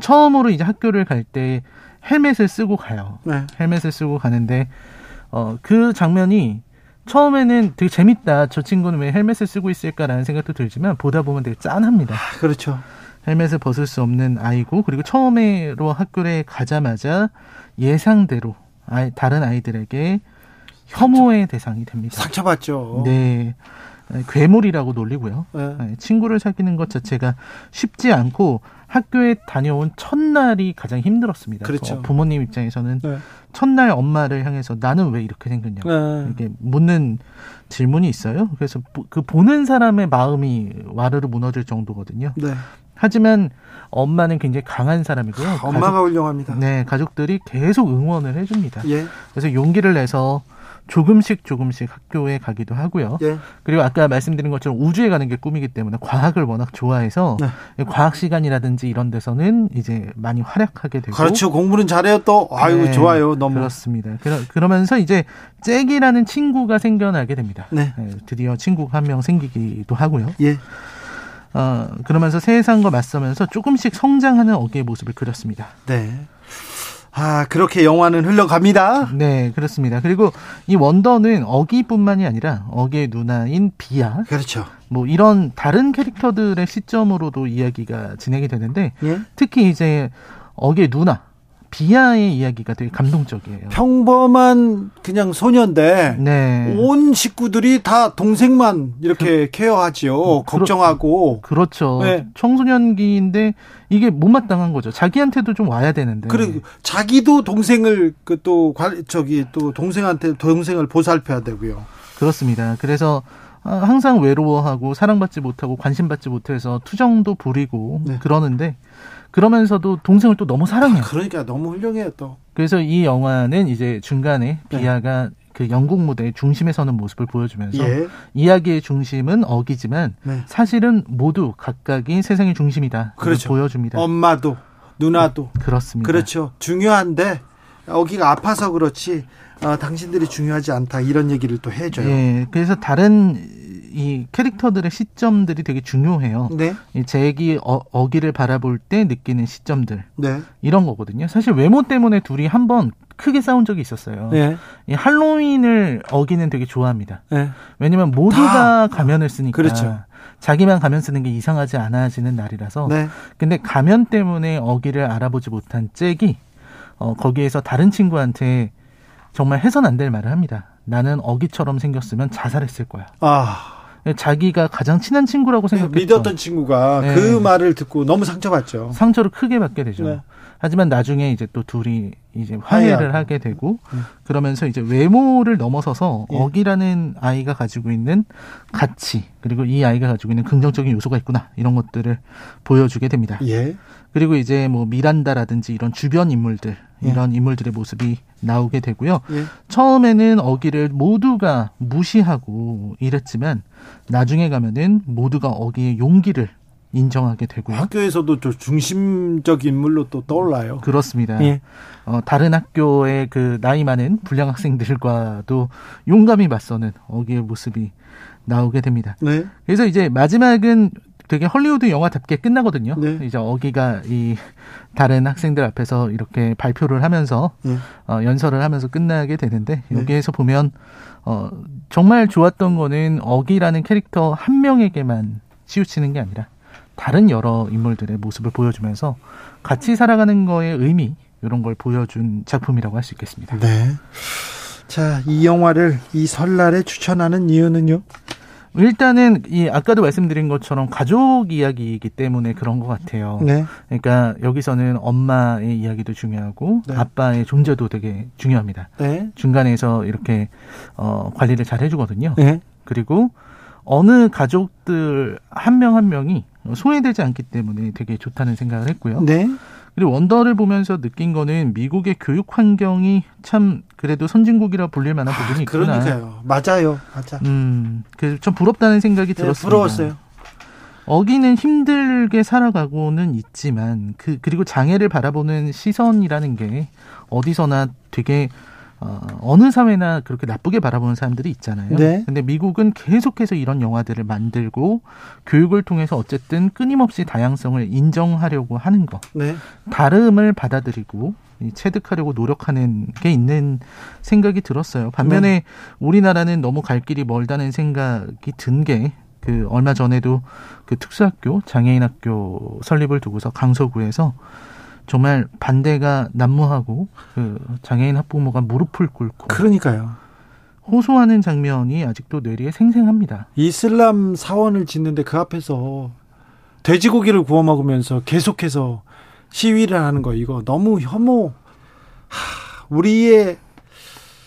처음으로 이제 학교를 갈 때 헬멧을 쓰고 가요. 네. 헬멧을 쓰고 가는데 어 그 장면이 처음에는 되게 재밌다. 저 친구는 왜 헬멧을 쓰고 있을까라는 생각도 들지만 보다 보면 되게 짠합니다. 아, 그렇죠. 헬멧을 벗을 수 없는 아이고 그리고 처음에로 학교에 가자마자 예상대로 아이, 다른 아이들에게 혐오의 대상이 됩니다. 상처받죠. 네. 괴물이라고 놀리고요. 네. 네. 친구를 사귀는 것 자체가 쉽지 않고 학교에 다녀온 첫날이 가장 힘들었습니다. 그렇죠. 부모님 입장에서는 네. 첫날 엄마를 향해서 나는 왜 이렇게 생겼냐고 네. 이렇게 묻는 질문이 있어요. 그래서 그 보는 사람의 마음이 와르르 무너질 정도거든요. 네. 하지만 엄마는 굉장히 강한 사람이고요. 아, 엄마가 가족, 훌륭합니다. 네, 가족들이 계속 응원을 해줍니다. 예. 그래서 용기를 내서 조금씩 조금씩 학교에 가기도 하고요. 예. 그리고 아까 말씀드린 것처럼 우주에 가는 게 꿈이기 때문에 과학을 워낙 좋아해서 네. 과학 시간이라든지 이런 데서는 이제 많이 활약하게 되고 그렇죠. 공부는 잘해요 또. 아유 네. 좋아요. 너무 그렇습니다. 그러, 면서 이제 잭이라는 친구가 생겨나게 됩니다. 네. 네 드디어 친구 가 한 명 생기기도 하고요. 예. 어, 그러면서 세상과 맞서면서 조금씩 성장하는 어기의 모습을 그렸습니다. 네. 아, 그렇게 영화는 흘러갑니다. 네, 그렇습니다. 그리고 이 원더는 어기뿐만이 아니라 어기의 누나인 비야. 그렇죠. 뭐 이런 다른 캐릭터들의 시점으로도 이야기가 진행이 되는데 예? 특히 이제 어기의 누나 비아의 이야기가 되게 감동적이에요. 평범한 그냥 소년데 네. 온 식구들이 다 동생만 이렇게 그, 케어하지요. 걱정하고. 그렇죠. 네. 청소년기인데 이게 못마땅한 거죠. 자기한테도 좀 와야 되는데. 그리고 자기도 동생을 그 또 저기 또 동생한테 동생을 보살펴야 되고요. 그렇습니다. 그래서 아, 항상 외로워하고 사랑받지 못하고 관심받지 못해서 투정도 부리고 네. 그러는데 그러면서도 동생을 또 너무 사랑해요. 아, 그러니까 너무 훌륭해요 또. 그래서 이 영화는 이제 중간에 네. 비아가 그 영국 무대의 중심에 서는 모습을 보여주면서 예. 이야기의 중심은 어기지만 네. 사실은 모두 각각이 세상의 중심이다. 그렇죠. 보여줍니다. 엄마도 누나도 그렇습니다. 그렇죠. 중요한데 어기가 아파서 그렇지 어, 당신들이 중요하지 않다 이런 얘기를 또 해줘요. 예, 그래서 다른 이 캐릭터들의 시점들이 되게 중요해요. 네. 이 제기 어, 어기를 바라볼 때 느끼는 시점들 네. 이런 거거든요. 사실 외모 때문에 둘이 한번 크게 싸운 적이 있었어요. 네. 이 할로윈을 어기는 되게 좋아합니다. 네. 왜냐면 모두가 가면을 쓰니까. 그렇죠. 자기만 가면 쓰는 게 이상하지 않아지는 날이라서. 네. 근데 가면 때문에 어기를 알아보지 못한 잭이 어, 거기에서 다른 친구한테 정말 해선 안 될 말을 합니다. 나는 어기처럼 생겼으면 자살했을 거야. 아. 자기가 가장 친한 친구라고 생각했던 믿었던 친구가 네. 그 말을 듣고 너무 상처받죠. 상처를 크게 받게 되죠. 네. 하지만 나중에 이제 또 둘이 이제 화해를. 하게 되고 음. 그러면서 이제 외모를 넘어서서 예. 어기라는 아이가 가지고 있는 가치 그리고 이 아이가 가지고 있는 긍정적인 요소가 있구나 이런 것들을 보여주게 됩니다. 예. 그리고 이제 뭐 미란다라든지 이런 주변 인물들 예. 이런 인물들의 모습이 나오게 되고요. 예. 처음에는 어기를 모두가 무시하고 이랬지만 나중에 가면은 모두가 어기의 용기를 인정하게 되고요. 학교에서도 좀 중심적 인물로 또 떠올라요. 그렇습니다. 예. 어, 다른 학교의 그 나이 많은 불량 학생들과도 용감히 맞서는 어기의 모습이 나오게 됩니다. 네. 그래서 이제 마지막은 되게 헐리우드 영화답게 끝나거든요. 네. 이제 어기가 이 다른 학생들 앞에서 이렇게 발표를 하면서 네. 어, 연설을 하면서 끝나게 되는데 네. 여기에서 보면 어, 정말 좋았던 거는 어기라는 캐릭터 한 명에게만 치우치는 게 아니라 다른 여러 인물들의 모습을 보여주면서 같이 살아가는 거의 의미 이런 걸 보여준 작품이라고 할 수 있겠습니다. 네. 자, 이 영화를 이 설날에 추천하는 이유는요? 일단은 이 아까도 말씀드린 것처럼 가족 이야기이기 때문에 그런 것 같아요. 네. 그러니까 여기서는 엄마의 이야기도 중요하고 네. 아빠의 존재도 되게 중요합니다. 네. 중간에서 이렇게 어 관리를 잘 해주거든요. 네. 그리고 어느 가족들 한 명한 한 명이 소외되지 않기 때문에 되게 좋다는 생각을 했고요. 네. 그리고 원더를 보면서 느낀 거는 미국의 교육 환경이 참 그래도 선진국이라 불릴 만한 부분이 아, 있구나. 그러니까요. 맞아요. 맞아. 음, 그래서 좀 부럽다는 생각이 네, 들었습니다. 부러웠어요. 어기는 힘들게 살아가고는 있지만 그 그리고 장애를 바라보는 시선이라는 게 어디서나 되게 어, 어느 사회나 그렇게 나쁘게 바라보는 사람들이 있잖아요. 네. 근데 미국은 계속해서 이런 영화들을 만들고 교육을 통해서 어쨌든 끊임없이 다양성을 인정하려고 하는 거. 네. 다름을 받아들이고 체득하려고 노력하는 게 있는 생각이 들었어요. 반면에 네. 우리나라는 너무 갈 길이 멀다는 생각이 든 게 그 얼마 전에도 그 특수학교 장애인 학교 설립을 두고서 강서구에서 정말 반대가 난무하고 그 장애인 학부모가 무릎을 꿇고 그러니까요. 호소하는 장면이 아직도 뇌리에 생생합니다. 이슬람 사원을 짓는데 그 앞에서 돼지고기를 구워 먹으면서 계속해서 시위를 하는 거 이거 너무 혐오. 하, 우리의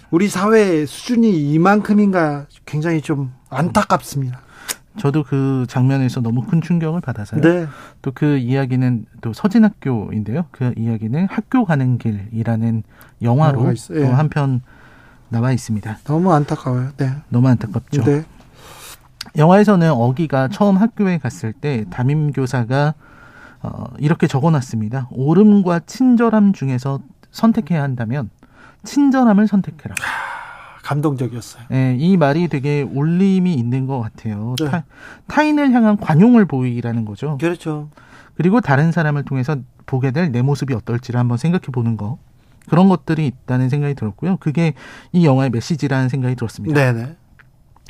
우리 사회 수준이 이만큼인가 굉장히 좀 안타깝습니다. 저도 그 장면에서 너무 큰 충격을 받아서요. 네. 또 그 이야기는 또 서진학교인데요. 그 이야기는 학교 가는 길이라는 영화로 또 예. 한편 나와 있습니다. 너무 안타까워요. 네. 너무 안타깝죠. 네. 영화에서는 어기가 처음 학교에 갔을 때 담임 교사가 어, 이렇게 적어놨습니다. 오름과 친절함 중에서 선택해야 한다면 친절함을 선택해라. 감동적이었어요. 네, 이 말이 되게 울림이 있는 것 같아요. 네. 타, 인을 향한 관용을 보이라는 거죠. 그렇죠. 그리고 다른 사람을 통해서 보게 될 내 모습이 어떨지를 한번 생각해 보는 거. 그런 것들이 있다는 생각이 들었고요. 그게 이 영화의 메시지라는 생각이 들었습니다. 네네.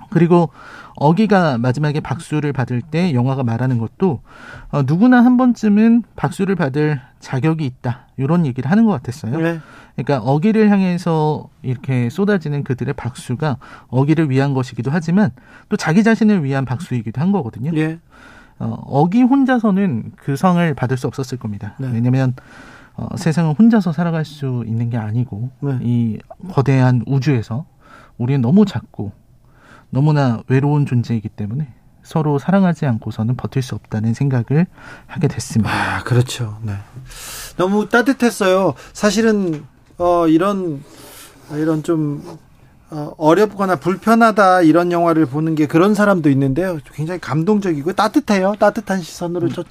그리고 어기가 마지막에 박수를 받을 때 영화가 말하는 것도 어, 누구나 한 번쯤은 박수를 받을 자격이 있다 이런 얘기를 하는 것 같았어요. 네. 그러니까 어기를 향해서 이렇게 쏟아지는 그들의 박수가 어기를 위한 것이기도 하지만 또 자기 자신을 위한 박수이기도 한 거거든요. 네. 어, 어기 혼자서는 그 상을 받을 수 없었을 겁니다. 네. 왜냐하면 어, 세상은 혼자서 살아갈 수 있는 게 아니고 네. 이 거대한 우주에서 우리는 너무 작고 너무나 외로운 존재이기 때문에 서로 사랑하지 않고서는 버틸 수 없다는 생각을 하게 됐습니다. 아, 그렇죠. 네. 너무 따뜻했어요. 사실은 어 이런 이런 좀 어, 어렵거나 불편하다 이런 영화를 보는 게 그런 사람도 있는데요. 굉장히 감동적이고 따뜻해요. 따뜻한 시선으로 쫓,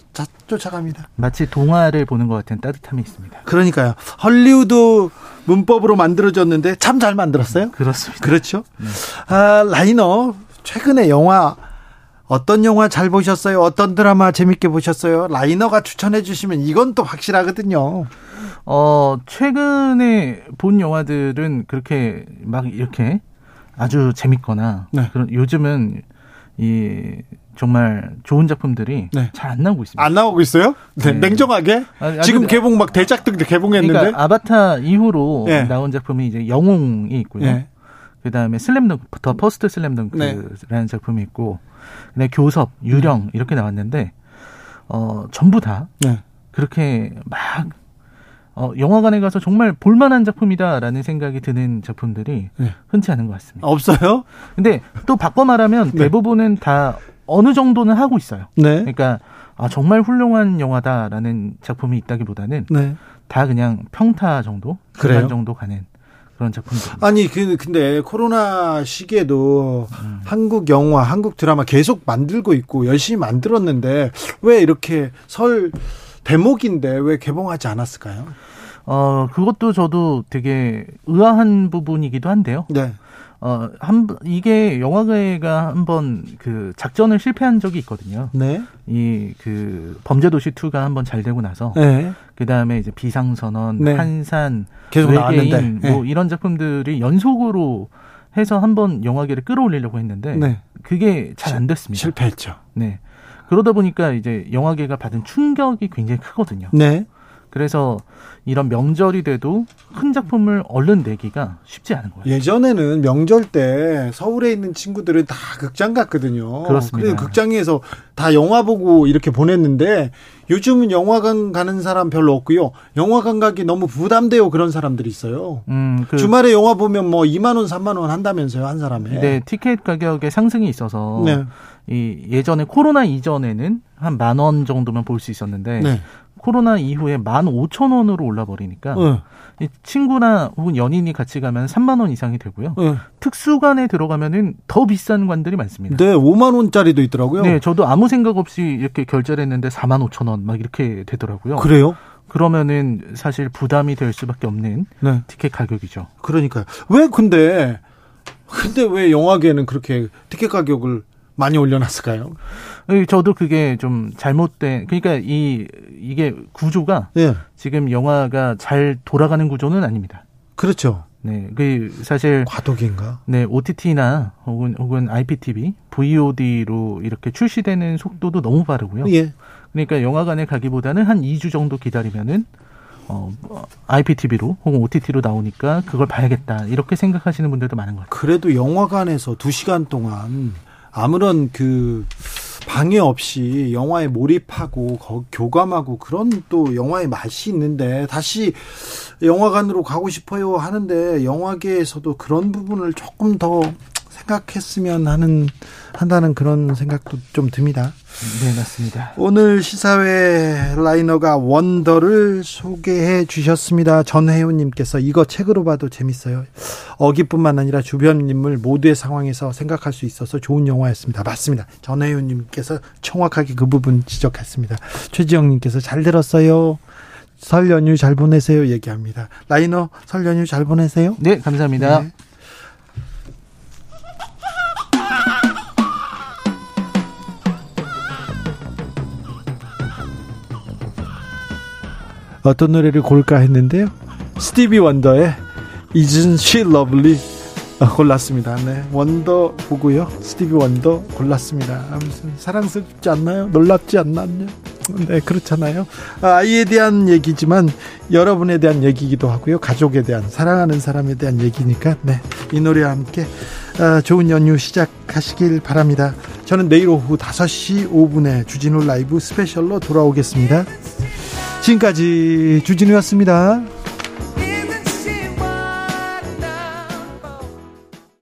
쫓아갑니다. 마치 동화를 보는 것 같은 따뜻함이 있습니다. 그러니까요. 헐리우드 문법으로 만들어졌는데 참 잘 만들었어요. 그렇습니다. 그렇죠. 네. 아, 라이너 최근에 영화 어떤 영화 잘 보셨어요? 어떤 드라마 재밌게 보셨어요? 라이너가 추천해 주시면 이건 또 확실하거든요. 어, 최근에 본 영화들은 그렇게 막 이렇게 아주 재밌거나 네. 그런 요즘은 이 정말 좋은 작품들이 네. 잘 안 나오고 있습니다. 안 나오고 있어요? 네. 네. 냉정하게? 아, 지금 개봉 막 대작들 개봉했는데. 그러니까 아바타 이후로 네. 나온 작품이 이제 영웅이 있고요. 네. 그다음에 슬램덩크, 더 퍼스트 슬램덩크라는 네. 작품이 있고 그다음에 교섭, 유령 음. 이렇게 나왔는데 어 전부 다 네. 그렇게 막 어, 영화관에 가서 정말 볼만한 작품이다라는 생각이 드는 작품들이 네. 흔치 않은 것 같습니다. 없어요? 근데 또 바꿔 말하면 네. 대부분은 다 어느 정도는 하고 있어요. 네. 그러니까 아, 정말 훌륭한 영화다라는 작품이 있다기보다는 네. 다 그냥 평타 정도, 그래요? 정도 가는 그런 작품들. 아니 그 근데 코로나 시기에도 음. 한국 영화, 한국 드라마 계속 만들고 있고 열심히 만들었는데 왜 이렇게 설 대목인데 왜 개봉하지 않았을까요? 어, 그것도 저도 되게 의아한 부분이기도 한데요. 네. 어, 한, 이게 영화계가 한번 그 작전을 실패한 적이 있거든요. 네. 이 그 범죄도시 2가 한번 잘 되고 나서. 네. 그 다음에 이제 비상선언, 네. 한산, 계속 외계인, 나왔는데. 뭐 네. 이런 작품들이 연속으로 해서 한번 영화계를 끌어올리려고 했는데. 네. 그게 잘 안 됐습니다. 실패했죠. 네. 그러다 보니까 이제 영화계가 받은 충격이 굉장히 크거든요. 네. 그래서 이런 명절이 돼도 큰 작품을 얼른 내기가 쉽지 않은 거예요. 예전에는 명절 때 서울에 있는 친구들은 다 극장 갔거든요. 그렇습니다. 극장에서 다 영화 보고 이렇게 보냈는데 요즘은 영화관 가는 사람 별로 없고요. 영화관 가기 너무 부담돼요. 그런 사람들이 있어요. 음, 그 주말에 영화 보면 뭐 2만 원, 3만 원 한다면서요, 한 사람에. 네, 티켓 가격의 상승이 있어서 네. 이 예전에 코로나 이전에는 한 만 원 정도만 볼수 있었는데 네. 코로나 이후에 만 오천 원으로 올라 버리니까 네. 이 친구나 혹은 연인이 같이 가면 삼만 원 이상이 되고요. 네. 특수관에 들어가면은 더 비싼 관들이 많습니다. 네, 오만 원짜리도 있더라고요. 네, 저도 아무 생각 없이 이렇게 결제를 했는데 사만 오천 원 막 이렇게 되더라고요. 그래요? 그러면은 사실 부담이 될 수밖에 없는 네. 티켓 가격이죠. 그러니까요. 왜 근데 근데 왜 영화계는 그렇게 티켓 가격을 많이 올려놨을까요? 저도 그게 좀 잘못된 그러니까 이 이게 구조가 네. 지금 영화가 잘 돌아가는 구조는 아닙니다. 그렇죠. 네, 그 사실 과도기인가? 네, OTT나 혹은 혹은 IPTV, VOD로 이렇게 출시되는 속도도 너무 빠르고요. 예. 그러니까 영화관에 가기보다는 한 2주 정도 기다리면은 어, IPTV로 혹은 OTT로 나오니까 그걸 봐야겠다 이렇게 생각하시는 분들도 많은 것 같아요. 그래도 영화관에서 2 시간 동안 아무런 그 방해 없이 영화에 몰입하고 교감하고 그런 또 영화의 맛이 있는데 다시 영화관으로 가고 싶어요 하는데 영화계에서도 그런 부분을 조금 더 생각했으면 하는 한다는 그런 생각도 좀 듭니다. 네, 맞습니다. 오늘 시사회 라이너가 원더를 소개해 주셨습니다. 전혜윤님께서 이거 책으로 봐도 재밌어요. 어기뿐만 아니라 주변 인물 모두의 상황에서 생각할 수 있어서 좋은 영화였습니다. 맞습니다. 전혜윤님께서 정확하게 그 부분 지적했습니다. 최지영 님께서 잘 들었어요. 설 연휴 잘 보내세요 얘기합니다. 라이너 설 연휴 잘 보내세요. 네, 감사합니다. 네. 어떤 노래를 고를까 했는데요. 스티비 원더의 Isn't She Lovely 아, 골랐습니다. 네, 원더 보고요. 스티비 원더 골랐습니다. 아무튼 사랑스럽지 않나요? 놀랍지 않나요? 네, 그렇잖아요. 아, 아이에 대한 얘기지만 여러분에 대한 얘기기도 하고요. 가족에 대한 사랑하는 사람에 대한 얘기니까 네, 이 노래와 함께 아, 좋은 연휴 시작하시길 바랍니다. 저는 내일 오후 5시 5분에 주진우 라이브 스페셜로 돌아오겠습니다. 지금까지 주진우였습니다.